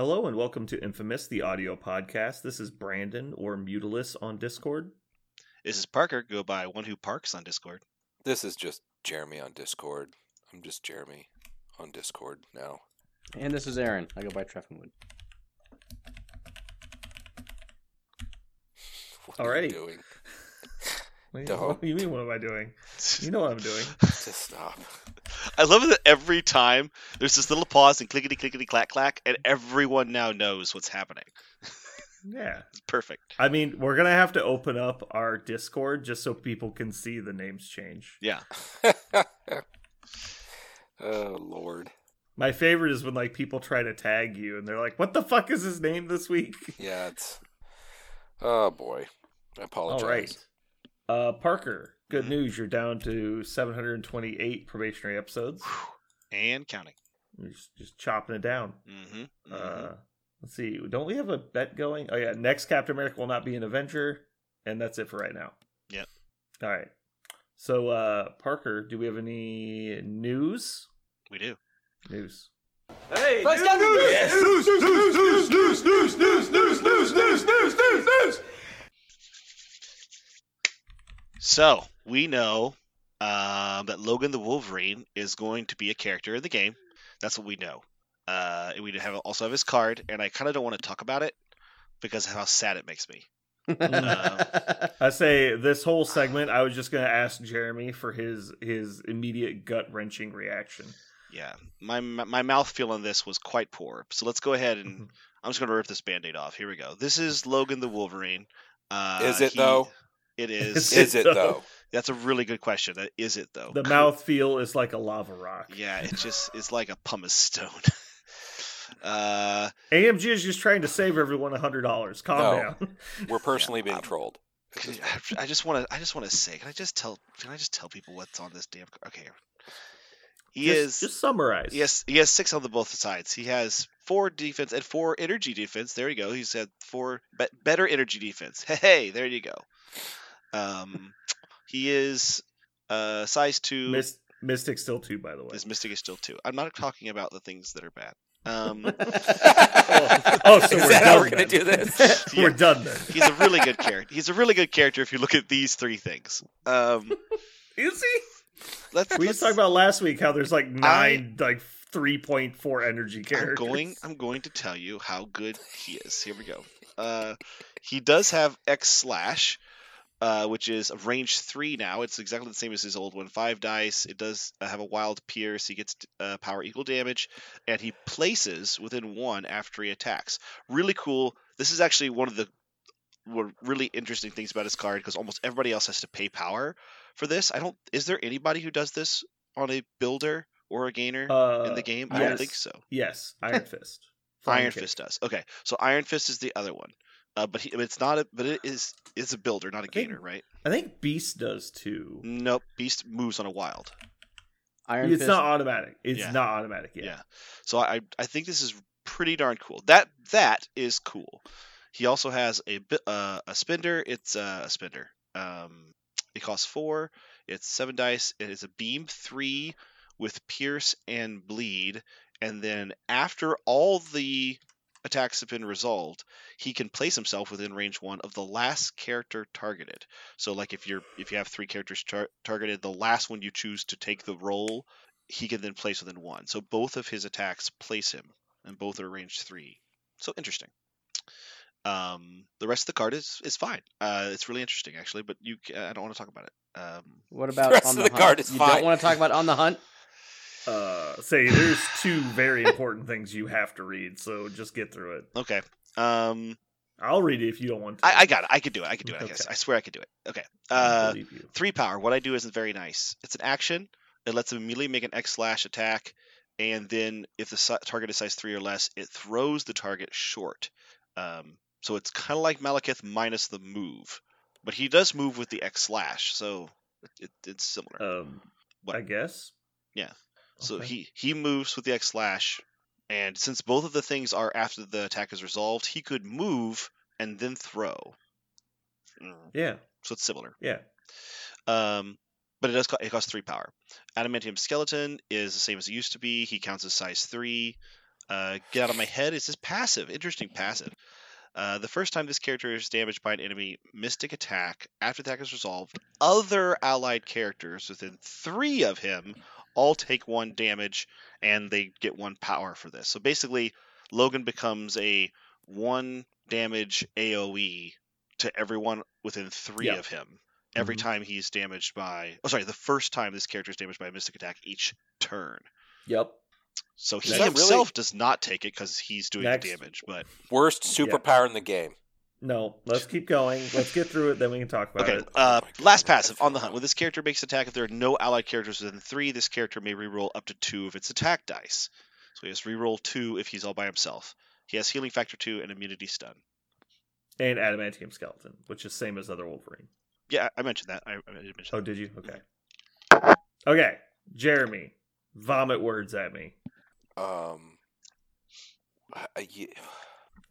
Hello and welcome to Infamous, the audio podcast. This is Brandon or Mutilus on Discord. This is Parker. Go by One Who Parks on Discord. This is just Jeremy on Discord. I'm just Jeremy on Discord now. And this is Aaron. I go by Treffenwood. What are you Alrighty. doing? What do, you, Dog. what do you mean, what am I doing? You know what I'm doing. Just stop. I love that every time there's this little pause and clickety clickety clack clack, and everyone now knows what's happening. Yeah. It's perfect. I mean, we're going to have to open up our Discord just so people can see the names change. Yeah. oh Lord. My favorite is when like people try to tag you and they're like, "What the fuck is his name this week?" Yeah, it's. Oh boy. I apologize. All right. Uh Parker, good Mhm. news, you're down to 728 probationary episodes. And counting. You're just, just chopping it down. Mm-hmm. Uh, let's see. Don't we have a bet going? Oh yeah, next Captain America will not be an Avenger, and that's it for right now. Yep. All right. So uh, Parker, do we have any news? we do. News. Hey, news, news, news, news, news, news, news, news, news, news, news, news, news, news, news. So we know um, that Logan the Wolverine is going to be a character in the game. That's what we know. Uh, and we have also have his card, and I kind of don't want to talk about it because of how sad it makes me. I say this whole segment. I was just going to ask Jeremy for his his immediate gut wrenching reaction. Yeah, my my mouth feel on this was quite poor. So let's go ahead and Mhm. I'm just going to rip this band-aid off. Here we go. This is Logan the Wolverine. Uh, Is it, he- though? It Is is. Is it though? Though? That's a really good question. That is it though. The mouth feel is like a lava rock. Yeah, it just it's like a pumice stone. uh, AMG is just trying to save everyone hundred dollars. Calm No. down. We're personally being um, trolled. I just want to. I just want to say. Can I just tell? Can I just tell people what's on this damn? Okay. He just, is. just summarize. Yes, he has six on the both sides. He has four defense and four energy defense. There you go. He's had four be- better energy defense. Hey, there you go. Um, he is uh size two. Myst- Mystic still two, by the way. His mystic is still two. I'm not talking about the things that are bad. Um, oh, so Is we're that done how we're gonna then. do this? we're done then. he's a really good character. He's a really good character if you look at these three things. Um, Is he? let's. We let's just talked about last week how there's like nine, like three point four energy I'm characters. going. I'm going to tell you how good he is. Here we go. Uh, he does have X slash, uh, which is a range three now. It's exactly the same as his old one. Five dice. It does uh, have a wild pierce. He gets uh, power equal damage, and he places within one after he attacks. Really cool. This is actually one of the really interesting things about his card because almost everybody else has to pay power for this. I don't. Is there anybody who does this on a builder or a gainer uh, in the game? I don't think so. Yes, Iron Fist. Iron. Fist does. Okay, so Iron Fist is the other one, uh, but he, it's not a. But it is is a builder, not a think- gainer, right? I think Beast does too. Nope. Beast moves on a wild. Iron it's Fist. not automatic. It's Yeah. not automatic yet. Yeah. So I I think this is pretty darn cool. That that is cool. He also has a bi- uh, a spender. It's uh, a spender. Um, it costs four. It's seven dice. It is a beam three with pierce and bleed. And then after all the attacks have been resolved, he can place himself within range one of the last character targeted. So like if you're if you have three characters tar- targeted, the last one you choose to take the roll, he can then place within one. So both of his attacks place him, and both are range three. So interesting. Um, the rest of the card is is fine. Uh, it's really interesting actually, but you I don't want to talk about it. Um, What about the rest on of the, the hunt? card is you fine. don't want to talk about on the hunt? Uh, say there's two very important things you have to read, so just get through it. okay. Um, I'll read it if you don't want to. I, I got it. I could do it. I could do it. I guess. Okay. I swear I could do it. Okay. Uh, three power. What I do isn't very nice. It's an action. It lets him immediately make an X slash attack, and then if the si- target is size three or less, it throws the target short. Um, so it's kind of like Malekith minus the move, but he does move with the X slash, so it, it, it's similar. Um, What? I guess. Yeah. So okay. he he moves with the X slash, and since both of the things are after the attack is resolved, he could move and then throw. Mm, Yeah, So it's similar. yeah. Um, but it does co- it costs three power. Adamantium skeleton is the same as it used to be. He counts as size three. Uh, Get out of my head is his passive. Interesting passive. Uh, the first time this character is damaged by an enemy mystic attack, after the attack is resolved, other allied characters within three of him all take one damage and they get one power for this. So basically, Logan becomes a one damage AoE to everyone within three Yeah. of him every Mhm. time he's damaged by. Oh, sorry, the first time this character is damaged by a mystic attack each turn. Yep. So he Is that really- himself does not take it because he's doing Next. the damage. But Worst superpower in the game. No, let's keep going. Let's get through it, then we can talk about okay, it. uh, my God, last passive on the hunt. When this character makes attack, if there are no allied characters within three, this character may reroll up to two of its attack dice. So he has reroll two if he's all by himself. He has healing factor two and immunity stun. And adamantium skeleton, which is same as other Wolverine. Yeah, I I mentioned that. I, I did mention. Oh, did you? Okay. Okay, Jeremy, vomit words at me. Um, I- I- ye-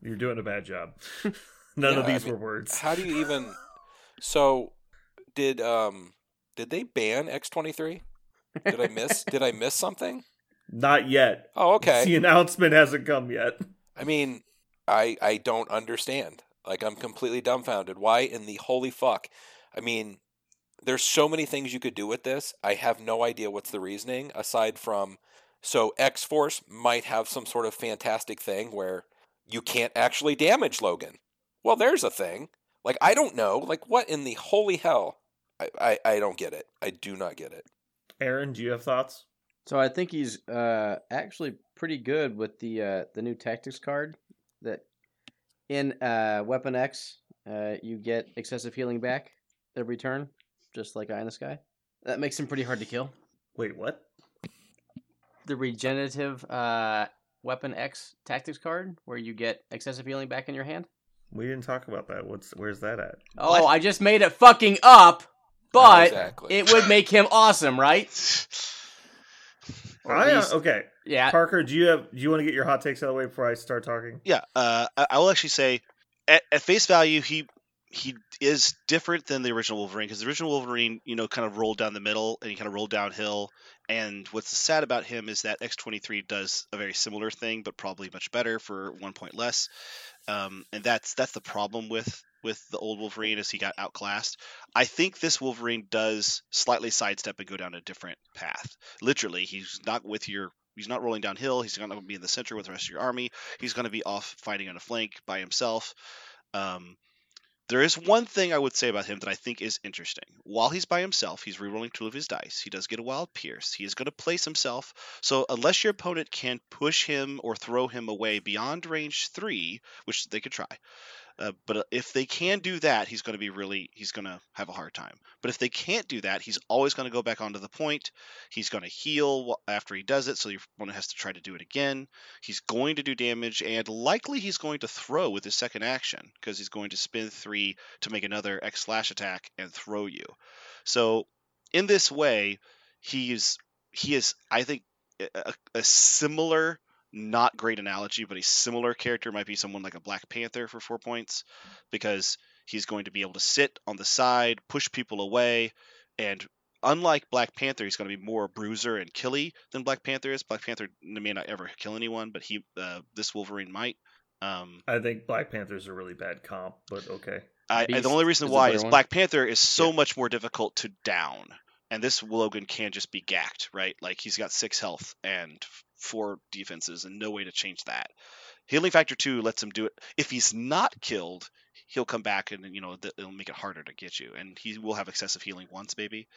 You're doing a bad job. None of Yeah, I these mean, were words. how do you even? So, did um, did they ban X twenty three? Did I miss? did I miss something? Not yet. Oh, okay. The announcement hasn't come yet. I mean, I I don't understand. Like I'm completely dumbfounded. Why in the holy fuck? I mean, there's so many things you could do with this. I have no idea what's the reasoning aside from so X Force might have some sort of fantastic thing where you can't actually damage Logan. Well, there's a thing. Like I don't know. Like what in the holy hell? I I, I don't get it. I do not get it. Aaron, do you have thoughts? So I think he's uh, actually pretty good with the uh, the new tactics card that in uh, Weapon X uh, you get excessive healing back every turn, just like Eye in the Sky. That makes him pretty hard to kill. Wait, what? The regenerative uh, Weapon X tactics card, where you get excessive healing back in your hand. We didn't talk about that. What's where's that at? Oh, What? I just made it fucking up, but exactly. it would make him awesome, right? I, uh, okay, yeah. Parker, do you have? Do you want to get your hot takes out of the way before I start talking? Yeah, uh, I, I will actually say, at, at face value, he he is different than the original Wolverine because the original Wolverine, you know, kind of rolled down the middle and he kind of rolled downhill. And what's sad about him is that X23 does a very similar thing, but probably much better for one point less. Um, and that's that's the problem with with the old Wolverine is he got outclassed. I think this Wolverine does slightly sidestep and go down a different path. Literally, he's not with your he's not rolling downhill. He's not going to be in the center with the rest of your army. He's going to be off fighting on a flank by himself. Um, there is one thing I would say about him that I think is interesting. While he's by himself, he's rerolling two of his dice. He does get a wild pierce. He is going to place himself. So unless your opponent can push him or throw him away beyond range three, which they could try, uh, but uh, if they can do that, he's going to be really he's going to have a hard time. But if they can't do that, he's always going to go back onto the point. He's going to heal after he does it, so your opponent has to try to do it again. He's going to do damage, and likely he's going to throw with his second action because he's going to spin three to make another X slash attack and throw you. So in this way, he is he is I think a- a similar not great analogy, but a similar character might be someone like a Black Panther for four points, because he's going to be able to sit on the side, push people away, and unlike Black Panther, he's going to be more bruiser and killy than Black Panther is. Black Panther may not ever kill anyone, but he uh, this Wolverine might. Um, I think Black Panther is a really bad comp, but okay. I, I- the only reason is why is one. Black Panther is so much more difficult to down, and this Logan can just be gacked, right? Like he's got six health and f- four defenses, and no way to change that. Healing factor two lets him do it. If he's not killed, he'll come back and you know it'll make it harder to get you, and he will have excessive healing once, maybe.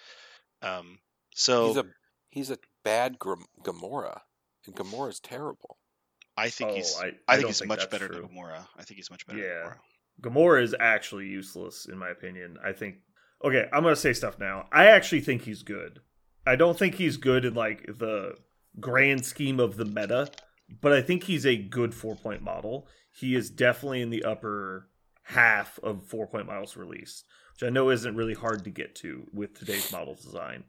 Um, so He's a he's a bad Gam- Gamora, and Gamora's terrible. I think Oh, he's. I- I, I think he's think much better true. than Gamora. I think he's much better Yeah. than Gamora. Gamora is actually useless in my opinion. I think. Okay, I'm gonna say stuff now. I actually think he's good. I don't think he's good in like the grand scheme of the meta, but I think he's a good four point model. He is definitely in the upper half of four point models released, which I know isn't really hard to get to with today's model design.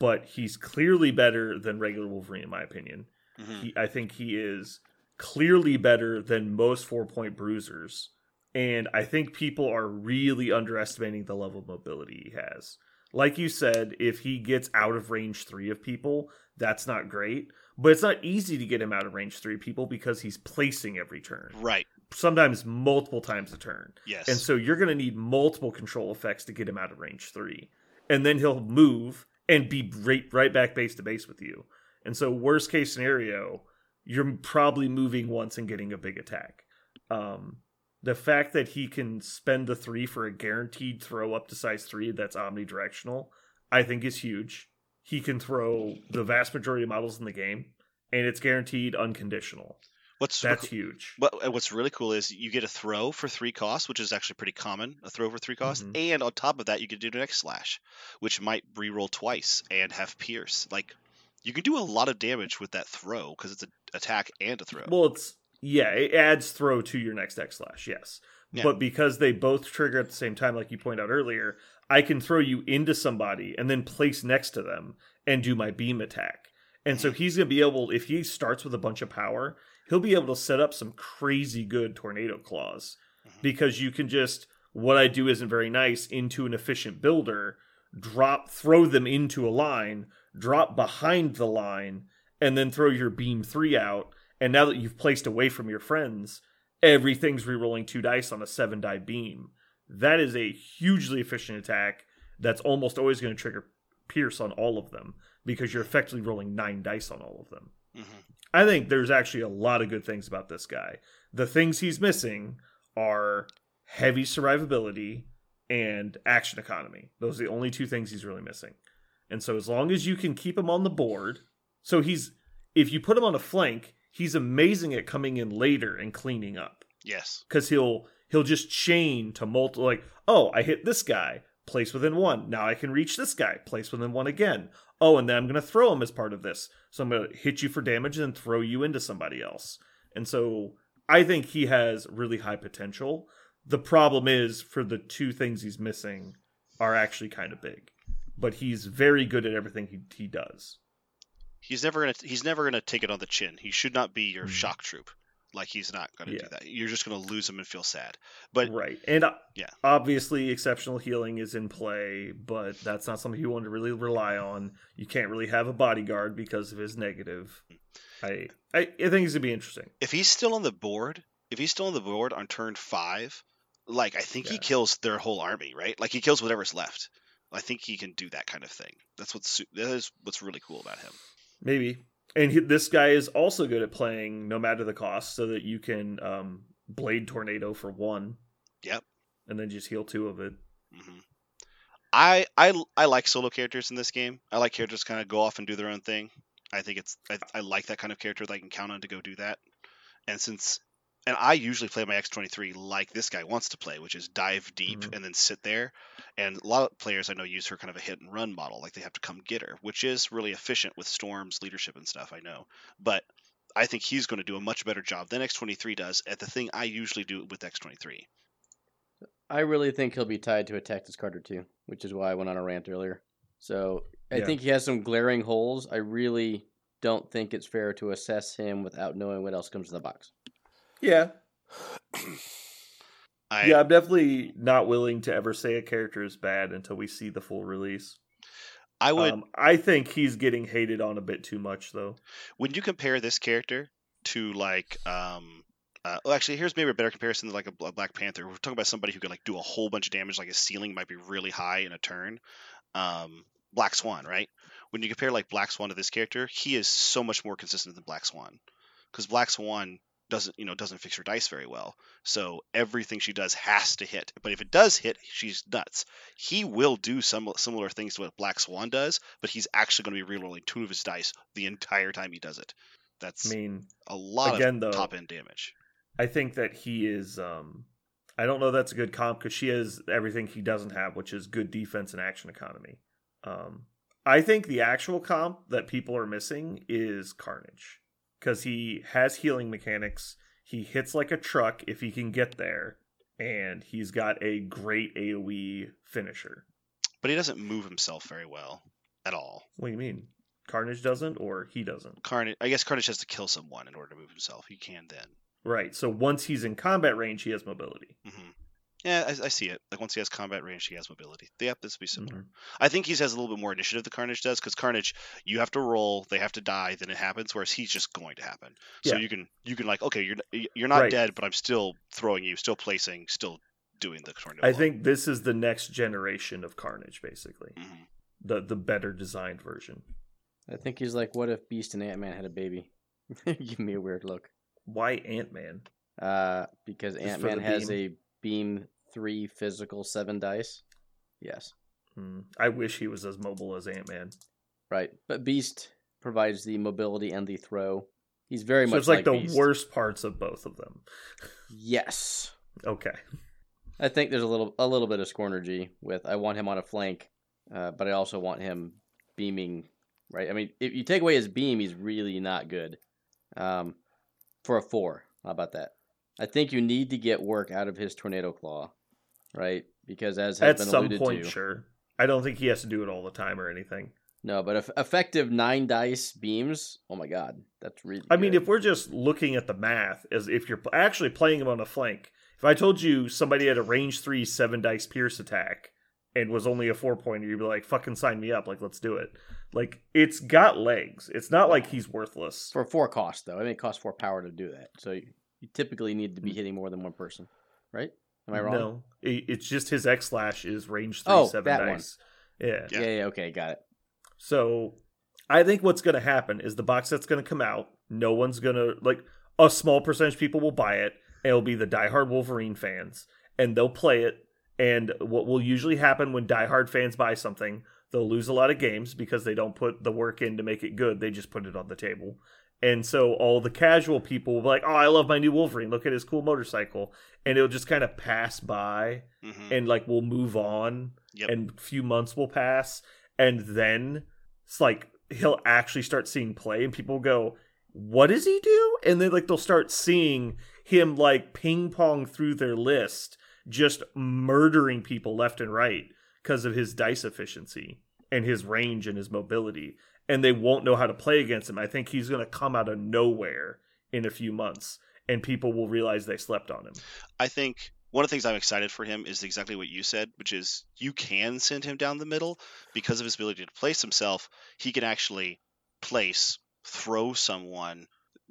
But he's clearly better than regular Wolverine, in my opinion. Mhm. He, I think he is clearly better than most four point bruisers. And I think people are really underestimating the level of mobility he has. Like you said, if he gets out of range three of people, that's not great. but it's not easy to get him out of range three people because he's placing every turn, Right. sometimes multiple times a turn. Yes. And so you're going to need multiple control effects to get him out of range three. And then he'll move and be right, right back base to base with you. And so, worst case scenario, you're probably moving once and getting a big attack. Um, the fact that he can spend the three for a guaranteed throw up to size three that's omnidirectional, I think is huge. He can throw the vast majority of models in the game, and it's guaranteed unconditional. what's That's huge. What what's really cool is you get a throw for three costs, which is actually pretty common. A throw for three costs, Mhm. and on top of that, you can do the next slash, which might re-roll twice and have pierce. Like you can do a lot of damage with that throw because it's an attack and a throw. Well, it's yeah, it adds throw to your next X slash, yes. Yeah. But because they both trigger at the same time, like you pointed out earlier, I can throw you into somebody and then place next to them and do my beam attack. And so he's gonna be able, if he starts with a bunch of power, he'll be able to set up some crazy good tornado claws Mhm. because you can just what I do isn't very nice into an efficient builder, drop, throw them into a line, drop behind the line, and then throw your beam three out. And now that you've placed away from your friends, everything's rerolling two dice on a seven die beam. That is a hugely efficient attack that's almost always going to trigger pierce on all of them because you're effectively rolling nine dice on all of them. Mhm. I think there's actually a lot of good things about this guy. The things he's missing are heavy survivability and action economy. Those are the only two things he's really missing. And so as long as you can keep him on the board, so he's if you put him on a flank, he's amazing at coming in later and cleaning up. Yes. because he'll he'll just chain to multiple like oh i hit this guy place within one. Now i can reach this guy place within one again. Oh and then i'm going to throw him as part of this. So i'm going to hit you for damage and then throw you into somebody else. And so i think he has really high potential. The problem is for the two things he's missing are actually kind of big. But he's very good at everything he, he does He's never gonna he's never gonna take it on the chin. He should not be your Mhm. shock troop. Like he's not gonna Yeah. do that. You're just gonna lose him and feel sad. But right and uh, Yeah. obviously exceptional healing is in play but that's not something you want to really rely on you can't really have a bodyguard because of his negative i i, I think it's gonna be interesting if he's still on the board, if he's still on the board on turn five, like I think he kills their whole army, right? Like he kills whatever's left. I think he can do that kind of thing. That's what's that is what's really cool about him. Maybe and he, this guy is also good at playing no matter the cost so that you can um blade tornado for one Yep. and then just heal two of it hmm I I I like solo characters in this game. I like characters kind of go off and do their own thing. I think it's I, I like that kind of character that I can count on to go do that. And since and I usually play my X23 like this guy wants to play, which is dive deep Mhm. and then sit there. And a lot of players I know use her kind of a hit and run model, like they have to come get her, which is really efficient with storms, leadership, and stuff. I know, but I think he's going to do a much better job than X23 does at the thing I usually do with X23. I really think he'll be tied to a Tactics card or two, which is why I went on a rant earlier. So I Yeah. think he has some glaring holes. I really don't think it's fair to assess him without knowing what else comes in the box. Yeah I, yeah i'm definitely not willing to ever say a character is bad until we see the full release I would um, i think he's getting hated on a bit too much though when you compare this character to like um uh, well, actually, here's maybe a better comparison to like a, Bla- Black Panther. We're talking about somebody who could like do a whole bunch of damage, like his ceiling might be really high in a turn. Um, Black Swan, right? When you compare like Black Swan to this character, he is so much more consistent than Black Swan, because Black Swan doesn't, you know, doesn't fix her dice very well. So everything she does has to hit. But if it does hit, she's nuts. He will do some similar things to what Black Swan does, but he's actually going to be rerolling two of his dice the entire time he does it. That's i mean a lot again, of though- top end damage. I think that he is. Um, I don't know that's a good comp because she has everything he doesn't have, which is good defense and action economy. Um, I think the actual comp that people are missing is Carnage because he has healing mechanics. He hits like a truck if he can get there, and he's got a great AOE finisher. But he doesn't move himself very well at all. What do you mean? Carnage doesn't, or he doesn't? Carnage, I guess Carnage has to kill someone in order to move himself. He can then. Right. So once he's in combat range, he has mobility. hmm Yeah, I, I see it. Like once he has combat range, he has mobility. Yeah, this would be similar. Mhm. I think he has a little bit more initiative than Carnage does, because Carnage, you have to roll, they have to die, then it happens. Whereas he's just going to happen. So Yeah. you can you can like, okay, you're you're not Right. dead, but I'm still throwing you, still placing, still doing the tornado. I think this is the next generation of Carnage, basically Mhm. the the better designed version. I think he's like, what if Beast and Ant Man had a baby? Give me a weird look. Why Ant Man? Uh, because Ant Man has beam? a beam three physical seven dice. Yes, Hmm. I wish he was as mobile as Ant Man. right. But Beast provides the mobility and the throw. He's very So much it's like, the Beast. worst parts of both of them. Yes, Okay. I think there's a little a little bit of Scornergy with I want him on a flank, uh, but I also want him beaming. Right. I mean, if you take away his beam, he's really not good. Um, for a four, how about that? I think you need to get work out of his tornado claw, right? Because as has At been some point, to, sure. I don't think he has to do it all the time or anything. no, but if effective nine dice beams, oh my god, that's really. I mean, if we're just looking at the math, as if you're actually playing him on a flank, if I told you somebody had a range three seven dice pierce attack and was only a four pointer, you'd be like, "Fucking sign me up! Like, let's do it." Like, it's got legs. It's not like he's worthless. for four cost though, I mean, it costs four power to do that, so you, you typically need to be mm. hitting more than one person, right? Am I wrong? No, It- it's just his X slash is range three Oh, seven that one. dice. Yeah. Yeah. Yeah. yeah, okay, got it. So I think what's going to happen is the box set's going to come out. No one's going to like a small percentage of people will buy it. And it'll be the diehard Wolverine fans, and they'll play it. And what will usually happen when diehard fans buy something, they'll lose a lot of games because they don't put the work in to make it good. They just put it on the table. And so all the casual people will be like, "Oh, I love my new Wolverine. Look at his cool motorcycle." And it'll just kind of pass by Mhm. and like we'll move on Yep. and a few months will pass and then it's like he'll actually start seeing play and people go what does he do and then like they'll start seeing him like ping pong through their list just murdering people left and right because of his dice efficiency and his range and his mobility and they won't know how to play against him i think he's going to come out of nowhere in a few months and people will realize they slept on him I think one of the things I'm excited for him is exactly what you said, which is you can send him down the middle because of his ability to place himself. He can actually place, throw someone,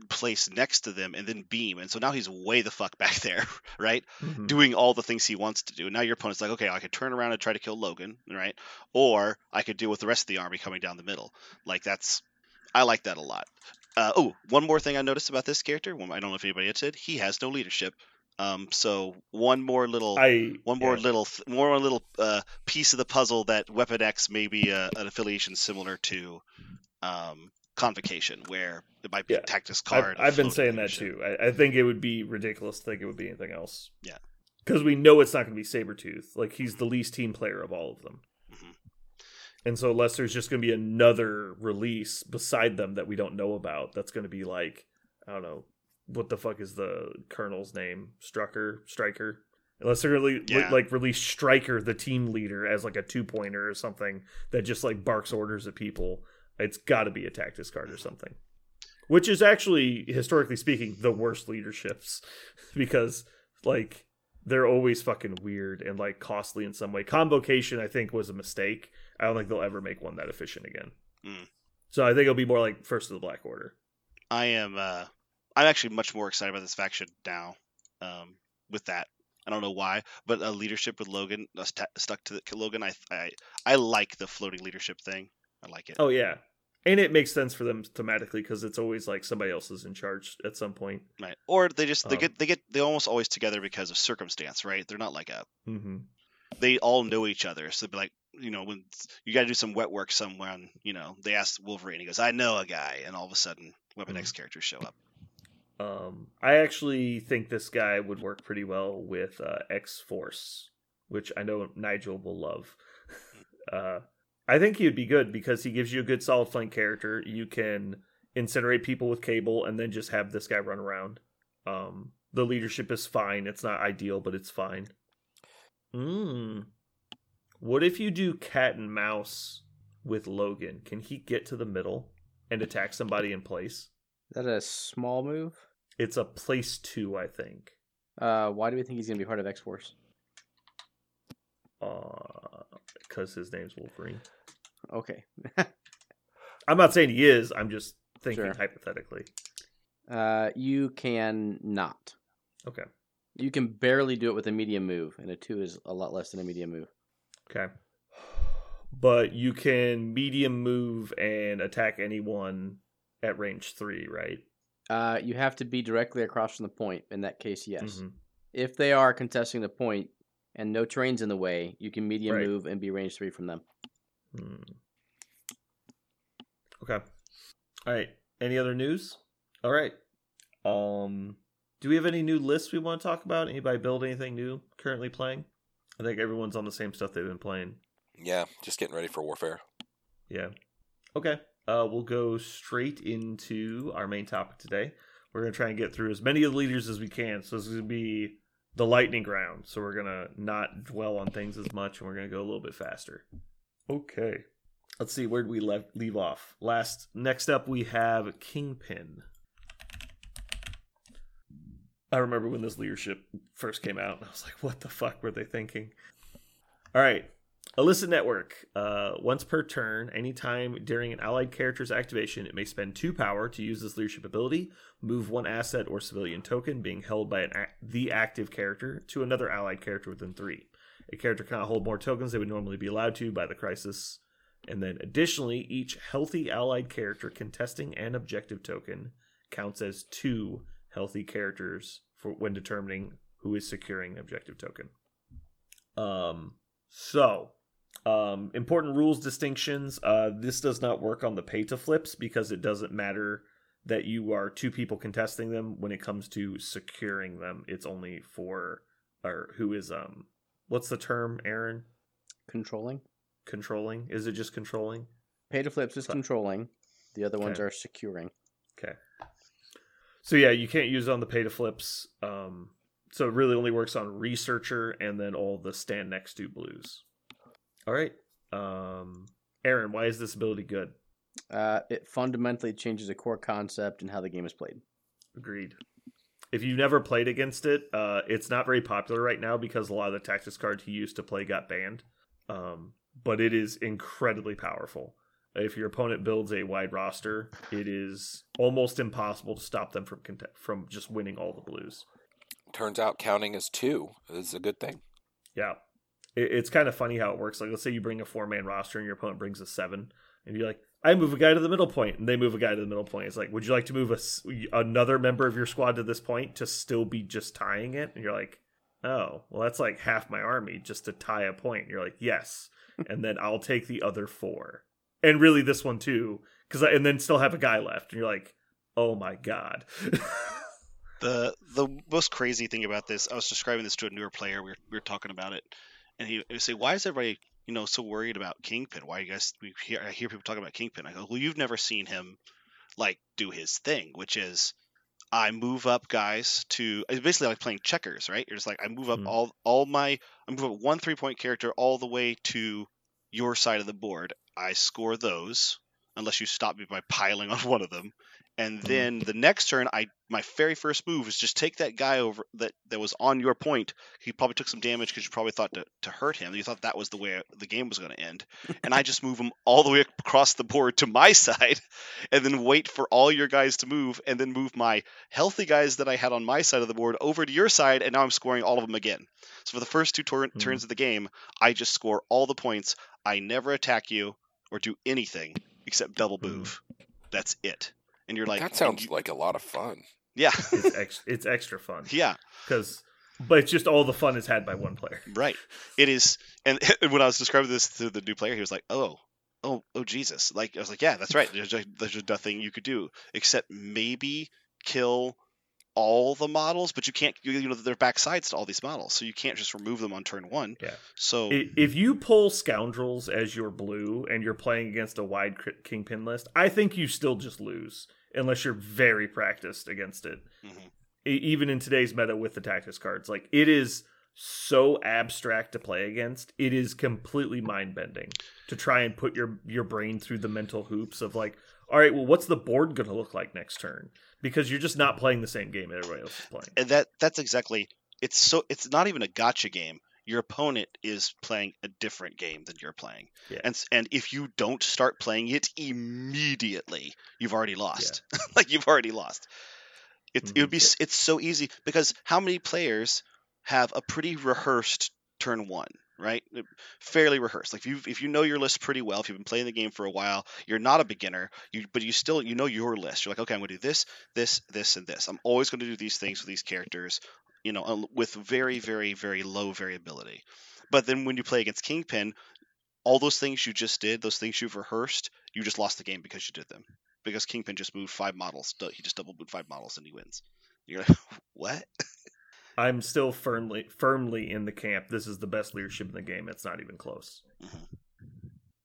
place next to them, and then beam. And so now he's way the fuck back there, right? Mhm. Doing all the things he wants to do. Now your opponent's like, okay, I could turn around and try to kill Logan, right? Or I could deal with the rest of the army coming down the middle. Like that's, I like that a lot. Uh, oh, one more thing I noticed about this character. One, I don't know if anybody had said he has no leadership. Um, so one more little, I one more yeah. little, th- more little uh, piece of the puzzle that Weapon X may be uh an affiliation similar to um, Convocation, where it might be Yeah. a tactics I've, card. I've been saying that too. I, I think it would be ridiculous to think it would be anything else. Yeah. Because we know it's not going to be Sabretooth. Like, he's the least team player of all of them. Mhm. And so, unless there's just going to be another release beside them that we don't know about, that's going to be like, I don't know, what the fuck is the Colonel's name? Strucker? Stryker? Unless they're really Yeah. like release Stryker, the team leader, as like a two pointer or something that just like barks orders at people, it's got to be a tactics card or something. Which is actually, historically speaking, the worst leaderships because like they're always fucking weird and like costly in some way. Convocation, I think, was a mistake. I don't think they'll ever make one that efficient again. Mm. So I think it'll be more like First of the Black Order. I am. Uh, I'm actually much more excited about this faction now. Um, with that, I don't know why, but uh, leadership with Logan uh, st- stuck to the, Logan. I, I I like the floating leadership thing. I like it. Oh yeah, and it makes sense for them thematically because it's always like somebody else is in charge at some point. Right. Or they just they Um, get they get they almost always together because of circumstance, right? They're not like a Mm-hmm. they all know each other. So they'd be like, you know, when you got to do some wet work somewhere, And, you know, they ask Wolverine, he goes, "I know a guy," and all of a sudden, Weapon Mm-hmm. X characters show up. Um, I actually think this guy would work pretty well with uh, X Force, which I know Nigel will love. uh, I think he'd be good because he gives you a good solid flank character. You can incinerate people with Cable and then just have this guy run around. Um, the leadership is fine. It's not ideal, but it's fine. Mm. What if you do cat and mouse with Logan? Can he get to the middle and attack somebody in place? Is that a small move? It's a place two, I think. Uh, why do we think he's gonna be part of X Force? because his name's Wolverine. Okay. I'm not saying he is. I'm just thinking Sure. hypothetically. Uh, you can not. Okay. You can barely do it with a medium move, and a two is a lot less than a medium move. Okay. But you can medium move and attack anyone at range three, right? Uh, you have to be directly across from the point. In that case, yes. Mhm. If they are contesting the point and no terrain's in the way, you can medium Right. move and be range three from them. Hmm. Okay. All right. Any other news? All right. Um, do we have any new lists we want to talk about? Anybody build anything new currently playing? I think everyone's on the same stuff they've been playing. Yeah, just getting ready for warfare. Yeah. Okay. Uh, we'll go straight into our main topic today. We're gonna try and get through as many of the leaders as we can. So this is gonna be the lightning round. So we're gonna not dwell on things as much, and we're gonna go a little bit faster. Okay. Let's see where we le- leave off. Last next up we have Kingpin. I remember when this leadership first came out, I was like, "What the fuck were they thinking?" All right, Illicit Network. Uh, once per turn, anytime during an allied character's activation, it may spend two power to use this leadership ability, move one asset or civilian token being held by an the active character to another allied character within three. A character cannot hold more tokens they would normally be allowed to by the crisis. And then additionally, each healthy allied character contesting an objective token counts as two healthy characters for when determining who is securing objective token. Um, so um, important rules distinctions. Uh, this does not work on the pay to flips because it doesn't matter that you are two people contesting them when it comes to securing them. It's only for or who is um what's the term, Aaron? Controlling. Controlling? Is it just controlling? Pay to flips is So- controlling. The other ones are securing. Okay. So yeah, you can't use it on the pay to flips. Um, so it really only works on researcher and then all the stand next to blues. All right. Um, Aaron, why is this ability good? Uh, it fundamentally changes a core concept and how the game is played. Agreed. If you've never played against it, uh, it's not very popular right now because a lot of the tactics cards he used to play got banned. Um, but it is incredibly powerful. If your opponent builds a wide roster, it is almost impossible to stop them from cont- from just winning all the blues. Turns out counting as two is a good thing. Yeah, it, it's kind of funny how it works. Like, let's say you bring a four man roster and your opponent brings a seven, and you're like, I move a guy to the middle point, and they move a guy to the middle point. It's like, would you like to move a another member of your squad to this point to still be just tying it? And you're like, oh, well, that's like half my army just to tie a point. And you're like, yes, and then I'll take the other four, and really this one too, because and then still have a guy left, and you're like, oh my god. The the most crazy thing about this, I was describing this to a newer player. We were, we were talking about it, and he, he would say, "Why is everybody, you know, so worried about Kingpin? Why you guys? We hear I hear people talking about Kingpin. I go, well, you've never seen him like do his thing, which is I move up guys to it's basically like playing checkers, right? You're just like I move up Mhm. all all my I move up one three point character all the way to your side of the board. I score those unless you stop me by piling on one of them. And Mhm. then the next turn, I my very first move is just take that guy over that, that was on your point. He probably took some damage because you probably thought to, to hurt him. You thought that was the way the game was going to end. And I just move him all the way across the board to my side, and then wait for all your guys to move, and then move my healthy guys that I had on my side of the board over to your side, and now I'm scoring all of them again. So for the first two tur- Mhm. turns of the game, I just score all the points. I never attack you or do anything except double move. That's it. And you're like, that sounds you- like a lot of fun. yeah, it's ex- it's extra fun yeah, because, but it's just all the fun is had by one player. right. It is. And when I was describing this to the new player, he was like, oh. Oh, oh, Jesus! Like I was like, yeah, that's right. There's just, there's just nothing you could do except maybe kill all the models, but you can't. You, know, they're backsides to all these models, so you can't just remove them on turn one. Yeah. So If you pull scoundrels as your blue and you're playing against a wide kingpin list, I think you still just lose unless you're very practiced against it. Mhm. E- Even in today's meta with the tactics cards, like it is so abstract to play against. It is completely mind bending to try and put your your brain through the mental hoops of like, all right, well, what's the board going to look like next turn? Because you're just not playing the same game everybody else is playing. and that that's exactly. It's so. It's not even a gotcha game. your opponent is playing a different game than you're playing. Yeah. And and if you don't start playing it immediately, you've already lost. like you've already lost. It it would be mm-hmm. it's so easy because how many players have a pretty rehearsed turn 1, right? Fairly rehearsed. Like if you if you know your list pretty well, if you've been playing the game for a while, you're not a beginner, you but you still you know your list. You're like, "Okay, I'm going to do this, this, this and this. I'm always going to do these things with these characters." you know, with very, very, very low variability. But then when you play against Kingpin, all those things you just did, those things you've rehearsed, you just lost the game because you did them. Because Kingpin just moved five models. He just double moved five models and he wins. You're like, what? I'm still firmly firmly in the camp. This is the best leadership in the game. It's not even close. Mm-hmm.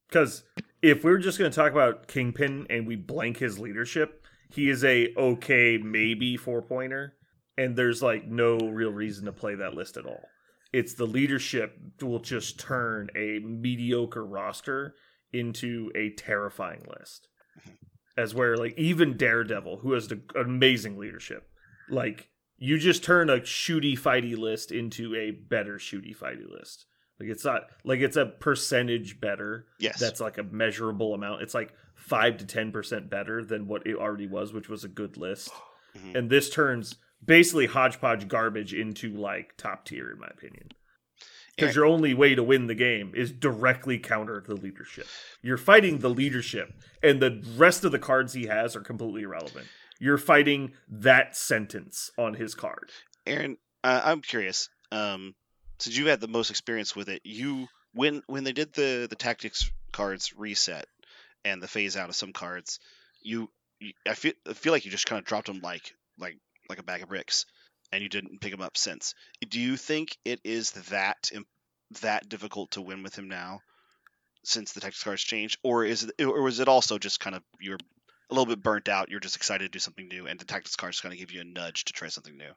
Because if we're just going to talk about Kingpin and we blank his leadership, he is a okay maybe four pointer, and there's like no real reason to play that list at all. It's the leadership will just turn a mediocre roster into a terrifying list. Mm-hmm. As where like even Daredevil, who has the amazing leadership, like you just turn a shooty fighty list into a better shooty fighty list. Like it's not like it's a percentage better. Yes. That's like a measurable amount. It's like five to ten percent better than what it already was, which was a good list. Mhm. And this turns basically hodgepodge garbage into like top tier, in my opinion. Because your only way to win the game is directly counter the leadership. You're fighting the leadership, and the rest of the cards he has are completely irrelevant. You're fighting that sentence on his card. Aaron, uh, I'm curious. Um, since you had the most experience with it, you when when they did the the tactics cards reset and the phase out of some cards, you, you I feel I feel like you just kind of dropped them like like like a bag of bricks, and you didn't pick them up since. Do you think it is that that difficult to win with him now, since the tactics cards changed, or is it or was it also just kind of you're a little bit burnt out, you're just excited to do something new, and the tactics card is going to give you a nudge to try something new?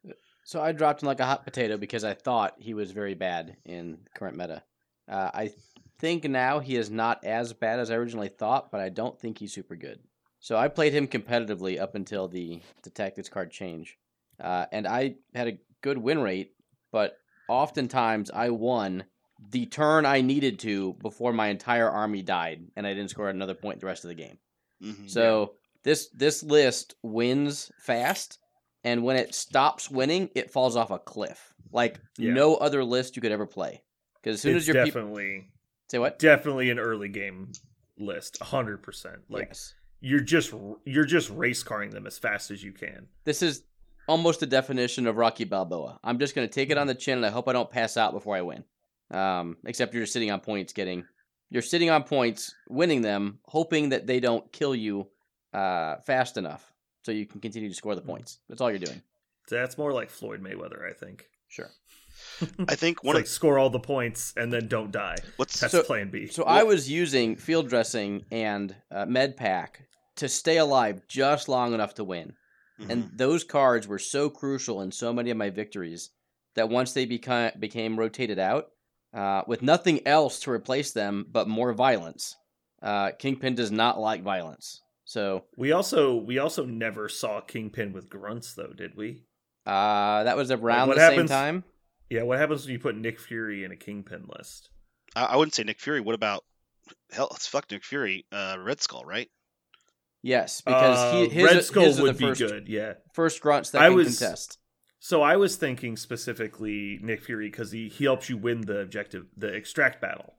So I dropped him like a hot potato because I thought he was very bad in current meta. Uh, I think now he is not as bad as I originally thought, but I don't think he's super good. So I played him competitively up until the the tactics card change, uh, and I had a good win rate. But oftentimes I won the turn I needed to before my entire army died, and I didn't score another point the rest of the game. Mhm. So this this list wins fast, and when it stops winning, it falls off a cliff. Like Yeah. no other list you could ever play. Because as soon it's as your people definitely say what, definitely an early game list, hundred percent. Like yes, you're just you're just race carring them as fast as you can. this is almost the definition of Rocky Balboa. I'm just gonna take it on the chin, and I hope I don't pass out before I win. Um, except you're just sitting on points, getting you're sitting on points, winning them, hoping that they don't kill you uh, fast enough so you can continue to score the points. That's all you're doing. That's more like Floyd Mayweather, I think. Sure. I think It's one like of score all the points and then don't die. what's That's So- plan B. So I was using field dressing and uh, med pack to stay alive just long enough to win. Mhm. And those cards were so crucial in so many of my victories that once they became became rotated out, uh, with nothing else to replace them but more violence, uh, Kingpin does not like violence. So we also we also never saw Kingpin with grunts though, did we? uh, that was around what the happens- same time. Yeah, what happens when you put Nick Fury in a Kingpin list? I, I wouldn't say Nick Fury. What about hell? It's fuck Nick Fury. Uh, Red Skull, right? Yes, because Uh, he, his, Red Skull his are would the be first, good, yeah. first grunts that I can was- contest. So I was thinking specifically Nick Fury because he, he helps you win the objective, the extract battle.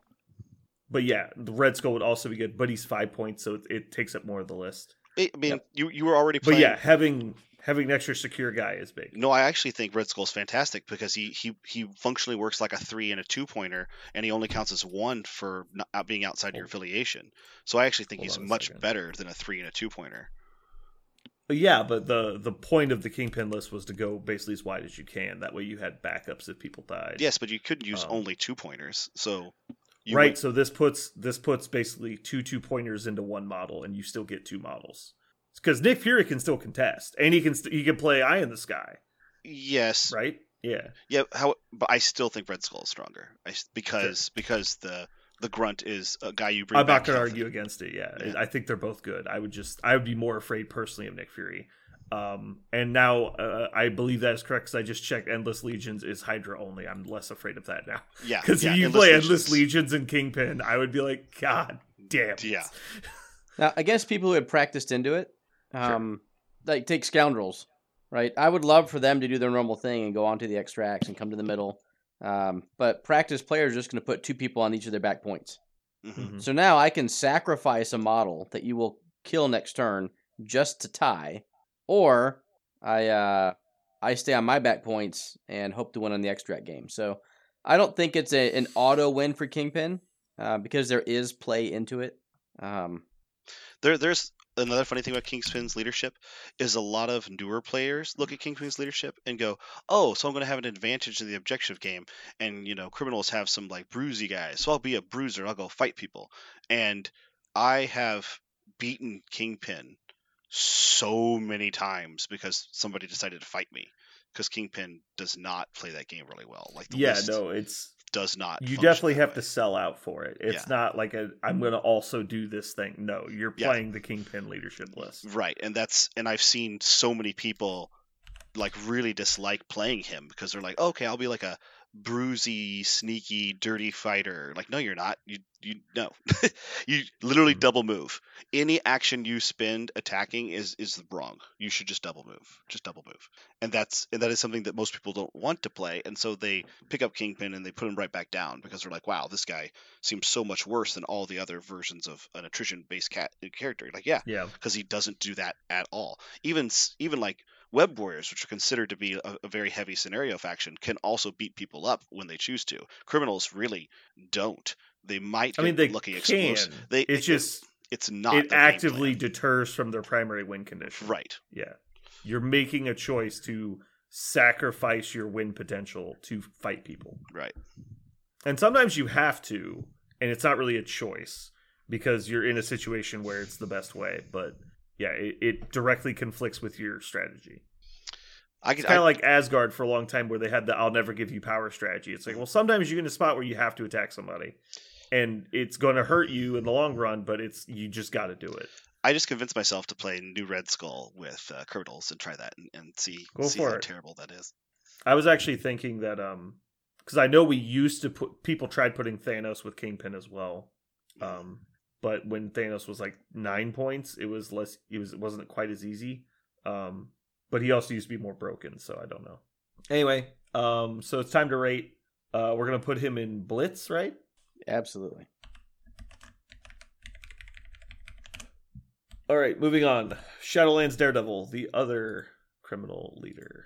But yeah, the Red Skull would also be good, but he's five points, so it, it takes up more of the list. I mean, Yep. you you were already But yeah, having having an extra secure guy is big. No, I actually think Red Skull's fantastic because he, he, he functionally works like a three and a two pointer, and he only counts as one for not being outside your affiliation. So I actually think he's much second. better than a three and a two pointer. Yeah, but the the point of the Kingpin list was to go basically as wide as you can. That way you had backups if people died. Yes, but you could use Um, only two pointers. So right. would- So this puts this puts basically two two pointers into one model, and you still get two models. Because Nick Fury can still contest, and he can st- he can play Eye in the Sky, yes, right? Yeah. yeah. How? But I still think Red Skull is stronger I because because the the grunt is a guy you bring. I'm back not going to argue against it. Yeah. Yeah. I think they're both good. I would just I would be more afraid personally of Nick Fury. Um, and now uh, I believe that is correct because I just checked. Endless Legions is Hydra only. I'm less afraid of that now Yeah, because yeah, if you Endless play Legions. Endless Legions and Kingpin, I would be like, God damn. it." Yeah. Now, against people who had practiced into it, um, like take scoundrels, right? I would love for them to do their normal thing and go onto the extracts and come to the middle. Um, but practice players are just going to put two people on each of their back points. Mhm. Mhm. So now I can sacrifice a model that you will kill next turn just to tie, or I uh, I stay on my back points and hope to win on the extract game. So I don't think it's a, an auto win for Kingpin uh, because there is play into it. Um, There, there's another funny thing about Kingpin's leadership is a lot of newer players look at Kingpin's leadership and go, "Oh, so I'm going to have an advantage in the objective game." And you know, criminals have some like bruisey guys, so I'll be a bruiser. I'll go fight people. And I have beaten Kingpin so many times because somebody decided to fight me. Because Kingpin does not play that game really well. Like the Yeah, list no, it's does not. you definitely have way. to sell out for it. It's Yeah. not like a I'm going to also do this thing. No, you're Yeah. playing the Kingpin leadership list. Right, and that's and I've seen so many people like really dislike playing him because they're like, okay, I'll be like a bruisey, sneaky, dirty fighter. Like, no, you're not. You you no, you literally Mhm. double move. Any action you spend attacking is is wrong. You should just double move. Just double move, and that's and that is something that most people don't want to play, and so they pick up Kingpin and they put him right back down because they're like, wow, this guy seems so much worse than all the other versions of an attrition based cat character. Like, yeah, Yeah. because he doesn't do that at all. Even even like web warriors, which are considered to be a, a very heavy scenario faction, can also beat people up when they choose to. Criminals really don't. They might. I mean, they lucky can. explosive. They it's just it's not. it actively deters from their primary win condition. right. Yeah. You're making a choice to sacrifice your win potential to fight people. Right. And sometimes you have to, and it's not really a choice because you're in a situation where it's the best way. But yeah, it, it directly conflicts with your strategy. I It's kind of like Asgard for a long time where they had the I'll never give you power strategy. It's like, well, sometimes you're in a spot where you have to attack somebody. And it's going to hurt you in the long run, but it's you just got to do it. I just convinced myself to play New Red Skull with uh, criminals and try that and, and see Go see how it. terrible that is. I was actually thinking that um because I know we used to put people tried putting Thanos with Kingpin as well. Um but when Thanos was like 9 points, it was less it was it wasn't quite as easy. Um but he also used to be more broken, so I don't know. Anyway, um so it's time to rate. Uh we're going to put him in Blitz, right? absolutely. All right, moving on. Shadowlands Daredevil, the other criminal leader.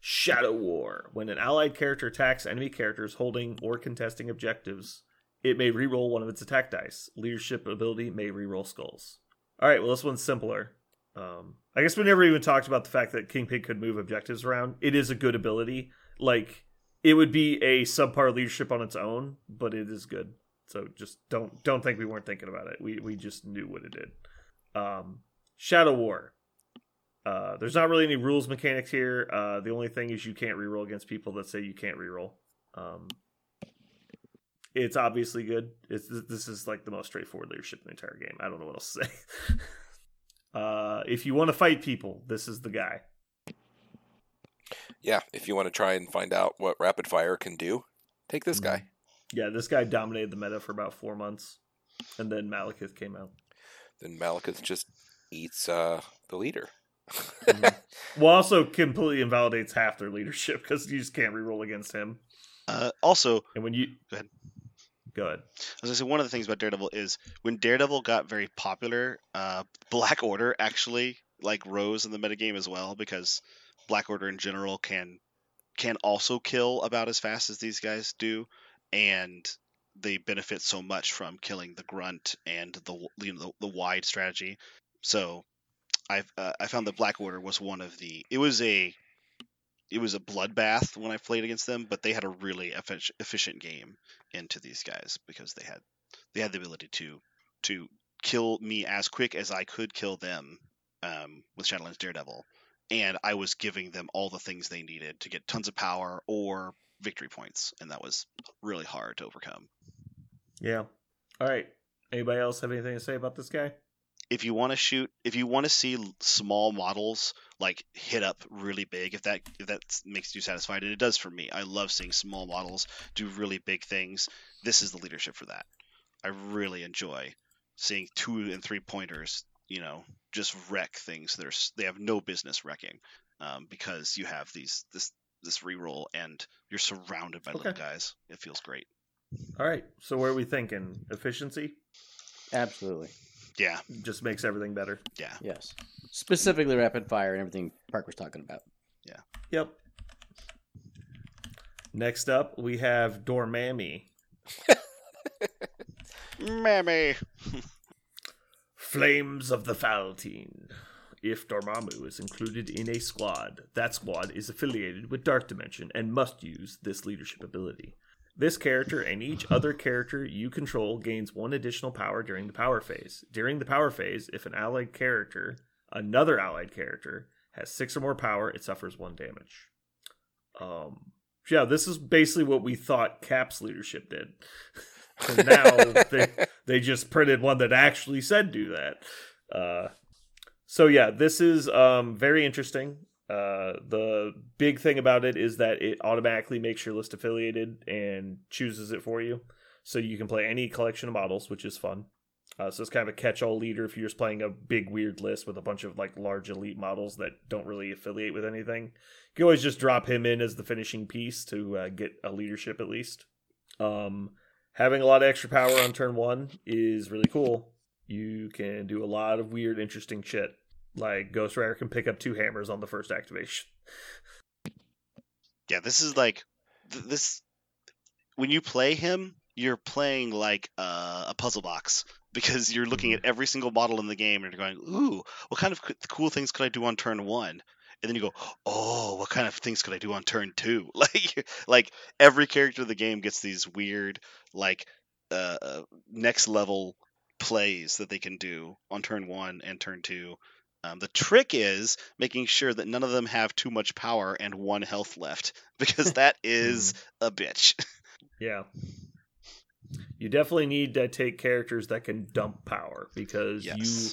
Shadow War. When an allied character attacks enemy characters holding or contesting objectives, it may reroll one of its attack dice. Leadership ability may reroll skulls. All right, well, this one's simpler. Um, I guess we never even talked about the fact that Kingpin could move objectives around. It is a good ability. Like, it would be a subpar leadership on its own, but it is good. So just don't don't think we weren't thinking about it. We we just knew what it did. Um, Shadow War. Uh, there's not really any rules mechanics here. Uh, the only thing is you can't reroll against people that say you can't reroll. Um, it's obviously good. It's this is like the most straightforward leadership in the entire game. I don't know what else to say. uh, if you want to fight people, this is the guy. Yeah, if you want to try and find out what rapid fire can do, take this guy. Yeah, this guy dominated the meta for about four months, and then Malekith came out. Then Malekith just eats uh, the leader. Well, also completely invalidates half their leadership because you just can't reroll against him. Uh, also, And when you Go ahead. Go ahead. I say one of the things about Daredevil is when Daredevil got very popular, uh, Black Order actually like rose in the metagame as well because Black Order in general can can also kill about as fast as these guys do, and they benefit so much from killing the grunt and the you know the, the wide strategy. So I uh, I found that Black Order was one of the it was a it was a bloodbath when I played against them, but they had a really efficient game into these guys because they had they had the ability to to kill me as quick as I could kill them um, with Shadowlands Daredevil, and I was giving them all the things they needed to get tons of power or victory points, and that was really hard to overcome. Yeah. All right. Anybody else have anything to say about this guy? If you want to shoot, if you want to see small models like hit up really big, if that if that makes you satisfied, and it does for me. I love seeing small models do really big things. This is the leadership for that. I really enjoy seeing two and three pointers, you know, just wreck things that are they have no business wrecking, um, because you have these this this reroll and you're surrounded by little guys. It feels great. All right. So where are we thinking? Efficiency Absolutely. Yeah, just makes everything better. yeah. Yes. Specifically rapid fire and everything Park was talking about. Yeah. Yep. Next up, we have Dormammu. Mammy. Flames of the Faltine. If Dormammu is included in a squad, that squad is affiliated with Dark Dimension and must use this leadership ability. This character and each other character you control gains one additional power during the power phase. During the power phase, if an allied character, another allied character, has six or more power, it suffers one damage. Um, yeah, this is basically what we thought Cap's leadership did. So now they they just printed one that actually said do that. Uh, so yeah, this is um, very interesting. Uh, the big thing about it is that it automatically makes your list affiliated and chooses it for you, so you can play any collection of models, which is fun. Uh, so it's kind of a catch-all leader if you're just playing a big weird list with a bunch of like large elite models that don't really affiliate with anything. You can always just drop him in as the finishing piece to uh, get a leadership at least. Um, having a lot of extra power on turn one is really cool. You can do a lot of weird, interesting shit. Like Ghost Rider can pick up two hammers on the first activation. Yeah, this is like th- this. When you play him, you're playing like uh, a puzzle box because you're looking at every single model in the game and you're going, "Ooh, what kind of c- cool things could I do on turn one?" And then you go, "Oh, what kind of things could I do on turn two? Like, like every character of the game gets these weird, like, uh, uh, next level plays that they can do on turn one and turn two. Um, the trick is making sure that none of them have too much power and one health left, because that is a bitch. Yeah. You definitely need to take characters that can dump power because you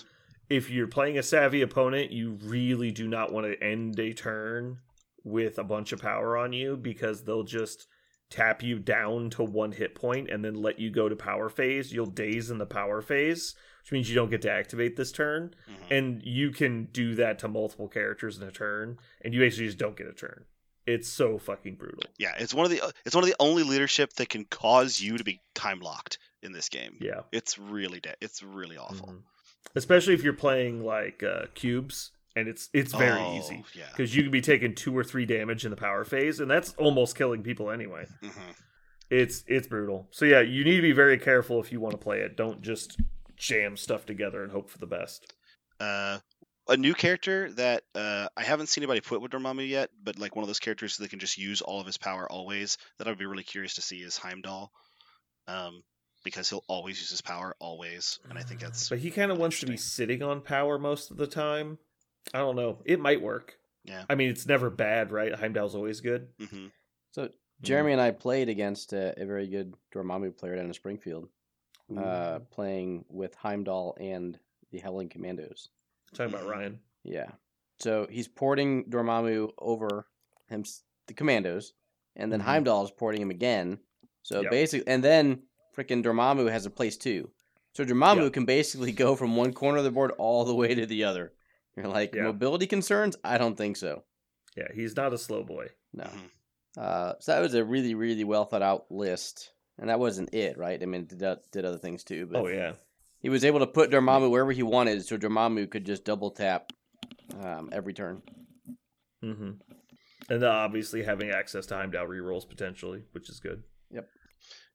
if you're playing a savvy opponent, you really do not want to end a turn with a bunch of power on you because they'll just tap you down to one hit point and then let you go to power phase. You'll daze in the power phase, which means you don't get to activate this turn. Mhm. And you can do that to multiple characters in a turn, and you basically just don't get a turn. It's so fucking brutal. Yeah, it's one of the it's one of the only leadership that can cause you to be time locked in this game. Yeah. It's really de- it's really awful. Mhm. Especially if you're playing like uh, cubes, and it's it's very Oh, easy Yeah. because you can be taking two or three damage in the power phase, and that's almost killing people anyway. hmm It's it's brutal. So yeah, you need to be very careful if you want to play it. Don't just jam stuff together and hope for the best. Uh, a new character that uh, I haven't seen anybody put with Dormammu yet, but like one of those characters that can just use all of his power always. That I'd be really curious to see is Heimdall, um, because he'll always use his power always, and I think that's But he kind of wants to be sitting on power most of the time. I don't know. It might work. Yeah. I mean, it's never bad, right? Heimdall's always good. hmm So Jeremy and I played against a, a very good Dormammu player down in Springfield, uh, playing with Heimdall and the Howling Commandos. Talking about. Ryan. Yeah. So he's porting Dormammu over him, the Commandos, and then Mhm. Heimdall is porting him again. So Yep. basically, and then freaking Dormammu has a place too. So Dormammu Yep. can basically go from one corner of the board all the way to the other. You're like Yeah. mobility concerns? I don't think so. Yeah, he's not a slow boy. No. Mhm. Uh, so that was a really, really well thought out list, and that wasn't it, right? I mean, it did, did other things too, but Oh yeah. he was able to put Dormammu wherever he wanted, so Dormammu could just double tap um, every turn. hmm And then obviously having access to Heimdall rerolls potentially, which is good. Yep.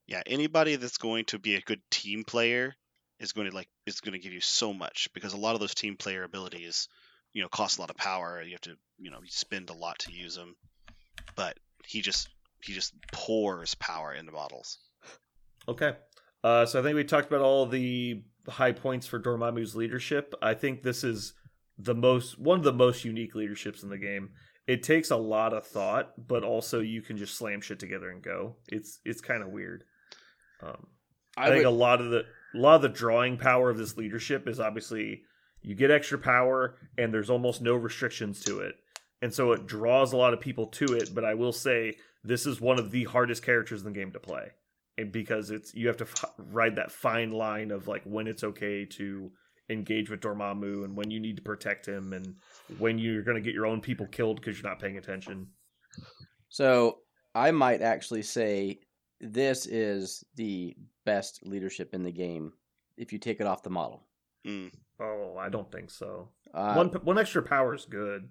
Yeah, anybody that's going to be a good team player is going to like is going to give you so much because a lot of those team player abilities, you know, cost a lot of power. You have to, you know, spend a lot to use them. But he just he just pours power into models. Okay. Uh, so I think we talked about all the high points for Dormammu's leadership. I think this is the most one of the most unique leaderships in the game. It takes a lot of thought, but also you can just slam shit together and go. It's it's kind of weird. Um, I, I think would, a lot of the a lot of the drawing power of this leadership is obviously you get extra power and there's almost no restrictions to it. And so it draws a lot of people to it, but I will say this is one of the hardest characters in the game to play. And because it's you have to f- ride that fine line of like when it's okay to engage with Dormammu and when you need to protect him and when you're going to get your own people killed because you're not paying attention. so I might actually say this is the best leadership in the game if you take it off the model. Mm. Oh, I don't think so. Uh, one one extra power is good,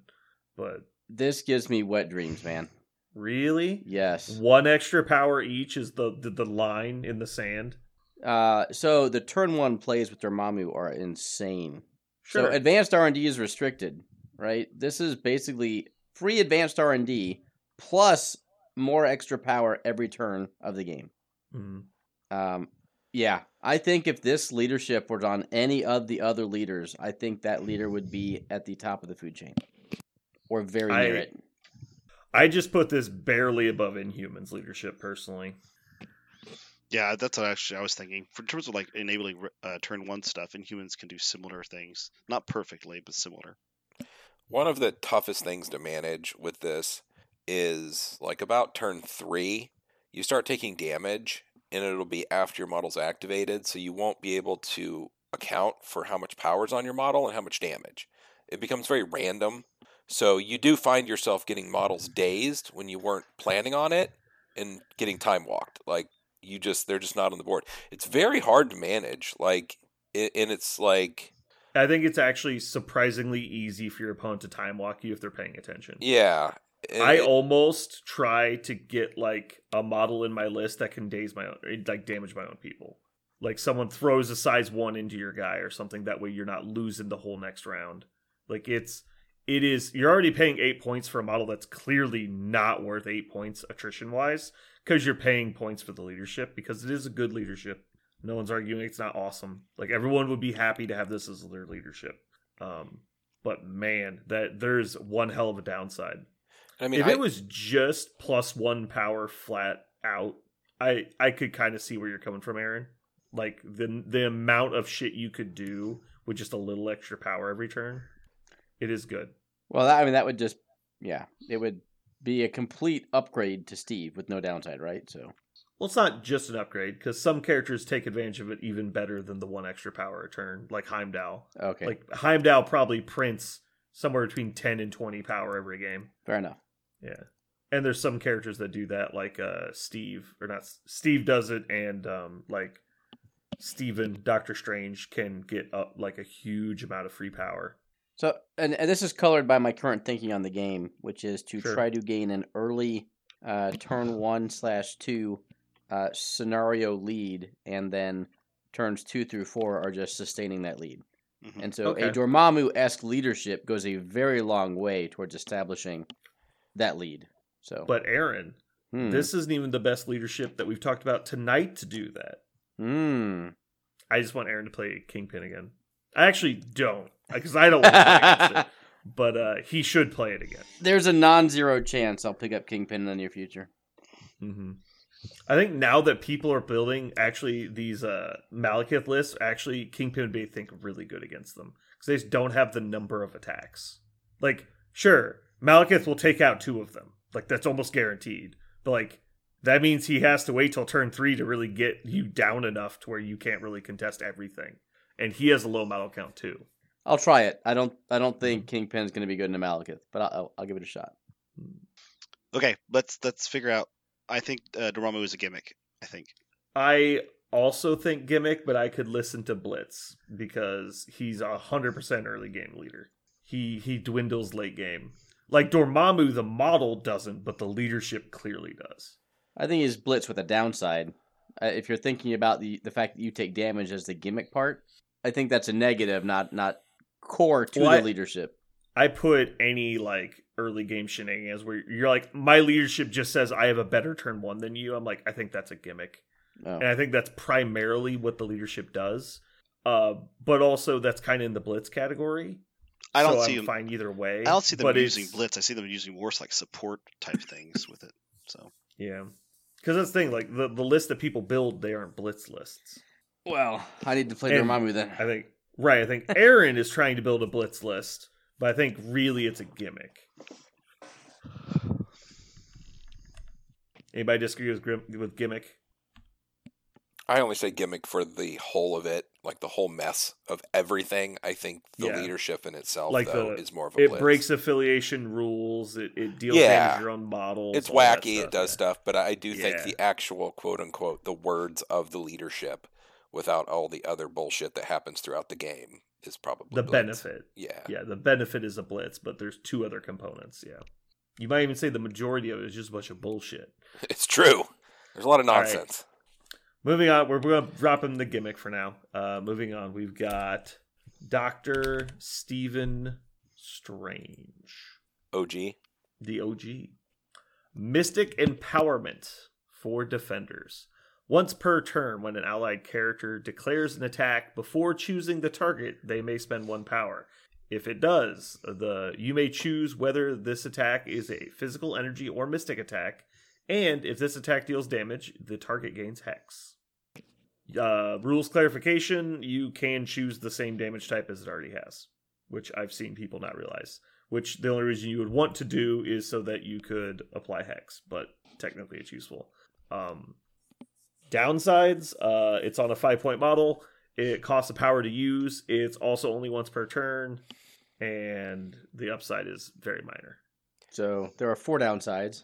but this gives me wet dreams, man. Really? Yes. One extra power each is the, the the line in the sand. Uh, so the turn one plays with Dormammu are insane. Sure. So advanced R and D is restricted, right? This is basically free advanced R and D plus more extra power every turn of the game. Mhm. Um, yeah, I think if this leadership was on any of the other leaders, I think that leader would be at the top of the food chain or very near I- it. I just put this barely above Inhumans leadership personally. Yeah, that's what actually I was thinking. For in terms of like enabling uh, turn one stuff, Inhumans can do similar things, not perfectly, but similar. One of the toughest things to manage with this is like about turn three, you start taking damage, and it'll be after your model's activated, so you won't be able to account for how much power's on your model and how much damage. It becomes very random. So you do find yourself getting models dazed when you weren't planning on it and getting time walked. Like you just they're just not on the board. It's very hard to manage. Like it, and it's like I think it's actually surprisingly easy for your opponent to time walk you if they're paying attention. yeah. I it- almost try to get like a model in my list that can daze my own, eh, like damage my own people. Like someone throws a size one into your guy or something. That way you're not losing the whole next round. Like it's, it is. You're already paying eight points for a model that's clearly not worth eight points attrition wise because you're paying points for the leadership because it is a good leadership. No one's arguing it's not awesome. Like everyone would be happy to have this as their leadership. Um, but man, that there's one hell of a downside I mean, if I, it was just plus one power flat out, I I could kind of see where you're coming from, Aaron. Like the the amount of shit you could do with just a little extra power every turn, it is good. Well, I mean, that would just, yeah, it would be a complete upgrade to Steve with no downside, right? So, Well, it's not just an upgrade because some characters take advantage of it even better than the one extra power a turn, like Heimdall. okay, Like Heimdall probably prints somewhere between ten and twenty power every game. fair enough. Yeah. And there's some characters that do that, like uh Steve, or not Steve does it, and um like Steven, Doctor Strange can get up like a huge amount of free power. So, and, and this is colored by my current thinking on the game, which is to Sure. try to gain an early uh, turn one slash two uh, scenario lead, and then turns two through four are just sustaining that lead. Mhm. And so, Okay. a Dormammu esque leadership goes a very long way towards establishing that lead. So, But Aaron, hmm, this isn't even the best leadership that we've talked about tonight to do that. hmm. I just want Aaron to play Kingpin again. I actually don't, because I don't want to play against it. But uh, he should play it again. There's a non-zero chance I'll pick up Kingpin in the near future. hmm I think now that people are building actually these uh Malekith lists, actually Kingpin would be I think really good against them because they just don't have the number of attacks. Like, sure, Malekith will take out two of them, like that's almost guaranteed. But like that means he has to wait till turn three to really get you down enough to where you can't really contest everything, and he has a low model count too. I'll try it. I don't. I don't think Kingpin's going to be good in Malekith, but I'll, I'll, I'll give it a shot. Okay, let's let's figure out. I think uh, Dormammu is a gimmick. I think. I also think gimmick, but I could listen to Blitz because he's a hundred percent early game leader. He he dwindles late game. Like Dormammu, the model doesn't, but the leadership clearly does. I think he's blitz with a downside. Uh, if you're thinking about the the fact that you take damage as the gimmick part, I think that's a negative, not not core to Well, the I- leadership. I put any like early game shenanigans where you're like, my leadership just says I have a better turn one than you. I'm like, I think that's a gimmick. Oh. and I think that's primarily what the leadership does. Uh, but also that's kind of in the blitz category. I don't so see I'm him. fine either way. I don't see them using it's- blitz. I see them using worse like support type things with it. So Yeah, Because that's the thing, like the, the list that people build, they aren't blitz lists. Well, I need to play to And remind me then. I think right. I think Aaron is trying to build a blitz list, but I think really it's a gimmick. Anybody disagree with grim- with gimmick? I only say gimmick for the whole of it, like the whole mess of everything. I think the Yeah. leadership in itself, Like though, the- is more of a It blitz. breaks affiliation rules. It, it deals Yeah. damage to your own models. It's wacky. it does yeah. stuff, but I do think the actual quote unquote the words of the leadership, without all the other bullshit that happens throughout the game, is probably The blitz. benefit. Yeah. Yeah, the benefit is a blitz, but there's two other components. Yeah, you might even say the majority of it is just a bunch of bullshit. it's true. There's a lot of All right. nonsense. Moving on, we're going to drop him the gimmick for now. Uh, moving on, we've got Doctor Stephen Strange, OG. the OG, Mystic Empowerment for defenders. Once per turn, when an allied character declares an attack before choosing the target, they may spend one power. If it does, the you may choose whether this attack is a physical energy or mystic attack, and if this attack deals damage, the target gains hex. Uh, rules clarification: you can choose the same damage type as it already has, which I've seen people not realize. Which the only reason you would want to do is so that you could apply hex, but technically it's useful. Um, downsides: uh, it's on a five point model. It costs a power to use. It's also only once per turn, and the upside is very minor. So there are four downsides.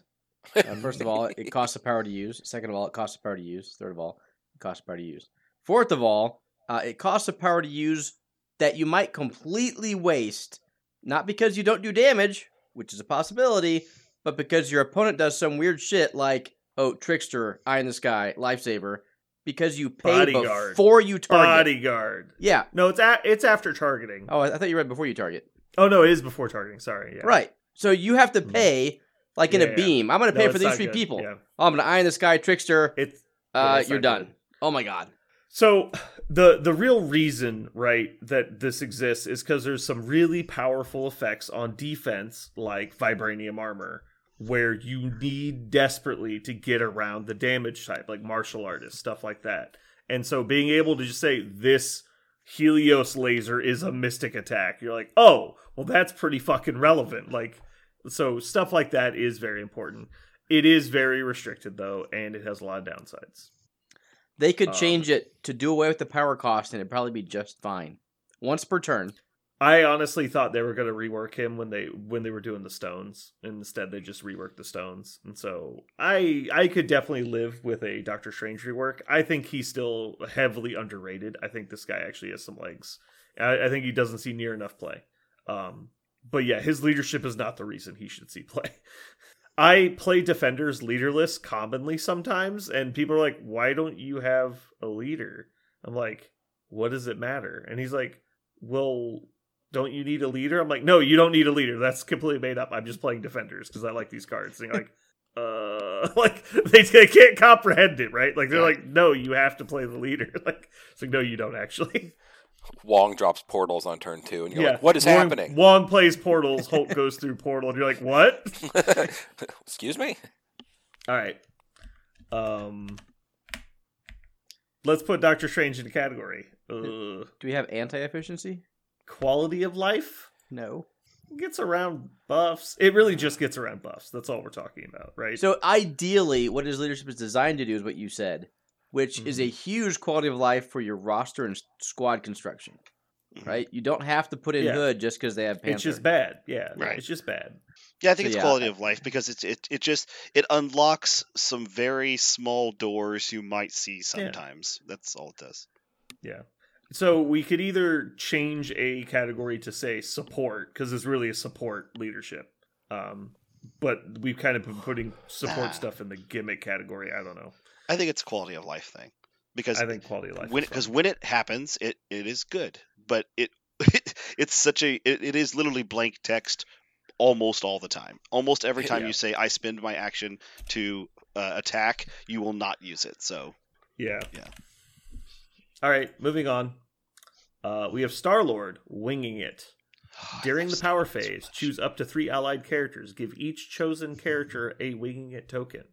Uh, first of all, it costs a power to use. Second of all, it costs a power to use. Third of all, it costs a power to use. Fourth of all, uh, it costs a power to use that you might completely waste, not because you don't do damage, which is a possibility, but because your opponent does some weird shit like, oh, Trickster, Eye in the Sky, Lifesaver, because you pay Bodyguard. before you target. Bodyguard. Yeah. No, it's a- it's after targeting. Oh, I I thought you read before you target. Oh no, it is before targeting. Sorry. Yeah. Right. So you have to Mhm. pay, like in Yeah, a yeah. beam. I'm going to No, pay for it's these not three good. people. Yeah. Oh, I'm going to eye in the sky, trickster. It's Uh, it's you're not done. good. Oh my god. So the the real reason, right, that this exists is because there's some really powerful effects on defense, like vibranium armor, where you need desperately to get around the damage type, like martial artists, stuff like that. And so being able to just say this Helios laser is a mystic attack, you're like, oh, well that's pretty fucking relevant. Like so stuff like that is very important. It is very restricted though, and it has a lot of downsides. They could Um, change it to do away with the power cost and it'd probably be just fine. Once per turn. I honestly thought they were going to rework him when they when they were doing the stones. Instead, they just reworked the stones, and so I I could definitely live with a Doctor Strange rework. I think he's still heavily underrated. I think this guy actually has some legs. I, I think he doesn't see near enough play. Um, but yeah, his leadership is not the reason he should see play. I play defenders leaderless commonly sometimes, and people are like, "Why don't you have a leader?" I'm like, "What does it matter?" And he's like, "Well." Don't you need a leader? I'm like, no, you don't need a leader. That's completely made up. I'm just playing defenders because I like these cards. And you're like, uh, like they, they can't comprehend it, right? Like they're Right. like, no, you have to play the leader. Like it's like, no, you don't actually. Wong drops portals on turn two, and you're yeah, like, "What is Wong, happening?" Wong plays portals. Hulk goes through portal, and you're like, what? Excuse me. All right. Um, let's put Doctor Strange in a category. Uh, Do we have anti efficiency? Quality of life. No. gets around buffs. It really just gets around buffs. That's all we're talking about, right? So ideally, what his leadership is designed to do is what you said, which is Mm-hmm. a huge quality of life for your roster and squad construction. Mhm. Right? You don't have to put in Yeah. Hood just because they have Panther. it's just bad. Yeah, Right. It's just bad. Yeah, I think So, it's yeah. quality of life because it's it it just it unlocks some very small doors you might see sometimes. That's all it does. Yeah. So we could either change a category to say support because it's really a support leadership. Um, but we've kind of been putting support Ah. stuff in the gimmick category. I don't know. I think it's a quality of life thing because I think quality of life. when because when it happens, it it is good, but it, it's such a it, it is literally blank text almost all the time. Almost every time Yeah. you say I spend my action to uh, attack, you will not use it. So yeah, Yeah. All right, moving on. Uh, we have Star Lord winging it. During the power phase, choose up to three allied characters. Give each chosen character a winging it token.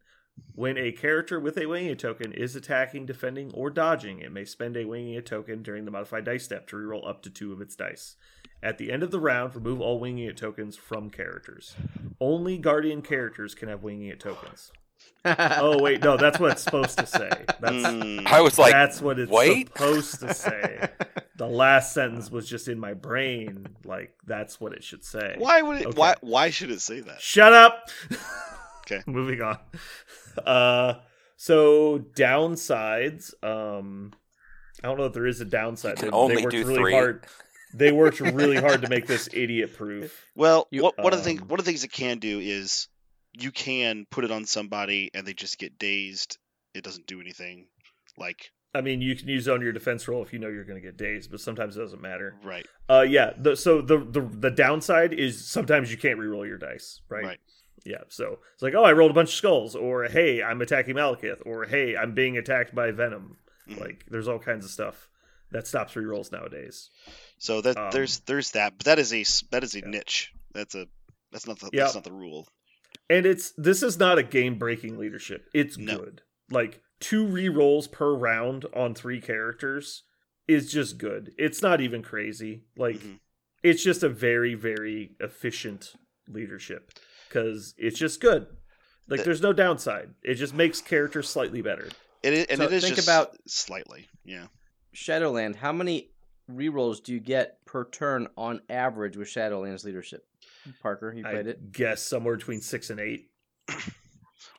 When a character with a winging it token is attacking, defending, or dodging, it may spend a winging it token during the modified dice step to reroll up to two of its dice. At the end of the round, remove all winging it tokens from characters. Only guardian characters can have winging it tokens. Oh wait, no, that's what it's supposed to say. That's Mm, I was like, that's what it's wait? supposed to say. The last sentence was just in my brain, like that's what it should say. why would it? Okay. Why? Why should it say that? Shut up. Okay. Moving on. Uh so downsides, um I don't know if there is a downside. You can They- only they worked do really three. hard. They worked really hard to make this idiot proof. Well, You- what, one of the things um, one of the things it can do is you can put it on somebody and they just get dazed. It doesn't do anything. Like I mean, you can use it on your defense roll if you know you're going to get dazed, but sometimes it doesn't matter. right, Uh, yeah. The, so the, the the downside is sometimes you can't reroll your dice, right? right. Yeah. So it's like, oh, I rolled a bunch of skulls, or hey, I'm attacking Malekith, or hey, I'm being attacked by Venom. Mhm. Like, there's all kinds of stuff that stops rerolls nowadays. So that Um, there's there's that, but that is a that is a Yeah. niche. That's a that's not the Yeah. that's not the rule. And it's this is not a game breaking leadership. It's No. good. Like two rerolls per round on three characters is just good. It's not even crazy. Like Mhm. it's just a very very efficient leadership because it's just good. Like The- there's no downside. It just makes characters slightly better. It is, and So it is think just about- slightly, yeah. Shadowland, how many rerolls do you get per turn on average with Shadowland's leadership? Parker, you I played it. guess somewhere between six and eight. Well,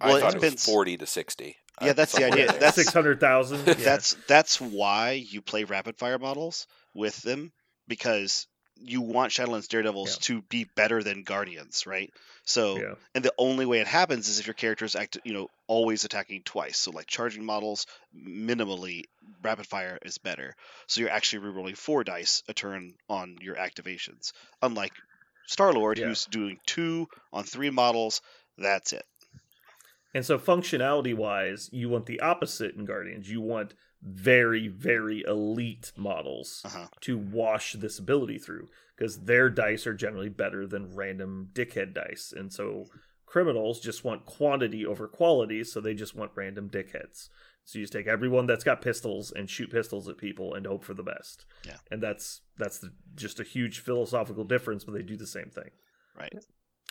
I it thought it, was forty to sixty. Yeah, that's the idea. That's- Six hundred thousand. That's that's why you play rapid fire models with them because you want Shadowlands Daredevils Yeah. to be better than Guardians, right? So yeah. and the only way it happens is if your character is act, you know, always attacking twice. So like charging models, minimally rapid fire is better. So you're actually rerolling four dice a turn on your activations, unlike Star Lord, Yeah. who's doing two on three models. That's it. And so functionality wise, you want the opposite in Guardians. You want very, very elite models Uh-huh. to wash this ability through because their dice are generally better than random dickhead dice. And so criminals just want quantity over quality, so they just want random dickheads. So you just take everyone that's got pistols and shoot pistols at people and hope for the best. Yeah. And that's that's the, just a huge philosophical difference, but they do the same thing. Right.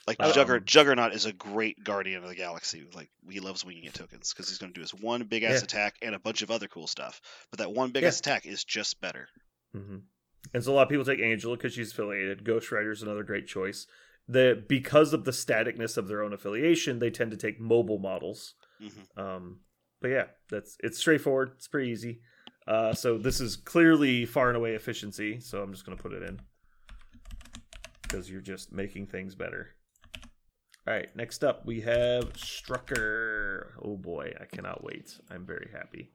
Like Um, Jugger- Juggernaut is a great guardian of the galaxy. Like he loves winging it tokens because he's going to do his one big ass Yeah. attack and a bunch of other cool stuff. But that one big Yeah. ass attack is just better. hmm And so a lot of people take Angela because she's affiliated. Ghost Rider is another great choice. The because of the staticness of their own affiliation, they tend to take mobile models. hmm Um, but yeah, that's it's straightforward. It's pretty easy. Uh, so this is clearly far and away efficiency. So I'm just going to put it in because you're just making things better. All right, next up we have Strucker. Oh boy, I cannot wait. I'm very happy.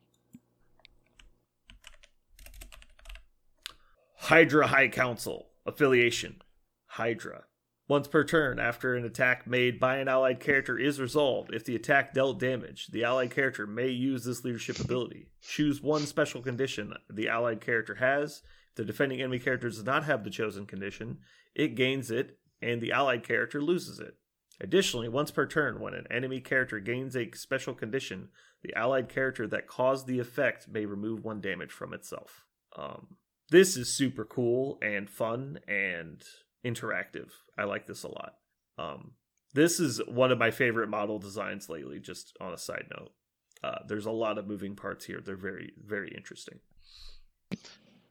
Hydra High Council affiliation. Hydra. Once per turn, after an attack made by an allied character is resolved, if the attack dealt damage, the allied character may use this leadership ability. Choose one special condition the allied character has. If the defending enemy character does not have the chosen condition, it gains it, and the allied character loses it. Additionally, once per turn, when an enemy character gains a special condition, the allied character that caused the effect may remove one damage from itself. Um, this is super cool and fun and interactive. I like this a lot. Um, this is one of my favorite model designs lately. Just on a side note, uh, there's a lot of moving parts here. They're very, very interesting.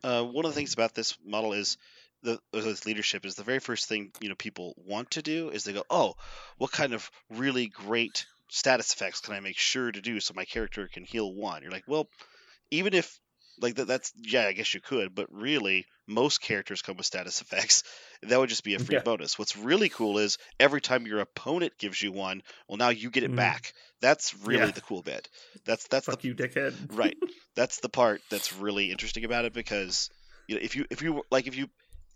Uh, one of the things about this model is the this leadership is the very first thing you know people want to do is they go, oh, what kind of really great status effects can I make sure to do so my character can heal one? You're like, well, even if like that, that's yeah, I guess you could, but really most characters come with status effects. That would just be a free Yeah. bonus. What's really cool is every time your opponent gives you one, well now you get it Mhm. back. That's really Yeah. the cool bit. That's that's the you, dickhead. right that's the part that's really interesting about it because you know if you if you like if you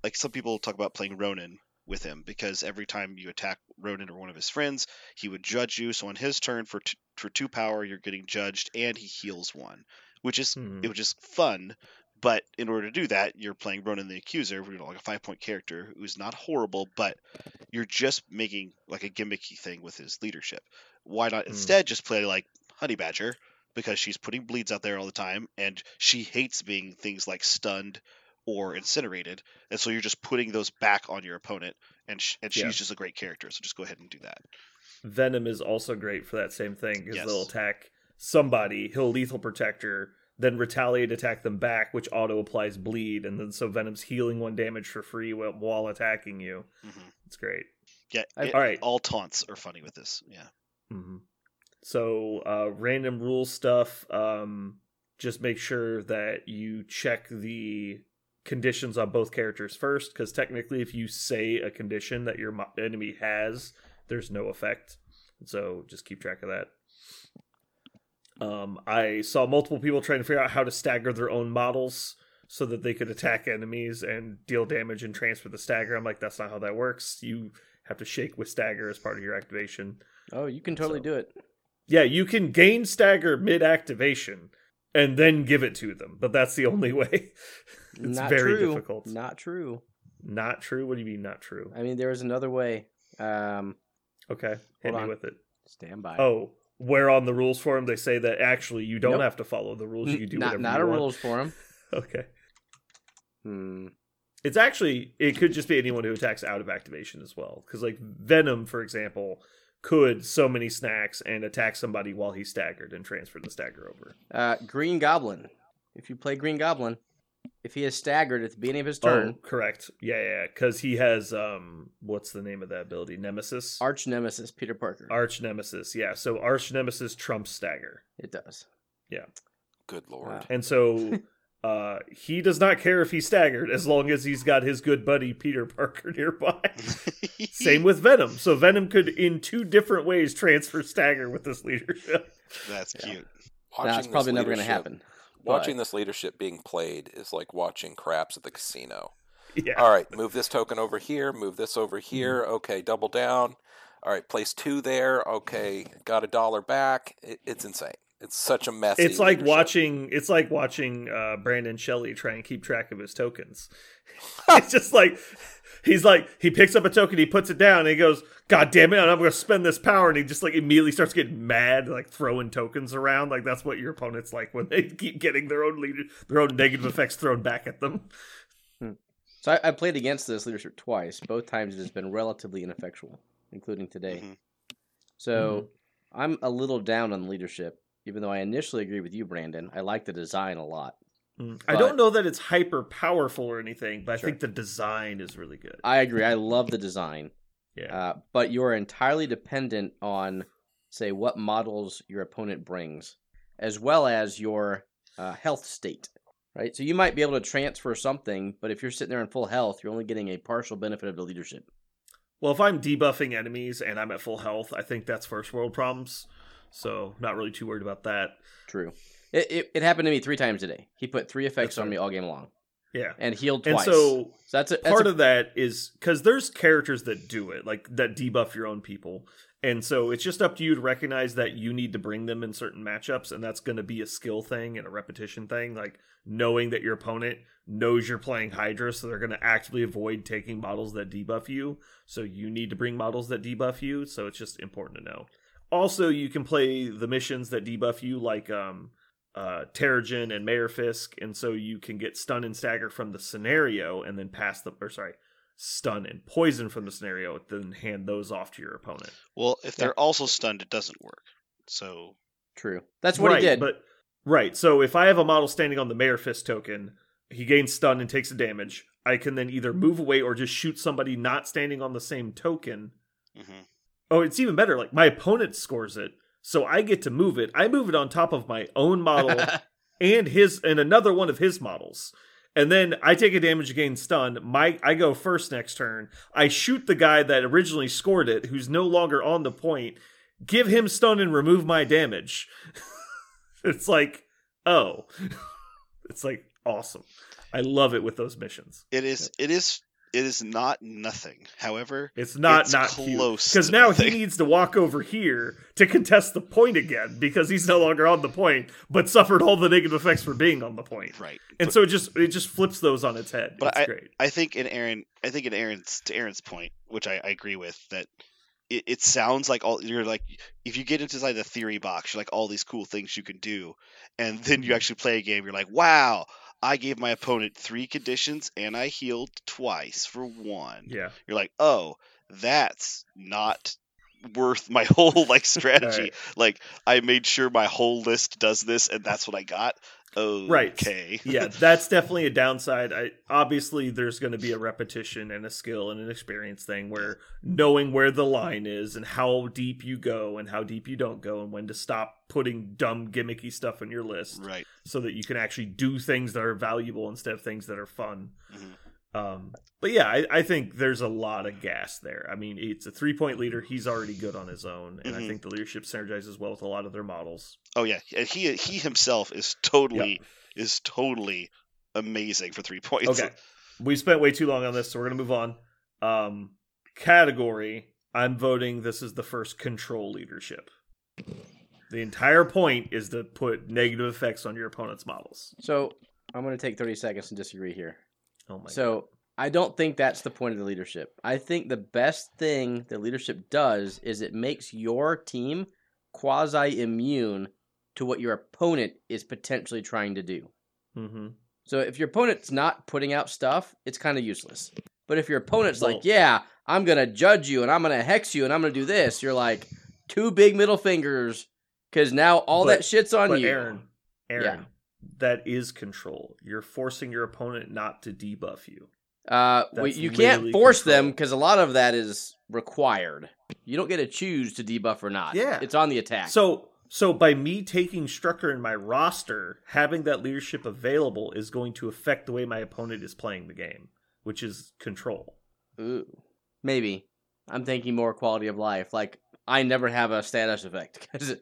like some people talk about playing Ronan with him because every time you attack Ronan or one of his friends he would judge you so on his turn for t- for two power you're getting judged and he heals one which is Hmm. it was just fun but in order to do that you're playing Ronan the accuser you know, like a five point character who's not horrible but you're just making like a gimmicky thing with his leadership Why not Hmm. instead just play like Honey Badger because she's putting bleeds out there all the time and she hates being things like stunned or incinerated, and so you're just putting those back on your opponent, and sh- and she's Yeah. just a great character, so just go ahead and do that. Venom is also great for that same thing because Yes. they'll attack somebody, he'll lethal protector, then retaliate attack them back, which auto applies bleed, and then so Venom's healing one damage for free while, while attacking you. hmm It's great. Yeah, it- All right. all taunts are funny with this. Yeah. hmm So uh, random rule stuff. Um, just make sure that you check the conditions on both characters first, because technically, if you say a condition that your enemy has, there's no effect. So just keep track of that. Um, I saw multiple people trying to figure out how to stagger their own models so that they could attack enemies and deal damage and transfer the stagger. I'm like, that's not how that works. You have to shake with stagger as part of your activation. Oh, you can totally So- do it. Yeah, you can gain stagger mid activation and then give it to them, but that's the only way. it's not very true. difficult. Not, true. Not true. What do you mean not true? I mean, there is another way. Um, Okay, hit me on. with it. stand by. Oh, where on the rules forum they say that actually you don't Nope. have to follow the rules. You do not whatever not a want. rules for him. Okay, Hmm. it's actually it could just be anyone who attacks out of activation as well. Because like Venom, for example, could so many snacks and attack somebody while he's staggered and transfer the stagger over. Uh, Green Goblin. If you play Green Goblin, if he is staggered at the beginning of his turn, Oh, correct. Yeah, yeah, because he has um, what's the name of that ability? Nemesis. arch nemesis Peter Parker. Arch Nemesis. Yeah, so Arch Nemesis trumps Stagger, it does. Yeah. Good lord. Wow. and so uh, he does not care if he's staggered as long as he's got his good buddy Peter Parker nearby. Same with Venom. So Venom could, in two different ways, transfer Stagger with this leadership. That's Yeah. cute. Watching That's this probably never going to leadership- happen. Watching but- this leadership being played is like watching craps at the casino. Yeah. All right, move this token over here, move this over Mm-hmm. here. Okay, double down. All right, place two there. Okay, got a dollar back. It, it's insane. It's such a mess. It's like watching. It's like watching uh, Brandon Shelley try and keep track of his tokens. it's just like he's like he picks up a token, he puts it down, and he goes, "God damn it! I'm going to spend this power," and he just like immediately starts getting mad, like throwing tokens around. Like that's what your opponent's like when they keep getting their own leader, their own negative effects thrown back at them. So I, I played against this leadership twice. Both times it has been relatively ineffectual, including today. Mhm. So I'm a little down on leadership, even though I initially agree with you, Brandon. I like the design a lot. Mm. I don't know that it's hyper powerful or anything, but I think the design is really good. I agree. I love the design. Yeah. Uh, but you're entirely dependent on, say, what models your opponent brings, as well as your uh, health state. Right. So you might be able to transfer something, but if you're sitting there in full health, you're only getting a partial benefit of the leadership. Well, if I'm debuffing enemies and I'm at full health, I think that's first world problems. So not really too worried about that. True. It, it, it happened to me three times today. He put three effects That's on right. me all game long Yeah. and healed And twice. so So that's a, that's part a- of that is because there's characters that do it, like that debuff your own people. And so it's just up to you to recognize that you need to bring them in certain matchups, and that's going to be a skill thing and a repetition thing. Like knowing that your opponent knows you're playing Hydra, so they're going to actively avoid taking models that debuff you. So you need to bring models that debuff you. So it's just important to know. Also, you can play the missions that debuff you, like um, uh, Terrigen and Mayor Fisk, and so you can get stun and stagger from the scenario, and then pass the or sorry, stun and poison from the scenario, then hand those off to your opponent. Well, if they're also stunned, it doesn't work. So true. That's what right, he did. But right, so if I have a model standing on the Mayor Fisk token, he gains stun and takes a damage. I can then either move away or just shoot somebody not standing on the same token. mhm. Oh, it's even better. Like my opponent scores it, so I get to move it. I move it on top of my own model and his and another one of his models. And then I take a damage gain stun. My I go first next turn. I shoot the guy that originally scored it, who's no longer on the point. Give him stun and remove my damage. it's like, oh, it's like awesome. I love it with those missions. it is. It is. It is not nothing. However, It's not It's not close because now he needs to walk over here to contest the point again because he's no longer on the point, but suffered all the negative effects for being on the point. right. And so it just it just flips those on its head. But it's great. I think in Aaron, I think in Aaron's to Aaron's point, which I, I agree with, that it, it sounds like all you're like if you get inside the theory box, you're like all these cool things you can do, and then Mm-hmm. you actually play a game, you're like, wow, I gave my opponent three conditions and I healed twice for one. Yeah. You're like, oh, that's not worth my whole like strategy. Right. Like I made sure my whole list does this, and that's what I got. Right. Okay. yeah, that's definitely a downside. I obviously there's going to be a repetition and a skill and an experience thing where knowing where the line is and how deep you go and how deep you don't go and when to stop putting dumb gimmicky stuff in your list right. so that you can actually do things that are valuable instead of things that are fun. Mhm. Um, but yeah, I, I think there's a lot of gas there. I mean, it's a three point leader. He's already good on his own, and I Mhm. think the leadership synergizes well with a lot of their models. Oh yeah, and he he himself is totally is totally amazing for three points. Okay. We spent way too long on this, so we're gonna move on. Um category, I'm voting this is the first control leadership. The entire point is to put negative effects on your opponent's models. So I'm going to take 30 seconds and disagree here. Oh my So I don't think that's the point of the leadership. I think the best thing that leadership does is it makes your team quasi immune to what your opponent is potentially trying to do. god. hmm So if your opponent's not putting out stuff, it's kind of useless. But if your opponent's Well- like, "Yeah, I'm gonna judge you and I'm gonna hex you and I'm gonna do this," you're like, two big middle fingers, because now all But- that shit's on you. Aaron, Aaron, Yeah. That is control. You're forcing your opponent not to debuff you. Uh, well, you can't force them because a lot of that is required. You don't get to choose to debuff or not. Yeah. it's on the attack. So so by me taking Strucker in my roster, having that leadership available is going to affect the way my opponent is playing the game, which is control. Ooh, maybe I'm thinking more quality of life. Like I never have a status effect because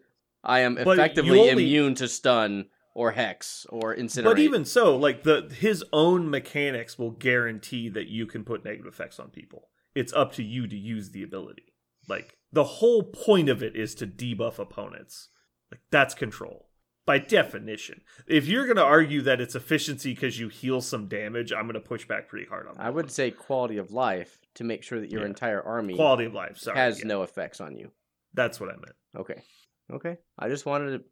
I am But effectively only- immune to stun or hex or incinerate. But even so, like the his own mechanics will guarantee that you can put negative effects on people. It's up to you to use the ability. Like the whole point of it is to debuff opponents. Like that's control. By definition. If you're going to argue that it's efficiency because you heal some damage, I'm going to push back pretty hard on that. I would say quality of life to make sure that your Yeah. entire army quality of life. Sorry, has yeah. no effects on you. That's what I meant. Okay, okay. I just wanted to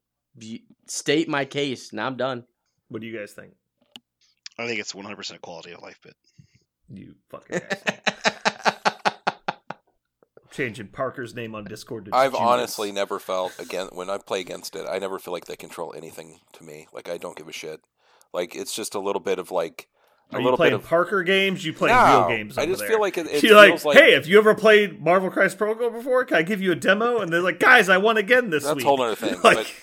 state my case. Now I'm done. What do you guys think? I think it's 100% quality of life bit. You fucking asshole. Changing Parker's name on Discord to I've Judas. honestly never felt again when I play against it. I never feel like they control anything to me. Like I don't give a shit. Like it's just a little bit of like a Are you little playing bit of Parker games? You play No, real games? I just there. feel like it, it You're like, like hey, have you ever played Marvel Crisis Protocol before? Can I give you a demo? And they're like, guys, I won again this that's week. a whole other thing. Like- but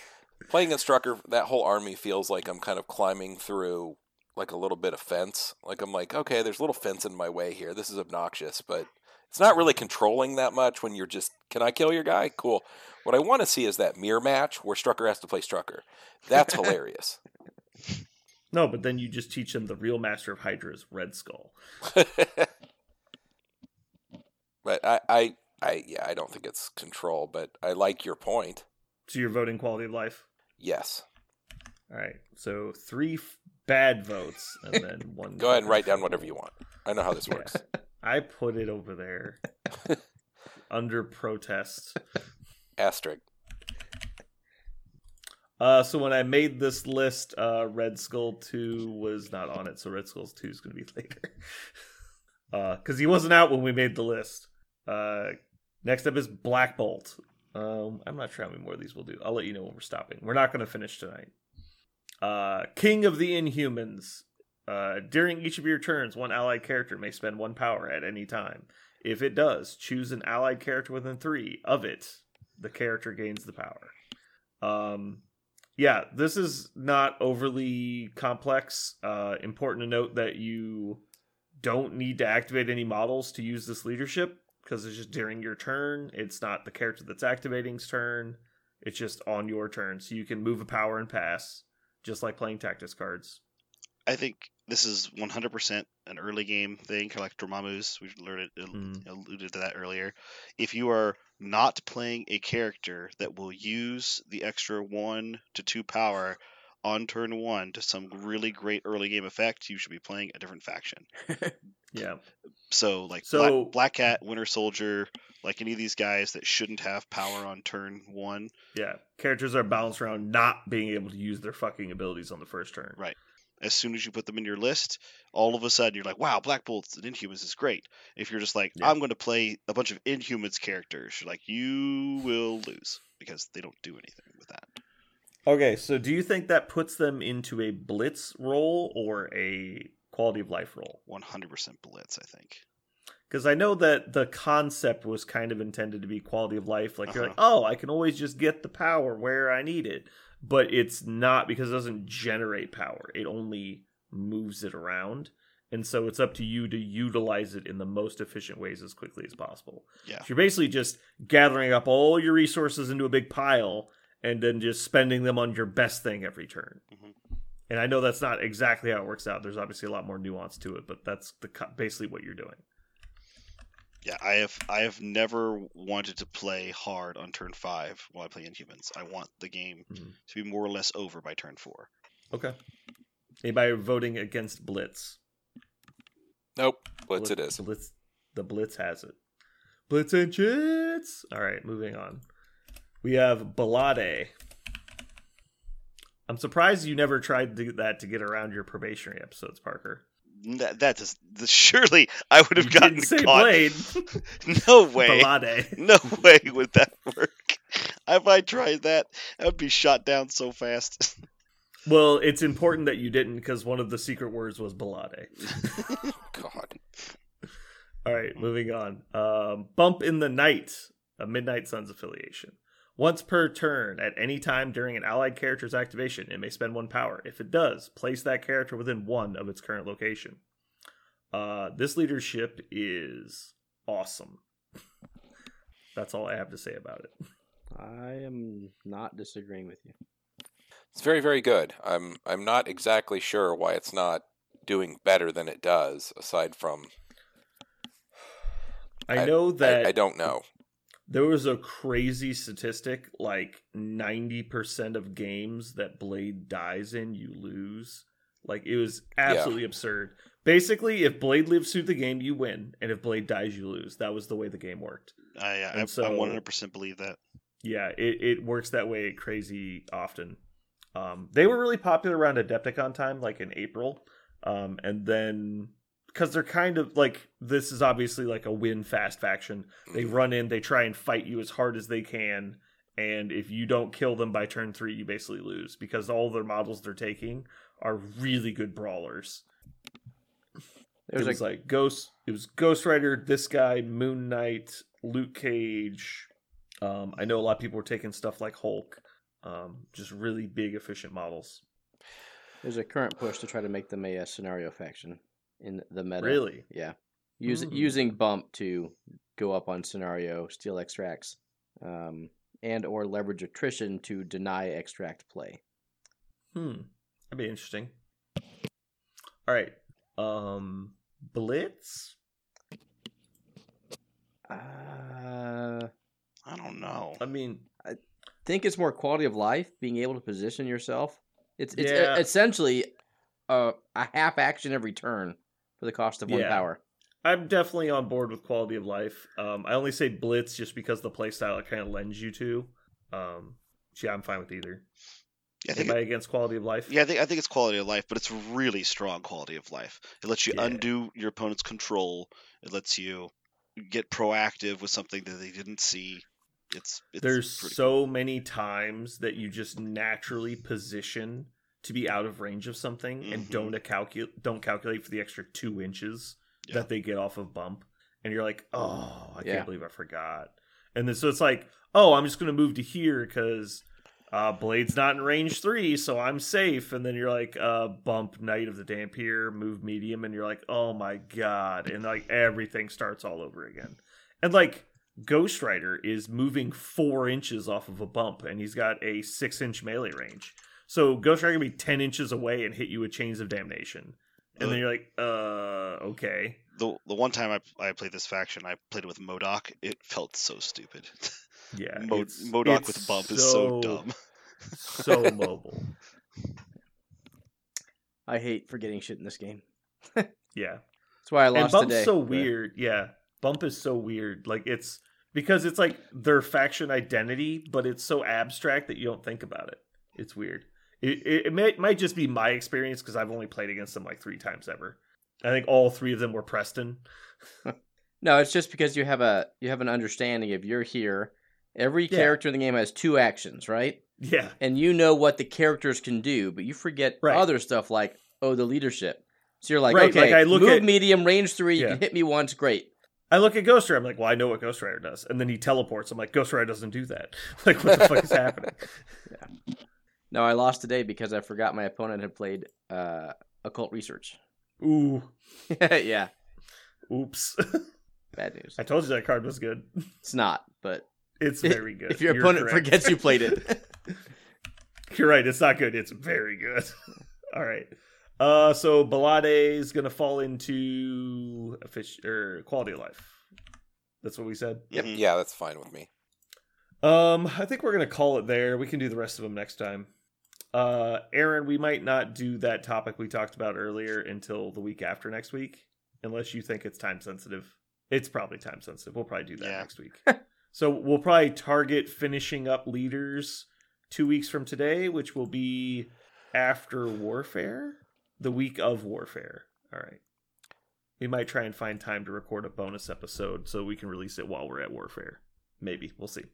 playing against Strucker, that whole army feels like I'm kind of climbing through like a little bit of fence. Like I'm like, okay, there's a little fence in my way here. This is obnoxious, but it's not really controlling that much when you're just, can I kill your guy? Cool. What I want to see is that mirror match where Strucker has to play Strucker. That's hilarious. No, but then you just teach them the real master of Hydra is Red Skull. but I, I, I, yeah, I don't think it's control, but I like your point. So you're voting quality of life. Yes. All right. So three f- bad votes and then one. Go ahead and write down whatever you want. I know how this works. I put it over there under protest. Asterisk. Uh, so when I made this list, uh, Red Skull two was not on it, so Red Skull two is going to be later. Uh, because he wasn't out when we made the list. Uh, next up is Black Bolt. Um, I'm not sure how many more of these we'll do. I'll let you know when we're stopping. We're not going to finish tonight. Uh, King of the Inhumans. Uh, during each of your turns, one allied character may spend one power at any time. If it does, choose an allied character within three of it. The character gains the power. Um, yeah, this is not overly complex. Uh, important to note that you don't need to activate any models to use this leadership because it's just during your turn. It's not the character that's activating's turn. It's just on your turn, so you can move a power and pass, just like playing tactics cards. I think this is 100% an early game thing, kind of like Dormammu's. We learned it, Mm. alluded to that earlier. If you are not playing a character that will use the extra one to two power on turn one to some really great early game effect, you should be playing a different faction. Yeah. So like So- Black, Black Cat, Winter Soldier, like any of these guys that shouldn't have power on turn one. Yeah. Characters are balanced around not being able to use their fucking abilities on the first turn. Right. As soon as you put them in your list, all of a sudden you're like, wow, Black Bolts and Inhumans is great. If you're just like, Yeah. I'm going to play a bunch of Inhumans characters, you're like, you will lose because they don't do anything with that. Okay, so do you think that puts them into a blitz role or a quality of life role? 100% blitz, I think. Because I know that the concept was kind of intended to be quality of life. Like you're Uh-huh. like, oh, I can always just get the power where I need it, but it's not because it doesn't generate power. It only moves it around, and so it's up to you to utilize it in the most efficient ways as quickly as possible. Yeah. So you're basically just gathering up all your resources into a big pile and then just spending them on your best thing every turn. Mhm. And I know that's not exactly how it works out. There's obviously a lot more nuance to it, but that's the basically what you're doing. Yeah, I have I have never wanted to play hard on turn five while I play Inhumans. I want the game Mhm. to be more or less over by turn four. Okay. Anybody voting against Blitz? Nope. Blitz it is. Blitz. The Blitz has it. Blitz and chits. All right, moving on. We have Balade. I'm surprised you never tried to do that to get around your probationary episodes, Parker. That that is surely I would have You gotten say caught. Blade. No way. Balade. No way would that work. If I tried that, I would be shot down so fast. Well, it's important that you didn't because one of the secret words was Balade. God. All right, moving on. Um, Bump in the Night, a Midnight Suns affiliation. Once per turn, at any time during an allied character's activation, it may spend one power. If it does, place that character within one of its current location. Uh, this leadership is awesome. That's all I have to say about it. I am not disagreeing with you. It's very, very good. I'm I'm not exactly sure why it's not doing better than it does, aside from I know that I, I don't know. There was a crazy statistic like 90% of games that Blade dies in, you lose. Like, it was absolutely absurd. Basically, if Blade lives through the game, you win. And if Blade dies, you lose. That was the way the game worked. I, I, And I so- 100% believe that. Yeah, it, it works that way crazy often. Um, they were really popular around Adepticon time, like in April. Um, and then, because they're kind of like, this is obviously like a win fast faction. They Mhm. run in, they try and fight you as hard as they can, and if you don't kill them by turn three, you basically lose because all their models they're taking are really good brawlers. There's it was a like Ghost. It was Ghost Rider, this guy, Moon Knight, Luke Cage. Um, I know a lot of people were taking stuff like Hulk. Um, just really big, efficient models. there's a current push to try to make them a, uh scenario faction in the meta. Really, Yeah. Use, Hmm. Using bump to go up on scenario, steal extracts, um, and or leverage attrition to deny extract play. hmm, that'd be interesting. All right, um, Blitz. Uh, I don't know. I mean, I think it's more quality of life, being able to position yourself. It's it's Yeah. essentially a, a half action every turn for the cost of one Yeah. power. I'm definitely on board with quality of life. Um, I only say Blitz just because the playstyle it kind of lends you to. Um, so yeah, I'm fine with either. Yeah, I think Anybody against quality of life? Yeah, I think I think it's quality of life, but it's really strong quality of life. It lets you Yeah. undo your opponent's control. It lets you get proactive with something that they didn't see. It's, it's There's pretty so many times that you just naturally position to be out of range of something and Mhm. don't calculate don't calculate for the extra two inches Yeah. that they get off of bump, and you're like, oh, I Yeah. can't believe I forgot. And then so it's like, oh, I'm just gonna move to here because uh, Blade's not in range three, so I'm safe. And then you're like, uh, bump Knight of the Dhampir, move medium, and you're like, oh my god, and like everything starts all over again. And like Ghost Rider is moving four inches off of a bump, and he's got a six inch melee range. So Ghost Rider can be ten inches away and hit you with Chains of Damnation. And then you're like, uh, okay. the the one time I I played this faction, I played it with MODOK. It felt so stupid. Yeah. Mo- it's- MODOK it's with bump is so dumb. so mobile. I hate forgetting shit in this game. Yeah. That's why I lost. and lost Bump's today. so but- weird. Yeah. Bump is so weird. Like it's because it's like their faction identity, but it's so abstract that you don't think about it. It's weird. It it, it may, might just be my experience because I've only played against them like three times ever. I think all three of them were Preston. No, it's just because you have a you have an understanding if you're here. Every Yeah. character in the game has two actions, right? Yeah. And you know what the characters can do, but you forget Right. other stuff like oh the leadership. So you're like, Right, okay, like, I look move at- medium, range three. You can hit me once, great. I look at Ghost Rider. I'm like, well, I know what Ghost Rider does, and then he teleports. I'm like, Ghost Rider doesn't do that. Like, what the fuck is happening? No, I lost today because I forgot my opponent had played uh, occult research. Ooh, yeah, oops. bad news. I told you that card was good. It's not, but It's very good. if your You're opponent correct. forgets you played it, You're right. It's not good. It's very good. All right. Uh, so Balade is gonna fall into a fish or quality of life. That's what we said. Yep. Mhm. Yeah, that's fine with me. Um, I think we're gonna call it there. We can do the rest of them next time. Uh, Aaron, we might not do that topic we talked about earlier until the week after next week, unless you think it's time sensitive. It's probably time sensitive. We'll probably do that Yeah. next week. so we'll probably target finishing up leaders two weeks from today, which will be after Warfare, the week of Warfare. All right. We might try and find time to record a bonus episode so we can release it while we're at Warfare. Maybe. We'll see.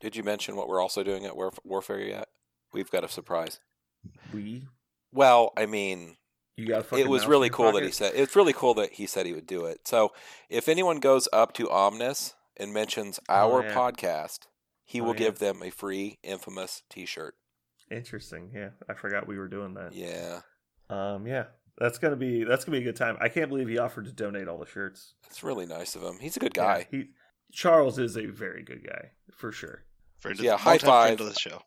Did you mention what we're also doing at Warf- Warfare yet? We've got a surprise. We Well, I mean, You got it was really in your cool that he said it's really cool that he said he would do it. So if anyone goes up to Omnis and mentions Oh, our yeah. podcast, he Oh, will yeah. give them a free infamous T-shirt. Interesting. Yeah, I forgot we were doing that. Yeah, Um. Yeah, that's gonna be that's gonna be a good time. I can't believe he offered to donate all the shirts. it's really nice of him. He's a good Yeah, guy. he Charles is a very good guy for sure. Friend Yeah, of, high longtime friend five. of the show.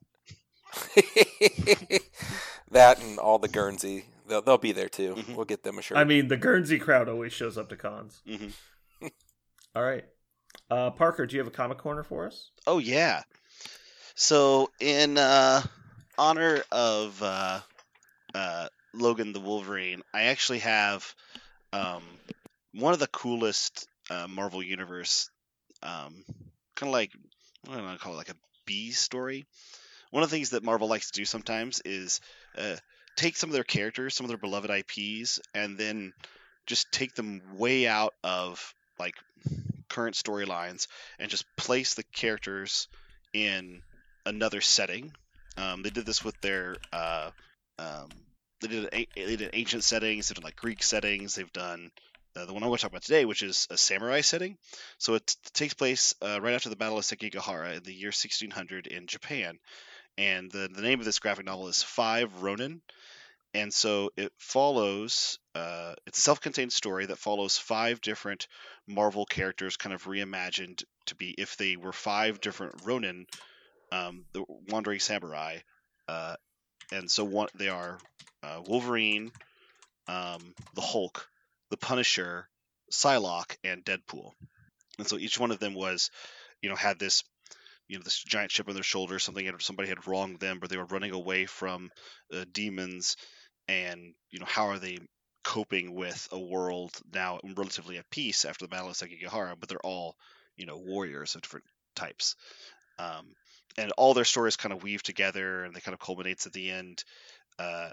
that and all the Guernsey, they'll, they'll be there too. Mhm. We'll get them a shirt. I mean, the Guernsey crowd always shows up to cons. hmm All right. Uh, Parker, do you have a comic corner for us? Oh yeah. So in uh, honor of uh, uh, Logan the Wolverine, I actually have um, one of the coolest uh, Marvel Universe, um, kind of like I don't know, call it like a B story. One of the things that Marvel likes to do sometimes is uh, take some of their characters, some of their beloved IPs, and then just take them way out of like current storylines and just place the characters in another setting. Um, they did this with their uh, um, they did they did ancient settings, they've done like Greek settings, they've done uh, the one I want to talk about today, which is a samurai setting. So it t- takes place uh, right after the Battle of Sekigahara in the year 1600 in Japan, and the the name of this graphic novel is Five Ronin. And so it follows. Uh, it's a self-contained story that follows five different Marvel characters, kind of reimagined to be if they were five different Ronin, um, the wandering samurai. Uh, and so one they are uh, Wolverine, um, the Hulk, the Punisher, Psylocke, and Deadpool. And so each one of them was, you know, had this, you know, this giant chip on their shoulder. Something had, somebody had wronged them, or they were running away from uh, demons. And you know, how are they coping with a world now relatively at peace after the Battle of Sekigahara? But they're all, you know, warriors of different types. Um, and all their stories kind of weave together, and they kind of culminates at the end. Uh,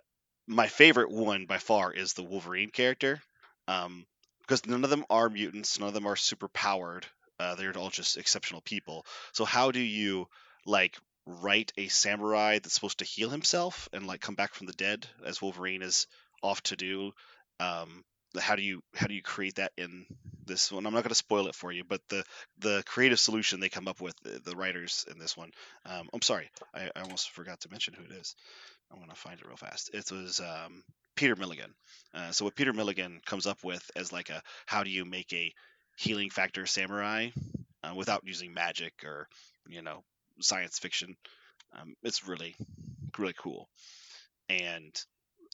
my favorite one by far is the Wolverine character, um, because none of them are mutants, none of them are super powered. Uh, they're all just exceptional people. So how do you like write a samurai that's supposed to heal himself and like come back from the dead as Wolverine is off to do? Um, how do you how do you create that in this one? I'm not going to spoil it for you, but the the creative solution they come up with, the, the writers in this one. Um, I'm sorry, I, I almost forgot to mention who it is. I'm going to find it real fast. It was um, Peter Milligan. Uh, so what Peter Milligan comes up with as like a how do you make a healing factor samurai uh, without using magic or you know science fiction. Um, it's really really cool, and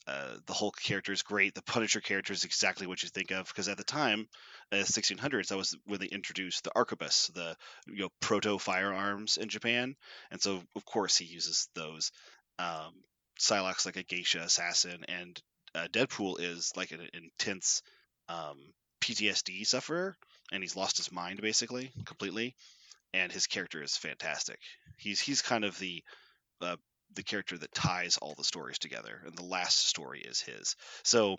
uh, the Hulk character is great. The Punisher character is exactly what you think of because at the time, uh, 1600s, that was when they introduced the arquebus, the you know proto firearms in Japan, and so of course he uses those. Um, Psylocke's like a geisha assassin, and uh, Deadpool is like an intense um, PTSD sufferer, and he's lost his mind basically completely. And his character is fantastic. He's he's kind of the uh, the character that ties all the stories together, and the last story is his. So,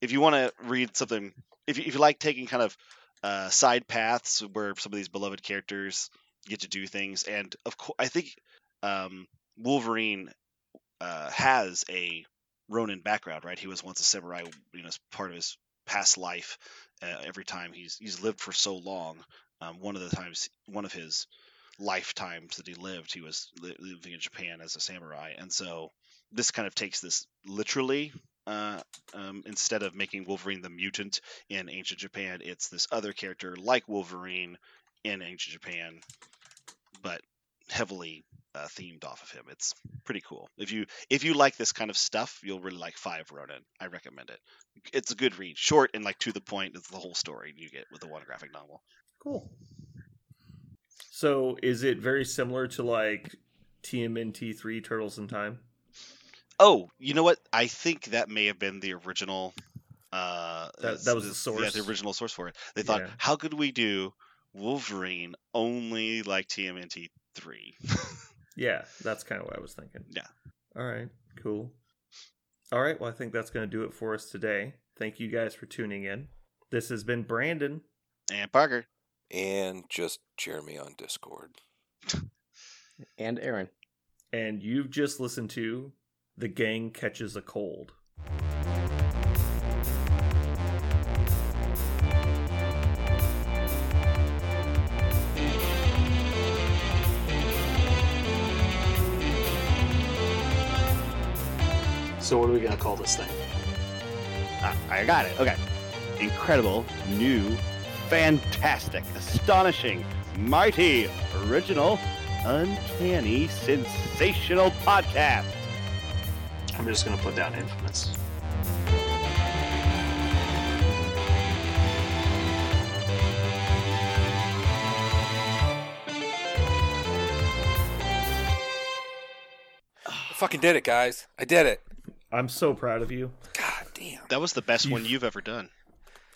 if you want to read something, if you, if you like taking kind of uh, side paths where some of these beloved characters get to do things, and of course, I think um, Wolverine uh, has a Ronin background, right? He was once a samurai, you know, as part of his past life. Uh, every time he's he's lived for so long, um, one of the times, one of his lifetimes that he lived, he was li- living in Japan as a samurai, and so this kind of takes this literally. Uh, um, instead of making Wolverine the mutant in ancient Japan, it's this other character like Wolverine in ancient Japan, but heavily uh, themed off of him. It's pretty cool. If you if you like this kind of stuff, you'll really like Five Ronin. I recommend it. It's a good read, short and like to the point. It's the whole story you get with the one graphic novel. Cool. So is it very similar to like TMNT three Turtles in Time? Oh, you know what? I think that may have been the original. Uh, That- that was the source? Yeah, the original source for it. They thought, Yeah. how could we do Wolverine only like TMNT three? Yeah, that's kind of what I was thinking. Yeah. All right, cool. All right, well, I think that's going to do it for us today. Thank you guys for tuning in. This has been Brandon. and Parker. And just Jeremy on Discord. And Aaron. and you've just listened to The Gang Catches a Cold. So what are we gonna call this thing? Ah, I got it. Okay. Incredible, new, fantastic, astonishing, mighty, original, uncanny, sensational podcast. I'm just gonna put down infamous. I fucking did it, guys. I did it. I'm so proud of you. God damn. That was the best You- one you've ever done.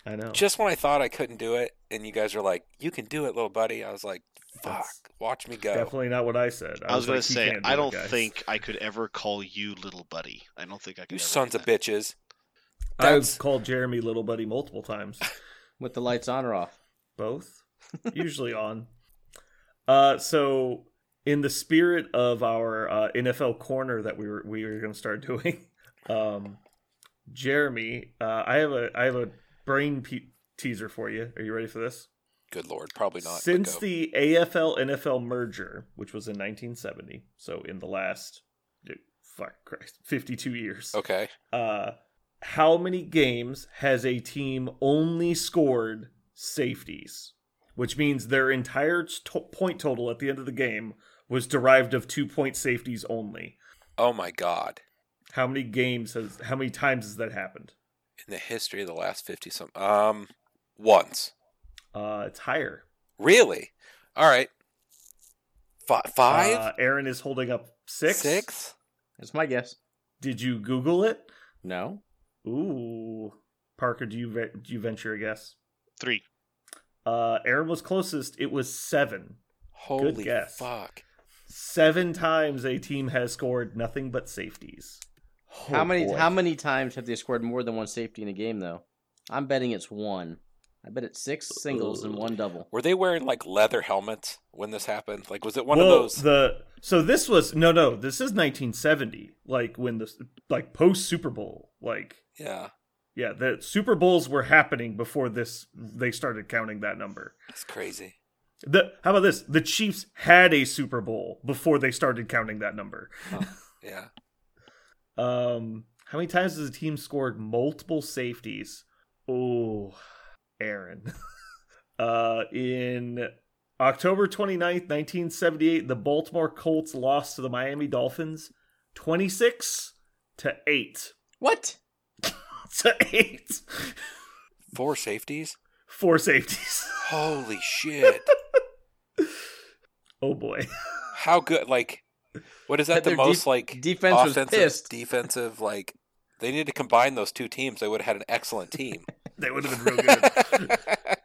I know. Just when I thought I couldn't do it, and you guys are like, "You can do it, little buddy," I was like, "Fuck, That's watch me go." Definitely not what I said. I, was, gonna like, say, do I don't guys." think I could ever call you little buddy. I don't think I could. You ever sons of that. bitches. I've called Jeremy little buddy multiple times. With the lights on or off? Both, usually on. Uh, so in the spirit of our uh, NFL corner that we were we were going to start doing, um, Jeremy, uh, I have a I have a brain pe- teaser for you. Are you ready for this? Good lord, probably not. Since the AFL NFL merger, which was in 1970, so in the last fuck Christ, 52 years. okay, Uh, how many games has a team only scored safeties? Which means their entire to- point total at the end of the game was derived of two point safeties only. oh my god, How many games has? How many times has that happened? in the history of the last fifty some, um, once. Uh, it's higher. Really? All right. Fi five, Uh, Aaron is holding up six. six. That's my guess. Did you Google it? No. Ooh, Parker, do you ve- do you venture a guess? Three. Uh, Aaron was closest. It was seven. Holy guess. fuck! Seven times a team has scored nothing but safeties. How Oh, many boy. how many times have they scored more than one safety in a game though? I'm betting it's one. I bet it's six singles and one double. Were they wearing like leather helmets when this happened? Like, was it one well, of those? The so this was no no this is 1970 like when the like post Super Bowl like yeah, yeah the Super Bowls were happening before this they started counting that number. it's crazy. The how about this? The Chiefs had a Super Bowl before they started counting that number. Yeah. Um, how many times has a team scored multiple safeties? Oh, Aaron. uh, in October 29th, 1978, the Baltimore Colts lost to the Miami Dolphins 26 to 8. What? to 8. Four safeties. Four safeties. Holy shit! oh boy. How good? Like, what is that? The most def- like defense offensive, defensive like They need to combine those two teams. They would have had an excellent team. They would have been real good.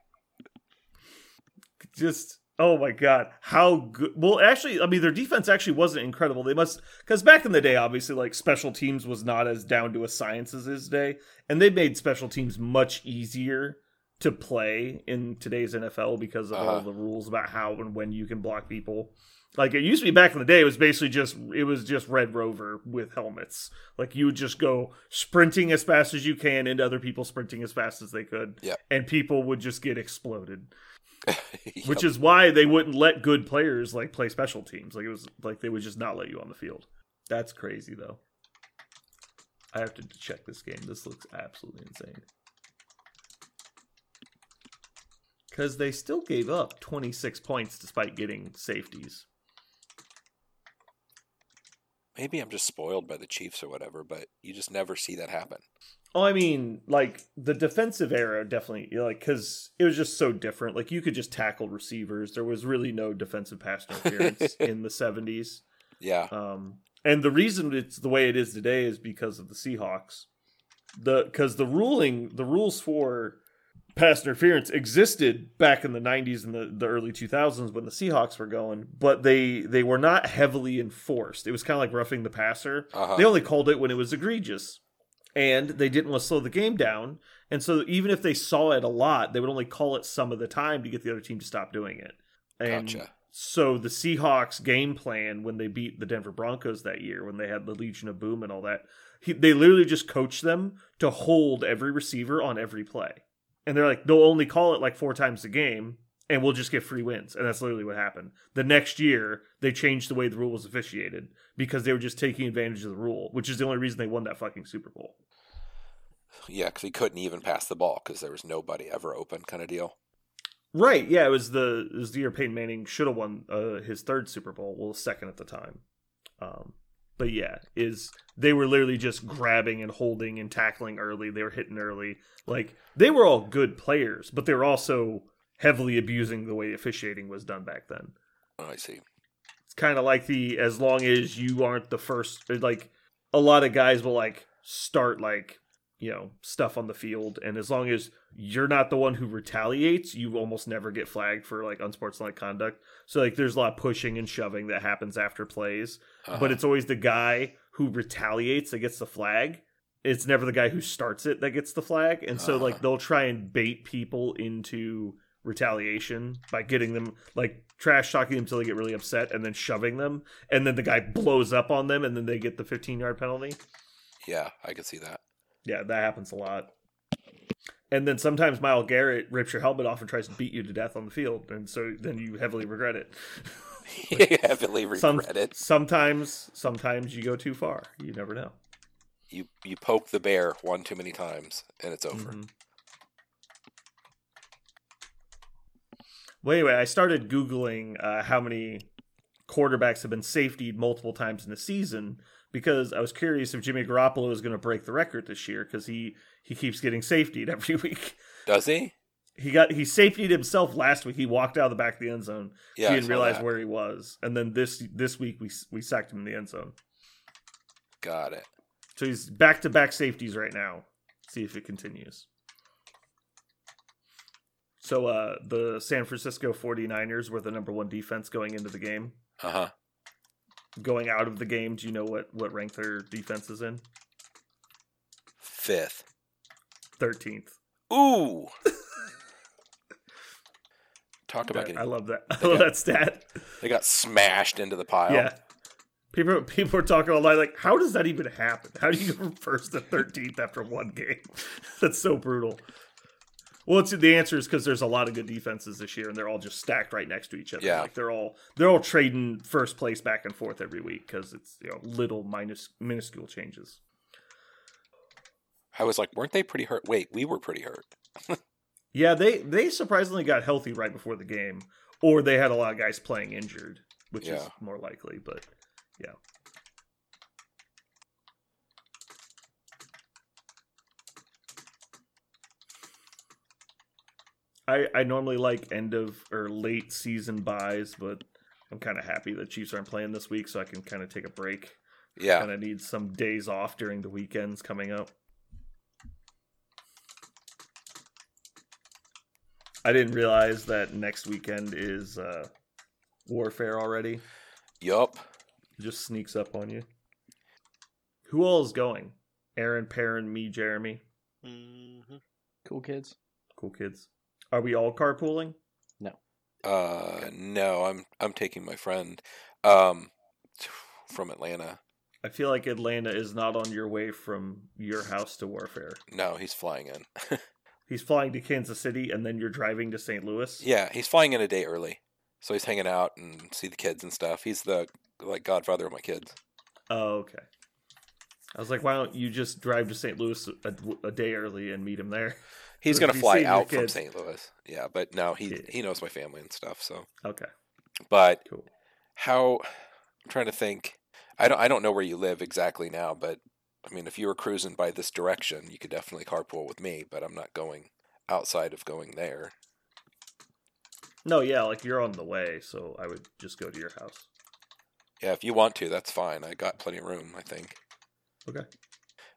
just oh my god how good well actually i mean their defense actually wasn't incredible they must because back in the day obviously like special teams was not as down to a science as is today and they made special teams much easier to play in today's nfl because of all Uh-huh. the rules about how and when you can block people like it used to be back in the day it was basically just it was just red rover with helmets like you would just go sprinting as fast as you can into other people sprinting as fast as they could Yep. and people would just get exploded Yep. which is why they wouldn't let good players like play special teams. Like it was like they would just not let you on the field. That's crazy though. I have to check this game. This looks absolutely insane. Cuz they still gave up 26 points despite getting safeties. Maybe I'm just spoiled by the Chiefs or whatever, but you just never see that happen. Oh, I mean, like the defensive era definitely like cuz it was just so different. Like you could just tackle receivers. There was really no defensive pass interference in the 70s. Yeah. Um, and the reason it's the way it is today is because of the Seahawks. The because the ruling, the rules for pass interference existed back in the 90s and the, the early 2000s when the Seahawks were going, but they they were not heavily enforced. It was kind of like roughing the passer. Uh-huh. They only called it when it was egregious. And they didn't want to slow the game down. And so even if they saw it a lot, they would only call it some of the time to get the other team to stop doing it. And Gotcha. so the Seahawks game plan when they beat the Denver Broncos that year, when they had the Legion of Boom and all that, he, they literally just coached them to hold every receiver on every play. And they're like, they'll only call it like four times a game, and we'll just get free wins. And that's literally what happened. The next year, they changed the way the rule was officiated because they were just taking advantage of the rule, which is the only reason they won that fucking Super Bowl. Yeah, because he couldn't even pass the ball because there was nobody ever open, kind of deal. Right? Yeah, it was the it was the year Peyton Manning should have won uh, his third Super Bowl, well, second at the time. Um, but yeah, is they were literally just grabbing and holding and tackling early. They were hitting early. Like they were all good players, but they were also heavily abusing the way officiating was done back then. Oh, I see. It's kind of like the as long as you aren't the first, like a lot of guys will like start like you know stuff on the field, and as long as you're not the one who retaliates, you almost never get flagged for like unsportsmanlike conduct. So like there's a lot of pushing and shoving that happens after plays, Uh-huh. but it's always the guy who retaliates that gets the flag. It's never the guy who starts it that gets the flag, and so like Uh-huh. they'll try and bait people into retaliation by getting them like trash talking them until they get really upset and then shoving them and then the guy blows up on them and then they get the 15 yard penalty yeah, I could see that. Yeah that happens a lot and then sometimes Myles Garrett rips your helmet off and tries to beat you to death on the field and so then you heavily regret it you heavily regret Some, it. sometimes sometimes you go too far you never know You you poke the bear one too many times, and it's over. Mhm. Well, anyway, I started Googling uh, how many quarterbacks have been safetied multiple times in a season because I was curious if Jimmy Garoppolo is going to break the record this year because he, he keeps getting safetied every week. Does he? He got he safetied himself last week. He walked out of the back of the end zone. Yeah, he didn't realize that. where he was, and then this this week we we sacked him in the end zone. Got it. So he's back to back safeties right now. See if it continues. So uh the San Francisco 49ers were the number 1 defense going into the game. Uh huh. Going out of the game, do you know what what rank their defense is in? Fifth. 13th. Ooh. Talk about I, getting. I love that. I love that stat. They got smashed into the pile. Yeah. People people are talking online like how does that even happen? How do you go from first to 13th after one game? That's so brutal. Well, it's, the answer is because there's a lot of good defenses this year, and they're all just stacked right next to each other. Yeah. like they're all they're all trading first place back and forth every week because it's you know little minus minuscule changes. I was like, weren't they pretty hurt? Wait, we were pretty hurt. Yeah, they they surprisingly got healthy right before the game, or they had a lot of guys playing injured, which is more likely. But yeah, I I normally like end of or late season buys, but I'm kind of happy the Chiefs aren't playing this week, so I can kind of take a break Yeah. Kind of need some days off during the weekends coming up. I didn't realize that next weekend is uh, Warfare already. Yup. Just sneaks up on you. Who all is going? Aaron, Perrin, me, Jeremy. Mhm. Cool kids. Cool kids. Are we all carpooling? No. Uh, no, I'm I'm taking my friend, um, from Atlanta. I feel like Atlanta is not on your way from your house to Warfare. No, he's flying in. He's flying to Kansas City and then you're driving to St. Louis? yeah, he's flying in a day early, so he's hanging out and see the kids and stuff. He's the like godfather of my kids. Oh, okay. I was like, why don't you just drive to St. Louis a, a day early and meet him there? He's So gonna fly out from St. Louis. Yeah, but no, he Yeah. he knows my family and stuff. So, Okay, but cool. how? I'm trying to think. I don't I don't know where you live exactly now, but I mean, if you were cruising by this direction, you could definitely carpool with me. But I'm not going outside of going there. No, yeah, like you're on the way, so I would just go to your house. Yeah, if you want to, that's fine. I got plenty of room, I think. Okay.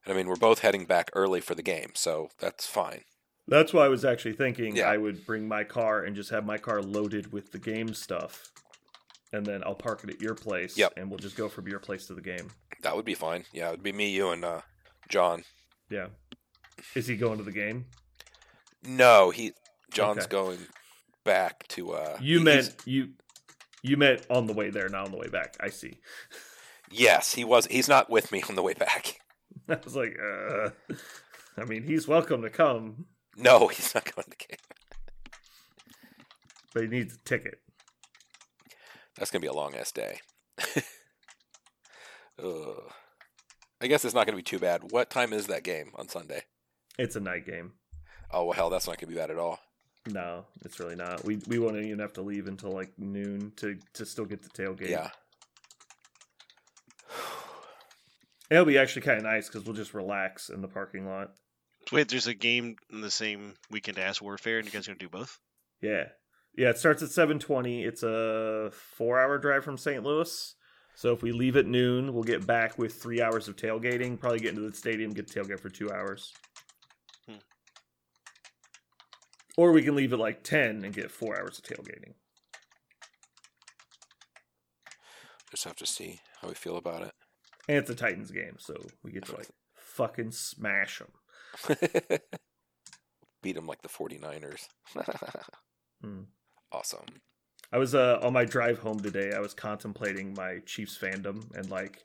And I mean, we're both heading back early for the game, so that's fine. That's why I was actually thinking Yeah. I would bring my car and just have my car loaded with the game stuff. And then I'll park it at your place Yep. and we'll just go from your place to the game. That would be fine. Yeah, it would be me, you, and uh, John. Yeah. Is he going to the game? No, he John's Okay. going back to. uh You he- meant you you meant on the way there, not on the way back. I see. Yes, he was. He's not with me on the way back. I was like, uh I mean, he's welcome to come, No, he's not going to the game. but he needs a ticket. That's gonna be a long ass day. Ugh. I guess it's not gonna be too bad. What time is that game on Sunday? It's a night game. Oh well, hell, that's not gonna be bad at all. No, it's really not. We we won't even have to leave until like noon to to still get the tailgate. Yeah. It'll be actually kind of nice because we'll just relax in the parking lot. Wait, there's a game in the same weekend as Warfare, and you guys are gonna do both? Yeah, yeah. It starts at seven twenty. It's a four-hour drive from St. Louis. So if we leave at noon, we'll get back with three hours of tailgating. Probably get into the stadium, get tailgate for two hours. Hmm. Or we can leave at like ten and get four hours of tailgating. Just have to see how we feel about it. And it's a Titans game, so we get to like fucking smash them. Beat them like the 49ers. Hmm. Awesome. I was uh, on my drive home today. I was contemplating my Chiefs fandom and like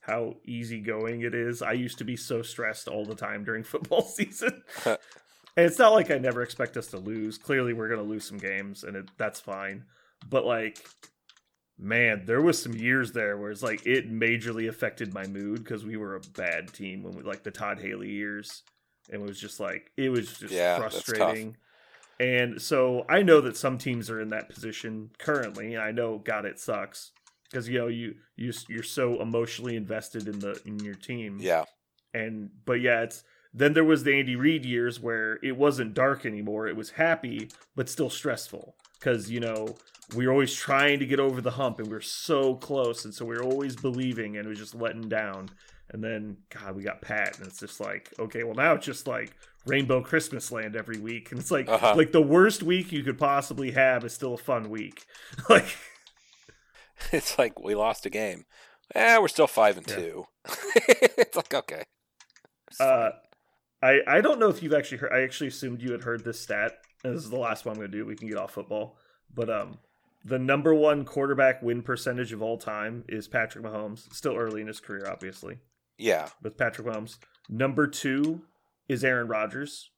how easygoing it is. I used to be so stressed all the time during football season. and it's not like I never expect us to lose. Clearly, we're going to lose some games, and it, that's fine. But like, man, there was some years there where it's like it majorly affected my mood because we were a bad team when we like the Todd Haley years, and it was just like it was just Yeah, frustrating. And so I know that some teams are in that position currently. I know, God, it sucks because you know you you you're so emotionally invested in the in your team. Yeah. And but yeah, it's then there was the Andy Reid years where it wasn't dark anymore. It was happy but still stressful because you know we were always trying to get over the hump and we are so close, and so we were always believing, and it was just letting down. And then God, we got Pat, and it's just like okay, well now it's just like Rainbow Christmas Land every week, and it's like Uh-huh. like the worst week you could possibly have is still a fun week. like It's like we lost a game. Eh, we're still five and Yeah. two. it's like okay. It's Uh. I I don't know if you've actually heard. I actually assumed you had heard this stat. And this is the last one I'm going to do. We can get off football, but um, the number one quarterback win percentage of all time is Patrick Mahomes. Still early in his career, obviously, yeah. With Patrick Mahomes. Number two is Aaron Rodgers.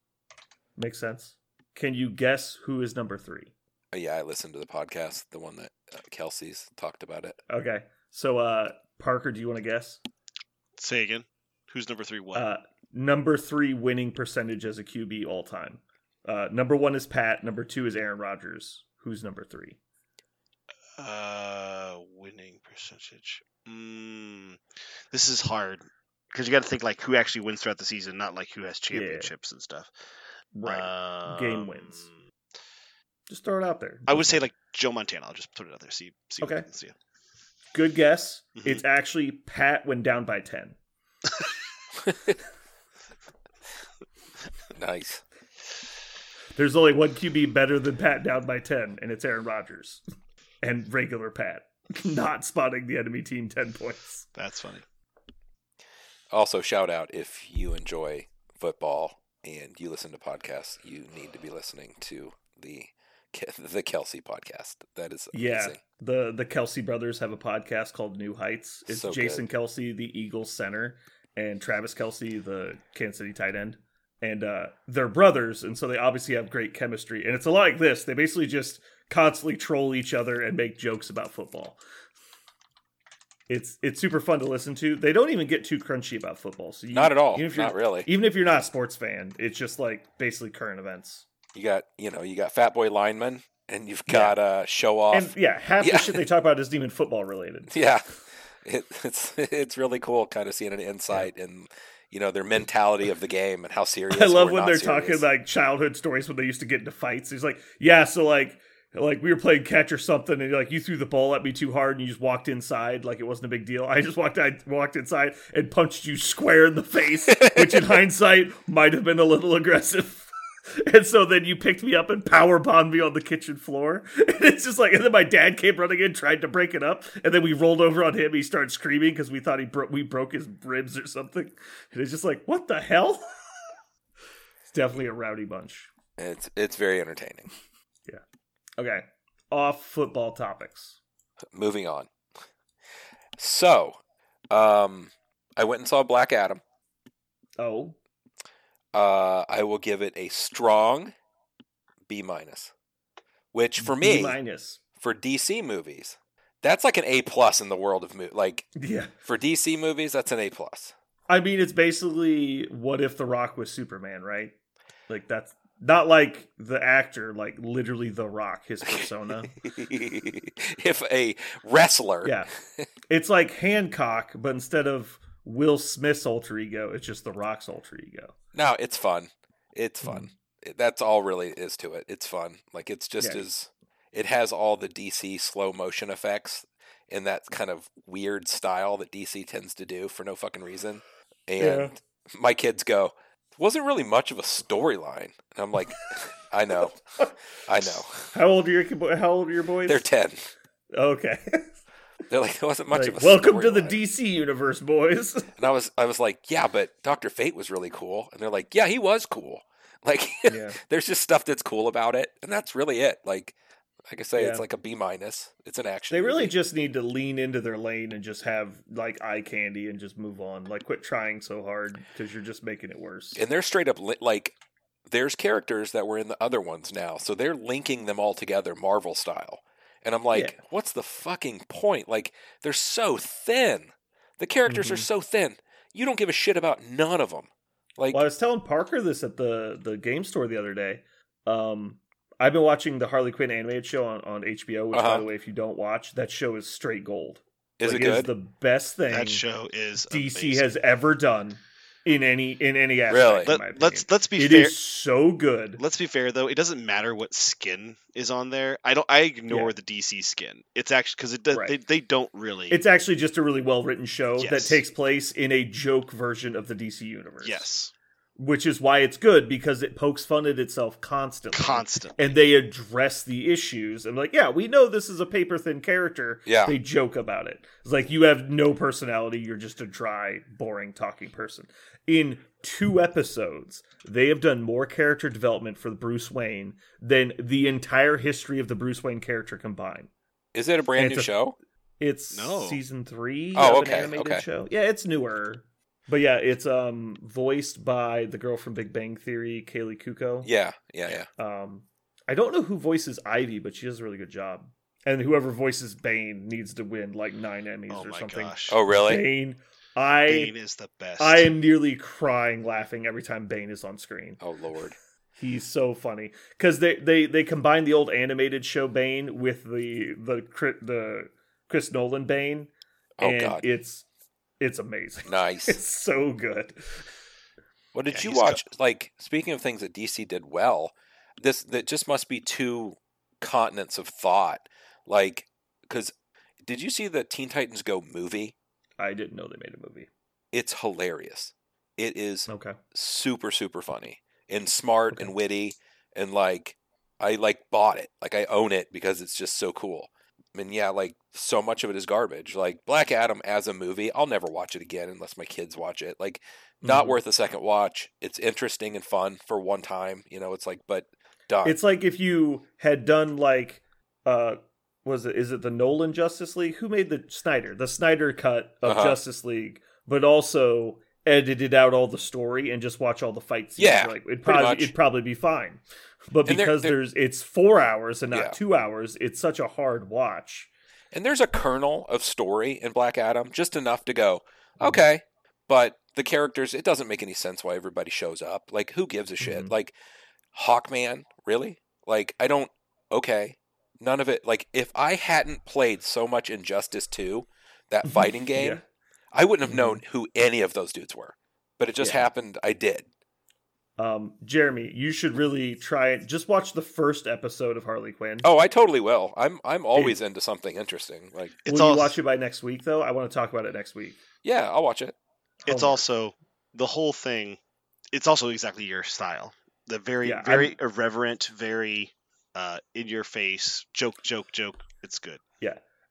Makes sense. Can you guess who is number three? Uh, Yeah, I listened to the podcast, the one that uh, Kelce's talked about it. Okay, so uh, Parker, do you want to guess? Say again. Who's number three? What? Uh, number three winning percentage as a QB all time. Uh, number one is Pat. Number two is Aaron Rodgers. Who's number three? Uh, winning percentage. Mm, this is hard because you got to think like who actually wins throughout the season, not like who has Yeah. championships and stuff. Right. Game wins. Um, Just throw it out there. I would say like Joe Montana. I'll just put it out there. See, see. Okay. What we see. Good guess. Mhm. It's actually Pat when down by 10. Nice. There's only one QB better than Pat down by 10, and it's Aaron Rodgers. And regular Pat. Not spotting the enemy team 10 points. That's funny. Also, shout out if you enjoy football and you listen to podcasts, you need to be listening to the the Kelce podcast. That is amazing. Yeah. The the Kelce brothers have a podcast called New Heights. It's So Jason good. Kelce, the Eagles center, and Travis Kelce, the Kansas City tight end. And uh, they're brothers, and so they obviously have great chemistry. And it's a lot like this. They basically just constantly troll each other and make jokes about football. It's it's super fun to listen to. They don't even get too crunchy about football. So you, Not at all. Even if you're, Not really. Even if you're not a sports fan, it's just like basically current events. You got you know you got Fat Boy Lineman and you've Yeah. got uh show off. And yeah, half Yeah. the shit they talk about isn't even football related. Yeah, it, it's it's really cool, kind of seeing an insight and you know their mentality of the game and how serious. I love when they're serious. talking like childhood stories when they used to get into fights. He's like, yeah, so like like we were playing catch or something, and like you threw the ball at me too hard, and you just walked inside like it wasn't a big deal. I just walked I walked inside and punched you square in the face, which in hindsight might have been a little aggressive. And so then you picked me up and power bombed me on the kitchen floor. And it's just like, and then my dad came running in, tried to break it up, and then we rolled over on him. He started screaming because we thought he bro- we broke his ribs or something. And it's just like, what the hell? it's definitely a rowdy bunch. It's it's very entertaining. Okay, off football topics. Moving on. So, um, I went and saw Black Adam. Oh, Uh, I will give it a strong B minus, which for B me minus. for DC movies, that's like an A plus in the world of mo- like Yeah, for DC movies, that's an A plus. I mean, it's basically what if The Rock was Superman, right? Like that's not like the actor, like literally The Rock, his persona. if a wrestler, Yeah. It's like Hancock, but instead of Will Smith's alter ego, it's just The Rock's alter ego. no, it's fun. It's fun. Mm-hmm. That's all really is to it. It's fun. Like it's just Yeah. as it has all the DC slow motion effects in that kind of weird style that DC tends to do for no fucking reason. And Yeah. my kids go, wasn't really much of a storyline. And I'm like, I know, I know. How old are your how old are your boys? They're ten. okay. They're like, it wasn't much Like, of a welcome to the storyline." DC universe, boys. And I was, I was like, yeah, but Doctor Fate was really cool. And they're like, yeah, he was cool. Like, yeah. there's just stuff that's cool about it, and that's really it. Like, like I say, it's like a B minus. It's an action. They really movie. just need to lean into their lane and just have like eye candy and just move on. Like quit trying so hard because you're just making it worse. and they're straight up li- like, there's characters that were in the other ones now, so they're linking them all together, Marvel style. And I'm like, Yeah. what's the fucking point? Like, they're so thin. The characters are Mhm. so thin. You don't give a shit about none of them. Like, Well, I was telling Parker this at the the game store the other day. Um, I've been watching the Harley Quinn animated show on, on HBO, which, by Uh-huh. the way, if you don't watch, that show is straight gold. is Like, it good? the best thing That show is DC amazing. has ever done in any in any aspect. Really? in Let, my let's let's be It fair. is so good. Let's be fair though. It doesn't matter what skin is on there. I don't. I ignore Yeah. the DC skin. It's actually because it does. Right. They, they don't really. It's actually just a really well written show that takes place in a joke version of the DC universe. yes, which is why it's good because it pokes fun at itself constantly. constant. and they address the issues. I'm like, yeah, we know this is a paper thin character. Yeah. They joke about it. It's like you have no personality. You're just a dry, boring talking person. In two episodes, they have done more character development for Bruce Wayne than the entire history of the Bruce Wayne character combined. is it a brand and new it's a- show? It's No. season three Oh, of okay, an animated okay. show. Yeah, it's newer. But yeah, it's um voiced by the girl from Big Bang Theory, Kaley Cuoco. Yeah, yeah, yeah. Um, I don't know who voices Ivy, but she does a really good job. And whoever voices Bane needs to win like nine Emmys Oh or my something. gosh. Oh, really? Bane, I Bane is the best. I am nearly crying laughing every time Bane is on screen. Oh lord. He's so funny because they, they they combine the old animated show Bane with the the the Chris Nolan Bane, Oh and god. it's it's amazing. Nice. It's so good. What did Yeah, you got- watch? Like speaking of things that DC did well, this that just must be two continents of thought. Like because did you see the Teen Titans Go movie? I didn't know they made a movie. It's hilarious. It is Okay. super super funny and smart Okay. and witty and like I like bought it. Like I own it because it's just so cool. And yeah, like so much of it is garbage. Like Black Adam as a movie, I'll never watch it again unless my kids watch it. Like not Mhm. worth a second watch. It's interesting and fun for one time, you know, it's like but done. It's like if you had done like uh was it is it the Nolan Justice League? Who made the Snyder? The Snyder cut of Uh-huh. Justice League, but also edited out all the story and just watch all the fight scenes. Yeah, like it'd probably it'd probably be fine. But they're- because they're- there's it's four hours and not Yeah. two hours, it's such a hard watch. And there's a kernel of story in Black Adam, just enough to go, Mm-hmm. okay. But the characters, it doesn't make any sense why everybody shows up. Like, who gives a shit? Mhm. Like, Hawkman, really? Like, I don't. Okay, none of it. Like, if I hadn't played so much Injustice 2, that fighting game, Yeah. I wouldn't have known who any of those dudes were. But it just Yeah. happened. I did. Um, Jeremy, you should really try it. Just watch the first episode of Harley Quinn. Oh, I totally will. I'm I'm always into something interesting. Like, It's Will all you watch it by next week though? I want to talk about it next week. yeah, I'll watch it. it's Homework. also the whole thing. It's also exactly your style. The very Yeah, very irreverent, very uh, in your face joke, joke, joke. It's good.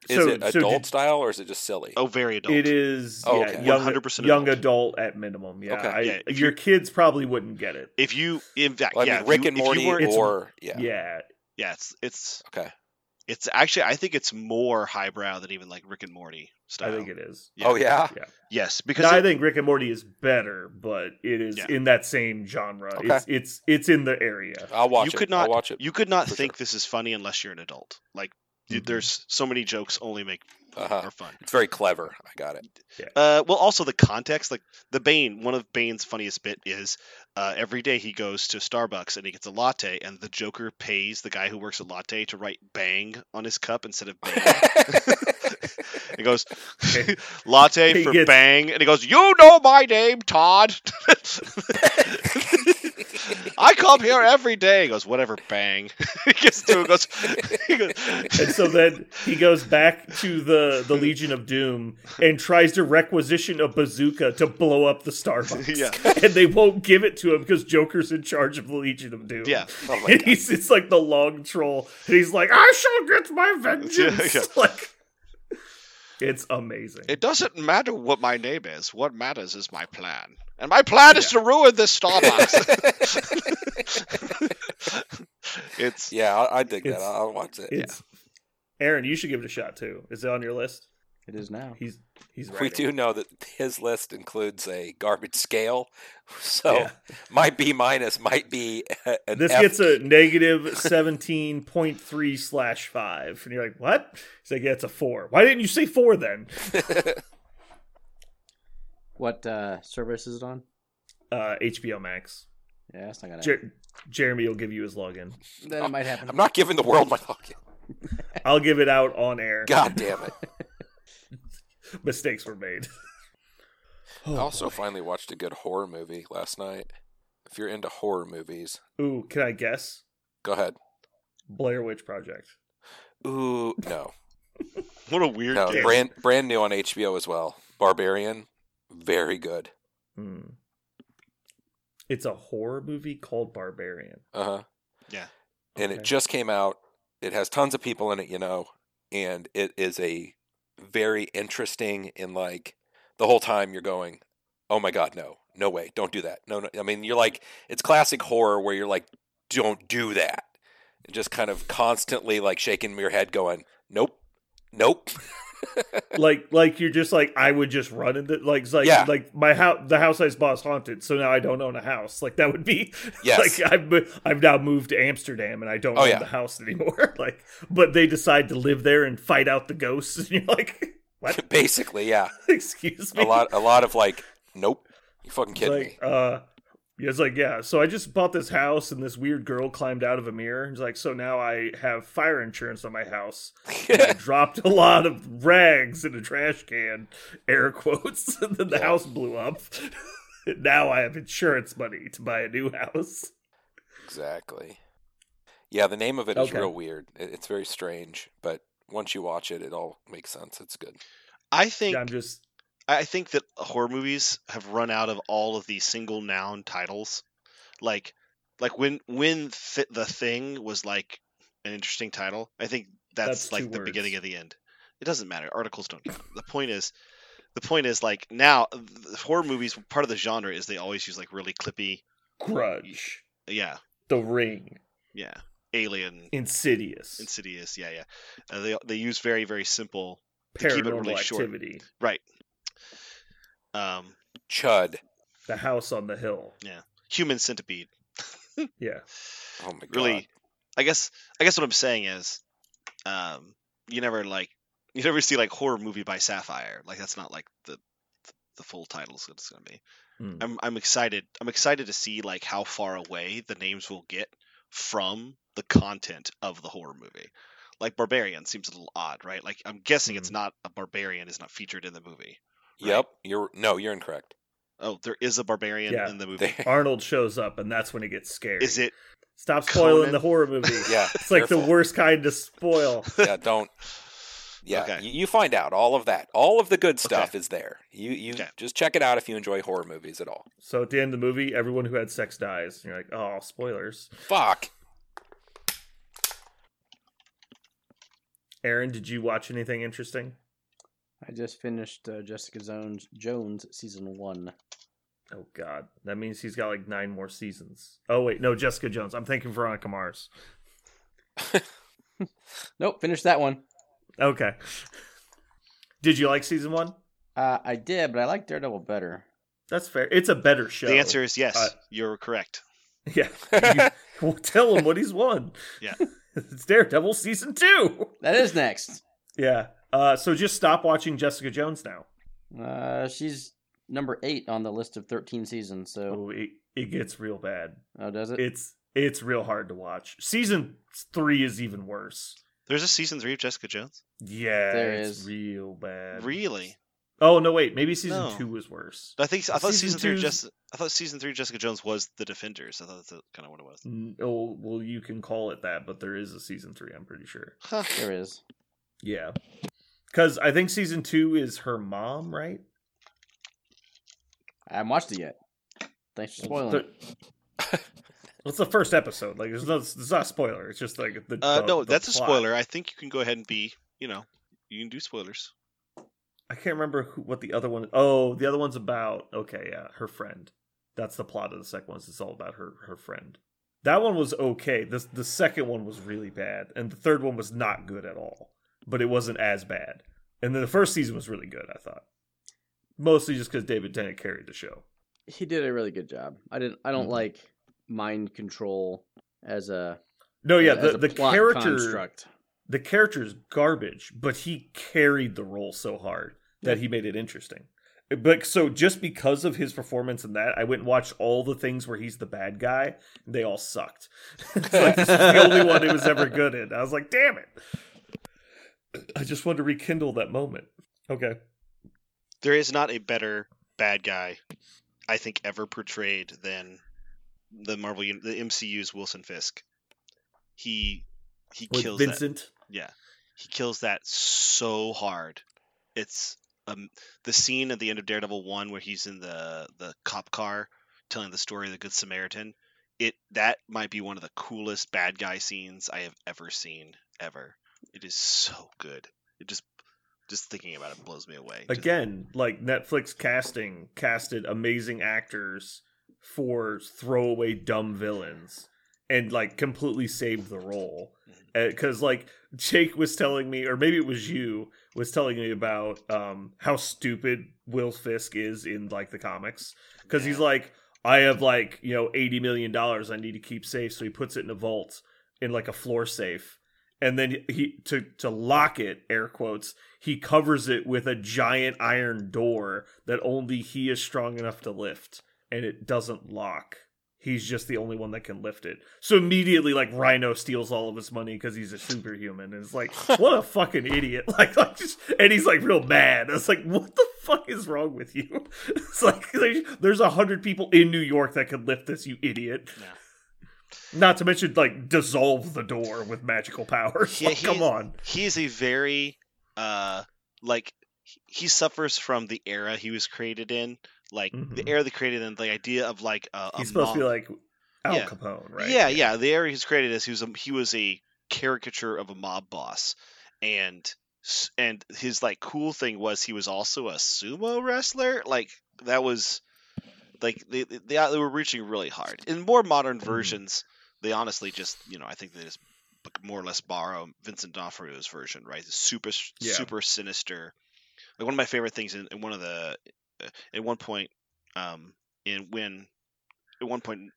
Is So- it so adult did- style or is it just silly? Oh, very adult. It is Oh, yeah, okay. young, 100% young adult. adult at minimum. Yeah, Okay. I- Yeah, if your kids probably wouldn't get it. If you, in fact, Well, I yeah, mean, Rick you- and Morty weren't- or yeah. Yeah, yeah, it's it's Okay. it's actually I think it's more highbrow than even like Rick and Morty style. I think it is. Yeah. Oh yeah. yeah, Yes, because No, I think Rick and Morty is better, but it is Yeah. in that same genre. Okay. It's it's it's in the area. I'll watch you it. could I'll not watch it. you could not think sure. this is funny unless you're an adult. Like dude, there's so many jokes only make Uh-huh. more fun. It's very clever. I got it. Uh, well, also the context, like the Bane. One of Bane's funniest bit is uh, every day he goes to Starbucks and he gets a latte, and the Joker pays the guy who works at Latte to write "bang" on his cup instead of "bang." he goes latte He for gets- bang, and he goes, "You know my name, Todd." I come here every day. He goes, "Whatever, bang." he gets to it, goes, he goes And so then he goes back to the the Legion of Doom and tries to requisition a bazooka to blow up the Starbucks. Yeah. and they won't give it to him because Joker's in charge of the Legion of Doom. Yeah. Oh and he's it's like the long troll, and he's like, "I shall get my vengeance." Yeah. Like, it's amazing. It doesn't matter what my name is. What matters is my plan. And my plan is to ruin this Starbucks. it's yeah, I, I dig that. I'll I'll watch it. Yeah. Aaron. You should give it a shot too. Is it on your list? It is now. He's he's We do know that his list includes a garbage scale, so Yeah. my B minus might be a- an This F. gets a negative seventeen point three slash five, and you're like, "What?" He's like, "Yeah, it's a four. Why didn't you say four then?" What uh, service is it on? Uh, HBO Max. Yeah, that's not gonna. Jer- Jeremy will give you his login. then it might happen. I'm not giving the world my login. I'll give it out on air. God damn it! Mistakes were made. I Oh, also boy. finally watched a good horror movie last night. If you're into horror movies, Ooh, can I guess? go ahead. Blair Witch Project. Ooh, no, what a weird no, game. brand brand new on HBO as well. Barbarian, very good. Hmm. It's a horror movie called Barbarian. Uh huh. Yeah. and Okay. it just came out. It has tons of people in it, you know, and it is a very interesting in like the whole time you're going, "Oh my god, no. No way. Don't do that." No, no. I mean, you're like it's classic horror where you're like, "Don't do that." And just kind of constantly like shaking your head going, "Nope. Nope." like like you're just like I would just run into like like Yeah. like my house the house I bought is haunted so now I don't own a house like that would be Yes. like I've I've now moved to Amsterdam and I don't Oh, own yeah. the house anymore like but they decide to live there and fight out the ghosts and you're like what Basically, yeah. excuse me A lot a lot of like, "Nope. You fucking kidding like me." uh it's like yeah so I just bought this house and this weird girl climbed out of a mirror and it's like so now I have fire insurance on my house And I dropped a lot of rags in a trash can, air quotes, and then the Yeah. house blew up. now I have insurance money to buy a new house. Exactly. Yeah, the name of it is Okay. real weird. It's very strange, but once you watch it, it all makes sense. It's good. I think Yeah, I'm just I think that horror movies have run out of all of the single noun titles. Like like when when th- the thing was like an interesting title. I think that's, That's like the beginning of the end. It doesn't matter. Articles don't count. The point is the point is like now the horror movies part of the genre is they always use like really clippy Grudge, yeah The Ring, yeah alien Insidious, insidious yeah yeah uh, they they use very very simple to keep it Paranormal really short. Activity, right um Chud. The House on the Hill. Yeah. Human centipede Yeah, Oh my god. really i guess i guess what i'm saying is um you never like you never see like horror movie by sapphire like that's not like the the full title is what it's gonna be Hmm. i'm i'm excited i'm excited to see like how far away the names will get from the content of the horror movie like barbarian seems a little odd right like i'm guessing it's Mhm. not a barbarian is not featured in the movie Yep. You're no, you're incorrect. oh there is a barbarian Yeah. in the movie Arnold shows up, and that's when he gets scared. is it Stop spoiling Conan? the horror movie. yeah. It's like the worst kind to spoil. yeah, don't. Yeah, Okay. you, you find out all of that. All of the good stuff Okay. is there. You you Okay. just check it out if you enjoy horror movies at all. So at the end of the movie, everyone who had sex dies. You're like, oh, spoilers. Fuck. Aaron, did you watch anything interesting? I just finished uh, Jessica Jones Jones season one. Oh God, that means he's got like nine more seasons. Oh wait, no, Jessica Jones. I'm thinking Veronica Mars. Nope, finished that one. Okay. Did you like season one? Uh, I did, but I like Daredevil better. That's fair. It's a better show. the answer is yes Uh, you're correct yeah. You- well, tell him what he's won. Yeah. it's Daredevil season two. That is next. Yeah. Uh, so just stop watching Jessica Jones now. Uh, she's number eight on the list of thirteen seasons. So, Oh, it, it gets real bad. oh, does it? It's it's real hard to watch. Season three is even worse. there's a season three of jessica jones Yeah, There it's is. real bad. really Oh no, wait. Maybe season No. two was worse. I think I thought Season season, three of two's- Jess, I thought season three Jessica Jones was the Defenders. I thought that's kind of what it was. Oh well, you can call it that, but there is a season three. I'm pretty sure. Huh. there is. Yeah, because I think season two is her mom, right? I haven't watched it yet. Thanks for spoiling. The- it. Well, it's the first episode. Like, there's no, it's not a spoiler. It's just like the. Uh, the- no, the that's a spoiler. I think you can go ahead and be, you know, you can do spoilers. I can't remember who, what the other one. Oh, the other one's about. Okay, yeah, her friend. That's the plot of the second one. It's all about her her friend. That one was okay. The the second one was really bad, and the third one was not good at all. But it wasn't as bad. And then the first season was really good. I thought, mostly just because David Tennant carried the show. He did a really good job. I didn't. I don't Mhm. like mind control as a No, yeah, the the character construct. the character's garbage, but he carried the role so hard that he made it interesting. But so just because of his performance in that, I went and watched all the things where he's the bad guy, and they all sucked. it's like this is the only one he was ever good in. I was like, damn it. I just wanted to rekindle that moment. Okay. There is not a better bad guy, I think, ever portrayed than the Marvel, the MCU's Wilson Fisk. He he With kills that. Vincent. Yeah, he kills that so hard. It's um the scene at the end of Daredevil one where he's in the the cop car telling the story of the Good Samaritan. It that might be one of the coolest bad guy scenes I have ever seen ever. It is so good. It just just thinking about it blows me away. Just- Again, like Netflix casting casted amazing actors for throwaway dumb villains and like completely saved the role. Because like Jake was telling me, or maybe it was you, was telling me about um, how stupid Will Fisk is in like the comics. Because he's like, I have like you know eighty million dollars I need to keep safe, so he puts it in a vault in like a floor safe, and then he to to lock it, air quotes, he covers it with a giant iron door that only he is strong enough to lift, and it doesn't lock. He's just the only one that can lift it. So immediately, like Rhino steals all of his money because he's a superhuman, and it's like, what a fucking idiot! Like, like, just, and he's like real mad. It's like, what the fuck is wrong with you? It's like there's- a hundred people in New York that could lift this, you idiot. Yeah. Not to mention like dissolve the door with magical powers. Yeah, Like, come on. he is a very uh like he- he suffers from the era he was created in like the Mhm. era they created in the idea of like a, a He's supposed to be like Al Yeah. Capone, right? yeah yeah the era he's created as he was a, he was a caricature of a mob boss and and his like cool thing was he was also a sumo wrestler like that was like they they, they were reaching really hard in more modern Mhm. versions they honestly just you know i think they just more or less borrow vincent d'onofrio's version right super Yeah. super sinister like one of my favorite things in, in one of the uh, at one point um in when at one point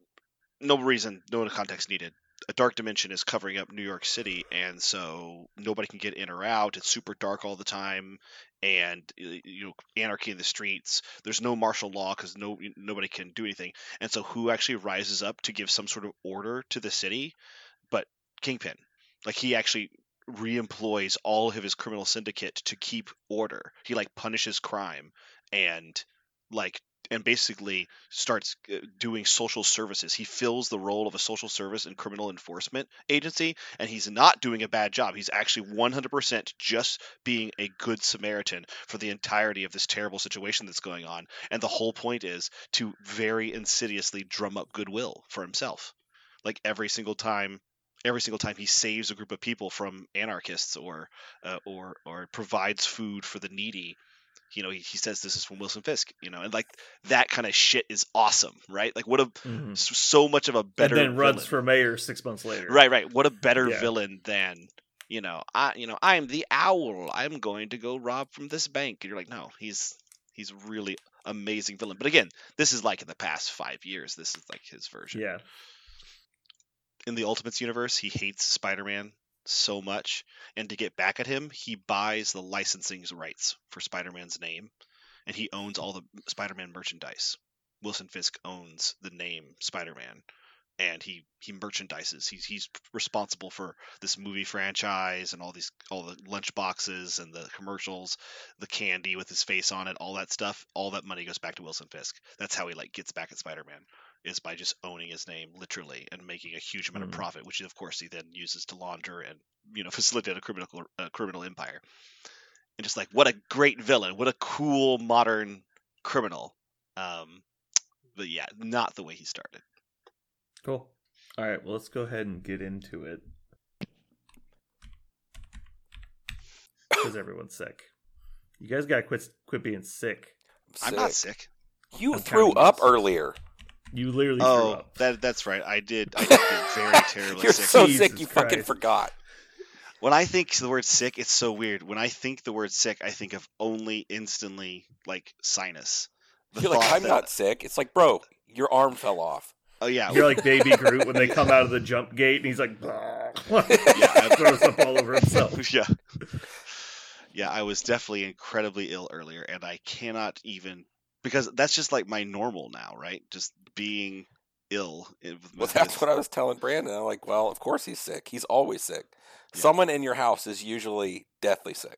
no reason no context needed a dark dimension is covering up New York City, and so nobody can get in or out. It's super dark all the time, and you know anarchy in the streets. There's no martial law because no nobody can do anything. And so who actually rises up to give some sort of order to the city? But Kingpin, like he actually reemploys all of his criminal syndicate to keep order. He like punishes crime and like and basically starts uh, doing social services. He fills the role of a social service and criminal enforcement agency, and he's not doing a bad job. He's actually 100% just being a good Samaritan for the entirety of this terrible situation that's going on. And the whole point is to very insidiously drum up goodwill for himself. Like every single time. Every single time he saves a group of people from anarchists or uh, or or provides food for the needy, you know, he, he says this is from Wilson Fisk, you know, and like that kind of shit is awesome, right? Like what a Mhm. so much of a better and then runs villain. for mayor six months later. right, right. What a better Yeah. villain than you know, I you know, I'm the owl. I'm going to go rob from this bank. And you're like, no, he's he's really amazing villain. But again, this is like in the past five years. This is like his version. Yeah. In the Ultimates universe, he hates Spider-Man so much, and to get back at him, he buys the licensing rights for Spider-Man's name, and he owns all the Spider-Man merchandise. Wilson Fisk owns the name Spider-Man, and he he merchandises. He's he's responsible for this movie franchise and all these all the lunch boxes and the commercials, the candy with his face on it, all that stuff. All that money goes back to Wilson Fisk. That's how he like gets back at Spider-Man is by just owning his name literally and making a huge amount Mhm. of profit, which of course he then uses to launder and you know facilitate a criminal a criminal empire. And just like what a great villain, what a cool modern criminal. Um, but yeah, not the way he started. Cool. All right. Well, let's go ahead and get into it. Because everyone's sick. You guys gotta quit quit being sick. I'm not sick. You I'm threw up yes. earlier. You literally threw Oh, up. that that's right. I did. I did get very terribly You're sick. so Jesus sick you fucking forgot. when I think the word sick, it's so weird. When I think the word sick, I think of only instantly like sinus. The You're like, I'm that- not sick. It's like, bro, your arm fell off. Oh yeah, You're like Baby Groot when they come out of the jump gate and he's like, Yeah. throws up all over himself. yeah. Yeah, I was definitely incredibly ill earlier, and I cannot even because that's just like my normal now, right? Just being ill. with- Well, with- that's what I was telling Brandon. I'm like, well, of course he's sick. He's always sick. Yeah. Someone in your house is usually deathly sick.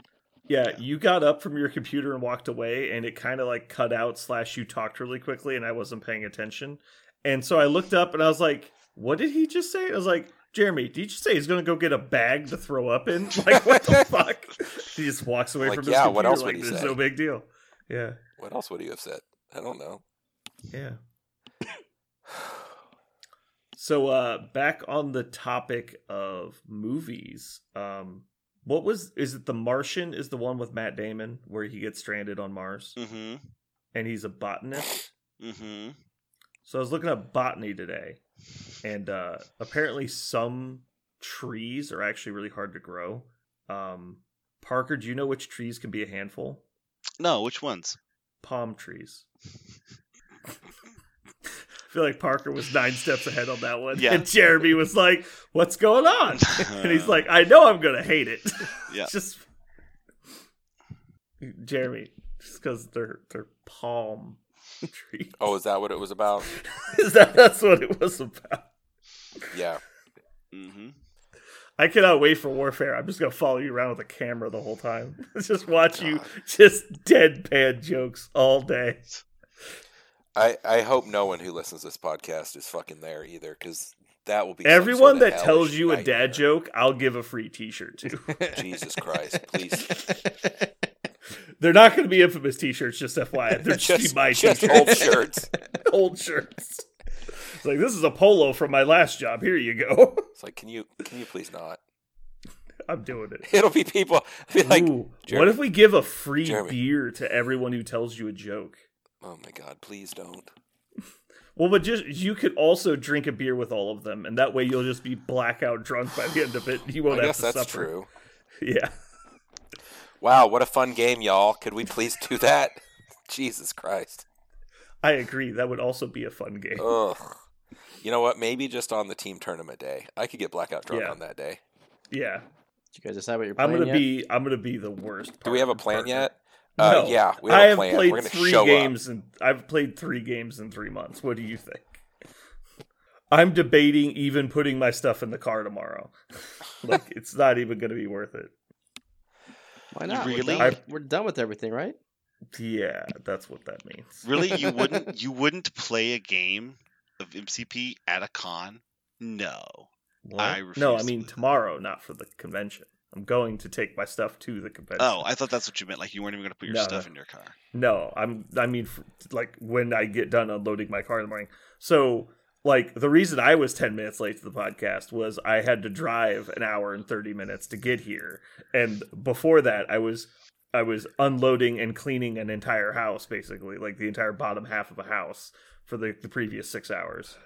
Yeah, Yeah. you got up from your computer and walked away, and it kind of like cut out. Slash, you talked really quickly, and I wasn't paying attention. And so I looked up, and I was like, "What did he just say?" I was like, "Jeremy, did you say he's going to go get a bag to throw up in? Like, what the fuck?" He just walks away Like, from his yeah, computer what else would like he there's say? no big deal. Yeah, What else would he have said? I don't know. yeah. So uh back on the topic of movies, um what was is it The Martian is the one with Matt Damon where he gets stranded on Mars Mm-hmm. and he's a botanist? Mm-hmm. So I was looking up botany today and uh apparently some trees are actually really hard to grow. Um Parker, do you know which trees can be a handful? No, which ones? Palm trees. I feel like Parker was nine steps ahead on that one. Yeah. And Jeremy was like, What's going on? and he's like, I know I'm gonna hate it. Yeah. just Jeremy, just because they're they're palm trees. Oh, is that what it was about? Is that that's what it was about? Yeah. Mm-hmm. I cannot wait for warfare. I'm just gonna follow you around with a camera the whole time. just watch you just deadpan jokes all day. I, I hope no one who listens to this podcast is fucking there either, because That will be Everyone sort of that tells you a dad joke, I'll give a free T-shirt to. Jesus Christ, please. They're not going to be infamous T-shirts, just FYI. They're just, just, my just T-shirts. old shirts. old shirts. It's like this is a polo from my last job. Here you go. It's like, can you can you please not? I'm doing it. It'll be people be like, Ooh, what if we give a free Jeremy. beer to everyone who tells you a joke? oh my god, please don't. Well, but just you could also drink a beer with all of them, and that way you'll just be blackout drunk by the end of it. You won't I have guess to that's suffer. true. Yeah. Wow, what a fun game, y'all. Could we please do that? Jesus Christ. I agree. That would also be a fun game. Ugh. You know what? Maybe just on the team tournament day. I could get blackout drunk Yeah. on that day. yeah. Did you guys decide what you're I'm playing gonna yet? be I'm gonna be the worst. Do we have a plan partner. yet? No. Uh, yeah, we have I a have plan. played We're gonna three show games and I've played three games in three months. What do you think? I'm debating even putting my stuff in the car tomorrow. like it's not even going to be worth it. Why not? Really? We're done, with, we're done with everything, right? Yeah, that's what that means. Really, you wouldn't you wouldn't play a game of MCP at a con? No. What? I no, I mean tomorrow, not for the convention. I'm going to take my stuff to the oh, convention. Oh, I thought that's what you meant. Like you weren't even going to put your No, stuff no. in your car. No, I'm. I mean, f like when I get done unloading my car in the morning. So, like, the reason I was ten minutes late to the podcast was I had to drive an hour and thirty minutes to get here, and before that, I was I was unloading and cleaning an entire house, basically, like the entire bottom half of a house for the the previous six hours,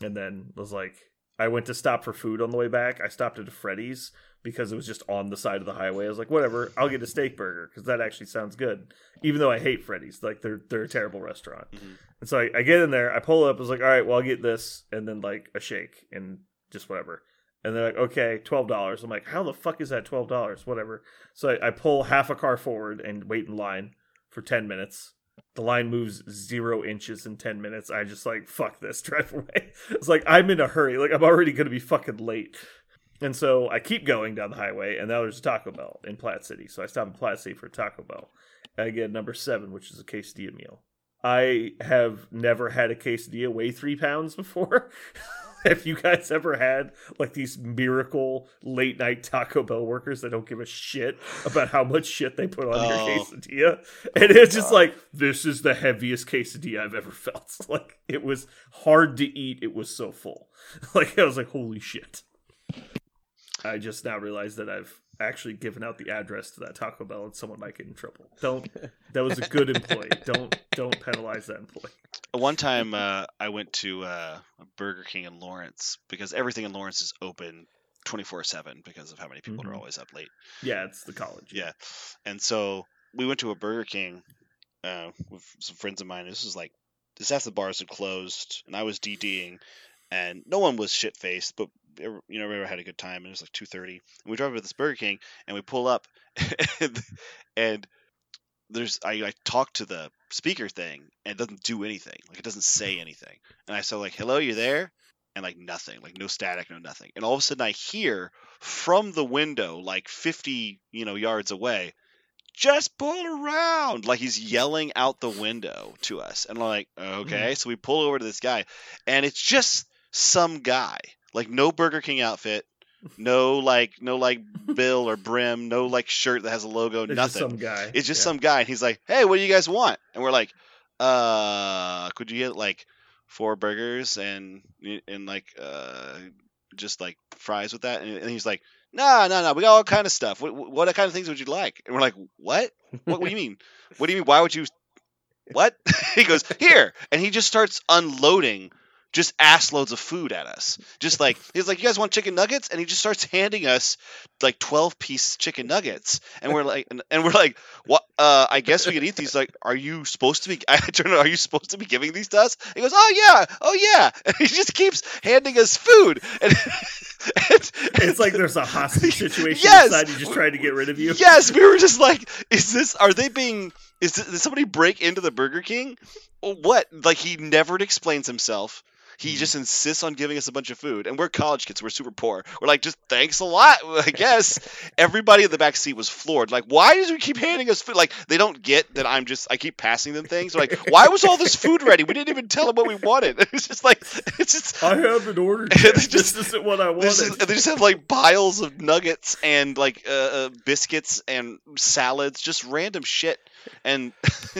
and then was like, I went to stop for food on the way back. I stopped at a Freddy's because it was just on the side of the highway. I was like, whatever, I'll get a steak burger because that actually sounds good. Even though I hate Freddy's, like they're they're a terrible restaurant. Mhm. And so I, I get in there, I pull up, I was like, all right, well I'll get this, and then like a shake and just whatever. And they're like, okay, twelve dollars. I'm like, how the fuck is that twelve dollars? Whatever. So I, I pull half a car forward and wait in line for ten minutes. The line moves zero inches in ten minutes. I just like fuck this, drive away. It's like I'm in a hurry. Like I'm already gonna be fucking late. And so I keep going down the highway, and now there's a Taco Bell in Platte City. So I stop in Platte City for a Taco Bell. And I get number seven, which is a quesadilla meal. I have never had a quesadilla weigh three pounds before. have you guys ever had like these miracle late night Taco Bell workers that don't give a shit about how much shit they put on Oh. your quesadilla? And it's just oh. like, this is the heaviest quesadilla I've ever felt. Like, it was hard to eat. It was so full. Like, I was like, holy shit. I just now realized that I've actually given out the address to that Taco Bell and someone might get in trouble. Don't. That was a good employee. Don't don't penalize that employee. One time, uh, I went to uh, Burger King in Lawrence because everything in Lawrence is open twenty four seven because of how many people Mhm. are always up late. Yeah, it's the college. Yeah, and so we went to a Burger King uh, with some friends of mine. This was like this after the bars had closed, and I was DDing, and no one was shit faced, but you know everyone had a good time. And it was like two thirty, and we drive to this Burger King, and we pull up, and, and there's I, I talk to the speaker thing, and it doesn't do anything. Like it doesn't say anything, and I say like, "Hello, you there?" And like nothing, like no static, no nothing. And all of a sudden, I hear from the window, like fifty, you know, yards away, just pull around like he's yelling out the window to us and I'm like okay mm-hmm. so we pull over to this guy and it's just some guy like no burger king outfit no like no like bill or brim no like shirt that has a logo It's nothing. just some guy. it's just Yeah. some guy and he's like hey what do you guys want? And we're like uh could you get like four burgers and and like uh just like fries with that? And, and he's like no no no we got all kind of stuff. What, what kind of things would you like? And we're like what? What, what do you mean? What do you mean? Why would you what? He goes here. And he just starts unloading just ass loads of food at us. Just like he's like you guys want chicken nuggets? And he just starts handing us like 12 piece chicken nuggets. And we're like and, and we're like what uh i guess we can eat these. Like are you supposed to be i turn are you supposed to be giving these to us? He goes oh yeah. Oh yeah. And he just keeps handing us food. And, and- It's like there's a hostage situation Yes! inside. He's just trying to get rid of you. Yes, we were just like, is this? Are they being? Is this, did somebody break into the Burger King? What? Like he never explains himself. He Mm-hmm. just insists on giving us a bunch of food, and we're college kids. We're super poor. We're like, just thanks a lot, I guess. Everybody in the back seat was floored. Like, why does he keep handing us food? Like, they don't get that I'm just I keep passing them things. They're like, why was all this food ready? We didn't even tell them what we wanted. It's just like it's just. I haven't ordered just- this isn't what I wanted. Is, they just have like piles of nuggets and like uh, uh, biscuits and salads, just random shit. And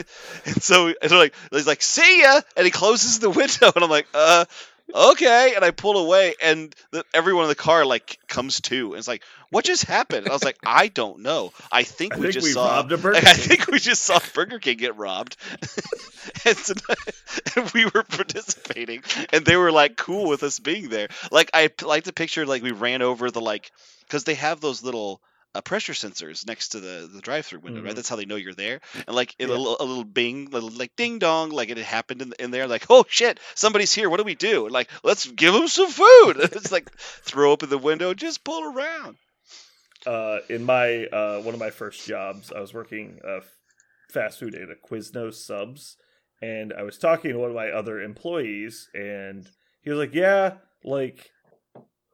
and so and like he's like see ya, and he closes the window, and I'm like uh okay, and I pull away, and the, everyone in the car like comes to, and it's like what just happened? And I was like I don't know. I think I we think just we saw. Burger I King. think we just saw Burger King get robbed, and, so, and we were participating, and they were like cool with us being there. Like i like to picture like we ran over the like because they have those little uh, pressure sensors next to the the drive-through window, right? Mhm. That's how they know you're there. And like in a, little, a little bing, little like ding dong, like it happened in, in there. Like oh shit, somebody's here. What do we do? And, like let's give them some food. it's like throw open the window, just pull around. uh, in my uh, one of my first jobs, I was working uh, fast food at a Quiznos Subs, and I was talking to one of my other employees, and he was like, "Yeah, like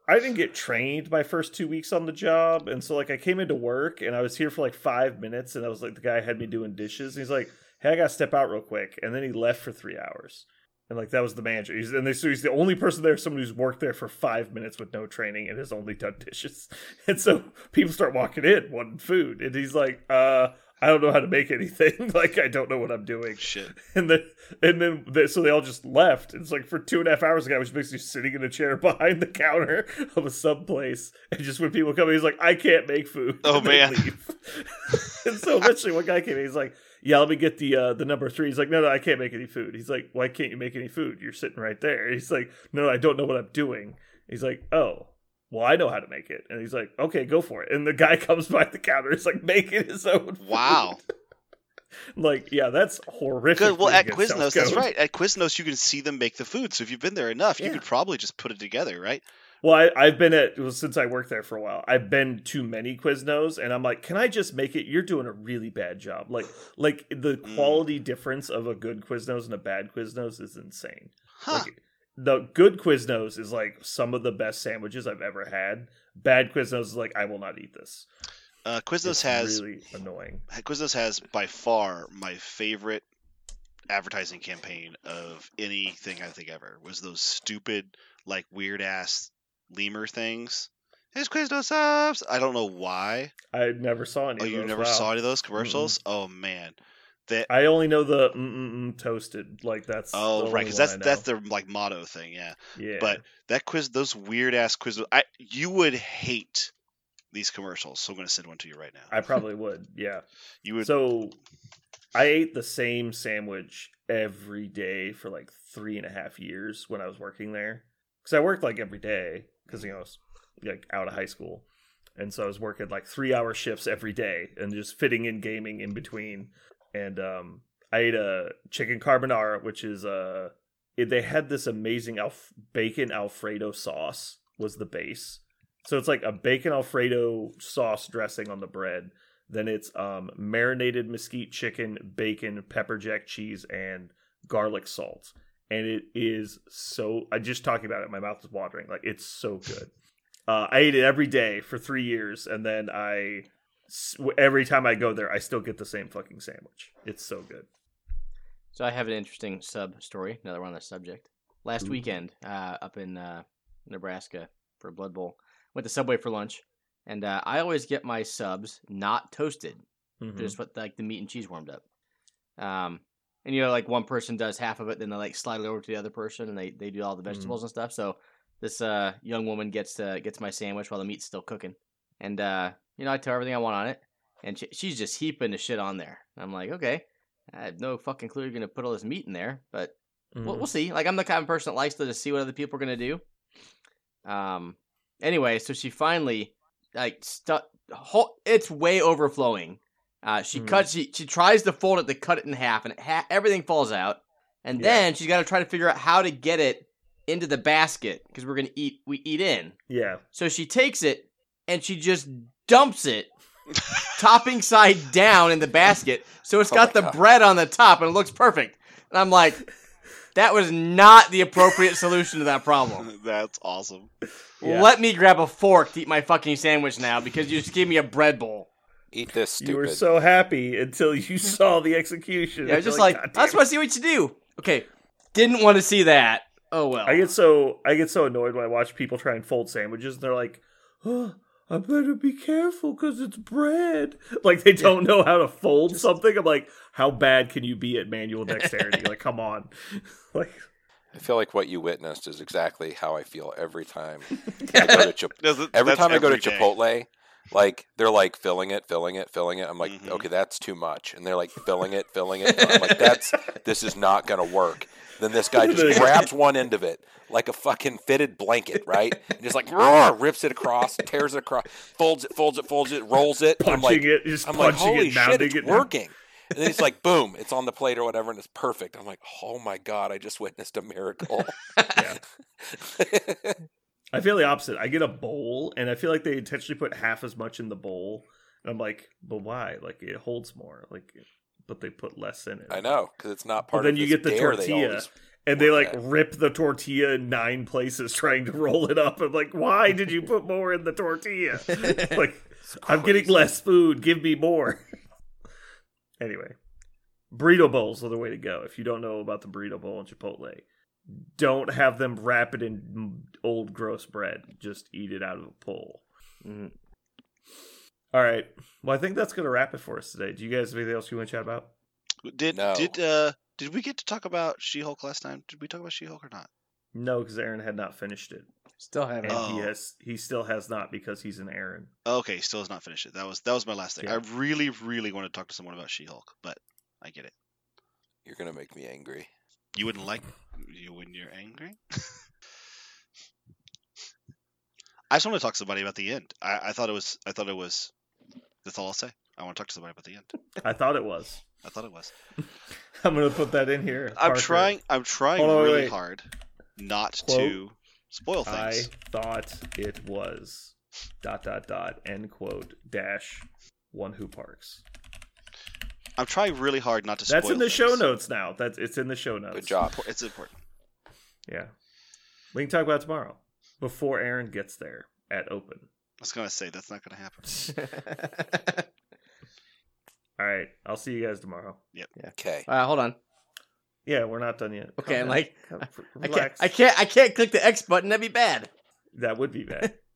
I didn't get trained my first two weeks on the job, and so like I came into work and I was here for like five minutes, and I was like the guy had me doing dishes, and he's like, "Hey, I gotta step out real quick," and then he left for three hours. And like that was the manager. He's and they so he's the only person there, someone who's worked there for five minutes with no training and has only done dishes. And so people start walking in wanting food, and he's like, "Uh, I don't know how to make anything. like I don't know what I'm doing." Shit. And then and then they, so they all just left. It's like for two and a half hours, the guy was basically sitting in a chair behind the counter of a sub place, and just when people come, in, he's like, "I can't make food." Oh, And man. and so eventually, one guy came in. He's like, "Yeah, let me get the uh, the number three. He's like, "No, no, I can't make any food." He's like, "Why can't you make any food? You're sitting right there." He's like, "No, I don't know what I'm doing." He's like, "Oh." Well, I know how to make it, and he's like, "Okay, go for it." And the guy comes by the counter, he's like making his own. food. Wow. Like, yeah, that's horrific. Good. Well, at Quiznos, that's right. At Quiznos, you can see them make the food. So if you've been there enough, you could probably just put it together, right? Well, I, I've been at well, since I worked there for a while. I've been to many Quiznos, and I'm like, can I just make it? You're doing a really bad job. Like, like the Mm. quality difference of a good Quiznos and a bad Quiznos is insane. Huh. Like, the good Quiznos is like some of the best sandwiches I've ever had. Bad Quiznos is like, I will not eat this. Uh, Quiznos It's has really annoying. Quiznos has by far my favorite advertising campaign of anything I think ever was those stupid like weird ass lemur things. Here's Quiznos subs. I don't know why. I never saw any. Oh, you never Wow. saw any of those commercials? Oh man, that. I only know the mm-mm-mm toasted. Like that's Oh right, because that's that's their like motto thing, yeah. yeah. But that quiz, those weird ass quizzes, I you would hate these commercials. So I'm gonna send one to you right now. I probably would. Yeah. you would. So I ate the same sandwich every day for like three and a half years when I was working there. Because I worked like every day because you know I was like out of high school, and so I was working like three hour shifts every day and just fitting in gaming in between. And um, I ate a chicken carbonara, which is uh, they had this amazing alf- bacon alfredo sauce was the base. So it's like a bacon alfredo sauce dressing on the bread then it's um, marinated mesquite chicken, bacon, pepper jack cheese, and garlic salt. And it is so. I just talking about it, my mouth is watering. Like it's so good. Uh, I ate it every day for three years, and then I every time I go there, I still get the same fucking sandwich. It's so good. So I have an interesting sub story. Now that we're on the subject, last Ooh. weekend, uh, up in uh, Nebraska for Blood Bowl, went to Subway for lunch, and uh, I always get my subs not toasted, Mhm. just with like the meat and cheese warmed up. Um, and you know, like one person does half of it, then they like slide it over to the other person, and they they do all the vegetables and stuff. So this uh young woman gets uh, gets my sandwich while the meat's still cooking, and uh, you know, I tell her everything I want on it, and she, she's just heaping the shit on there. I'm like, okay. I have no fucking clue you're gonna put all this meat in there, but we'll, Mhm. we'll see. Like I'm the kind of person that likes to just see what other people are gonna do. Um. Anyway, so she finally like stuck. It's way overflowing. Uh, she Mhm. cuts. She she tries to fold it to cut it in half, and it ha- everything falls out. And Yeah. then she's got to try to figure out how to get it into the basket because we're gonna eat. We eat in. Yeah. So she takes it and she just dumps it topping side down in the basket. So it's Oh got the God. bread on the top and it looks perfect. And I'm like, That was not the appropriate solution to that problem. That's awesome. Yeah. Let me grab a fork to eat my fucking sandwich now because you just gave me a bread bowl. Eat this, stupid. You were so happy until you saw the execution. Yeah, I was just like, "God I just damn want to see what you do. Okay, didn't want to see that. Oh well. I get so I get so annoyed when I watch people try and fold sandwiches. and They're like, oh, "I better be careful because it's bread." Like they don't know how to fold something. I'm like, how bad can you be at manual dexterity? like, come on. like, I feel like what you witnessed is exactly how I feel every time I go to Chip- Does it- every time I go to every day. Chipotle. Like they're like filling it, filling it, filling it. I'm like, Mhm. okay, that's too much, and they're like filling it, filling it. I'm like, that's this is not gonna work. Then this guy just grabs one end of it like a fucking fitted blanket, right? And just like roar, rips it across, tears it across, folds it, folds it, folds it, rolls it. I'm like, it, just I'm like, holy it, shit, it's it. working. And then it's like, boom, it's on the plate or whatever, and it's perfect. I'm like, oh my god, I just witnessed a miracle. Yeah. I feel the opposite. I get a bowl, and I feel like they intentionally put half as much in the bowl. And I'm like, but why? Like it holds more. Like, but they put less in it. I know because it's not part. But part then of you get the dare they tortilla, and they like at. rip the tortilla in nine places trying to roll it up. I'm like, why did you put more in the tortilla? like, I'm getting less food. Give me more. anyway, burrito bowls are the way to go. If you don't know about the burrito bowl in Chipotle, don't have them wrap it in old gross bread. Just eat it out of a bowl. Mhm. All right. Well, I think that's gonna wrap it for us today. Do you guys have anything else you want to chat about? Did No. did uh did we get to talk about She-Hulk last time? Did we talk about She-Hulk or not? No, because Aaron had not finished it, Still haven't. and he Oh. has he still has not because he's an Aaron. Okay, still has not finished it. That was that was my last thing. Yeah. I really really want to talk to someone about She-Hulk, but I get it. You're gonna make me angry. You wouldn't like you when you're angry. I just want to talk to somebody about the end. I, I thought it was. I thought it was. That's all I'll say. I want to talk to somebody about the end. I thought it was. I thought it was. I'm gonna put that in here. I'm Parker. trying. I'm trying Hold on, really wait. hard not Quote, to spoil things. I thought it was dot dot dot end quote dash one who parks. I'm trying really hard not to. spoil That's in the show notes now. That's it's in the show notes. Good job. It's important. Yeah, we can talk about it tomorrow before Aaron gets there at open. I was gonna say that's not gonna happen. All right, I'll see you guys tomorrow. Yep. Okay. Uh, hold on. Yeah, we're not done yet. Okay, Calm I'm down. like, Calm- I can't. I can't, I can't click the X button. That'd be bad. That would be bad.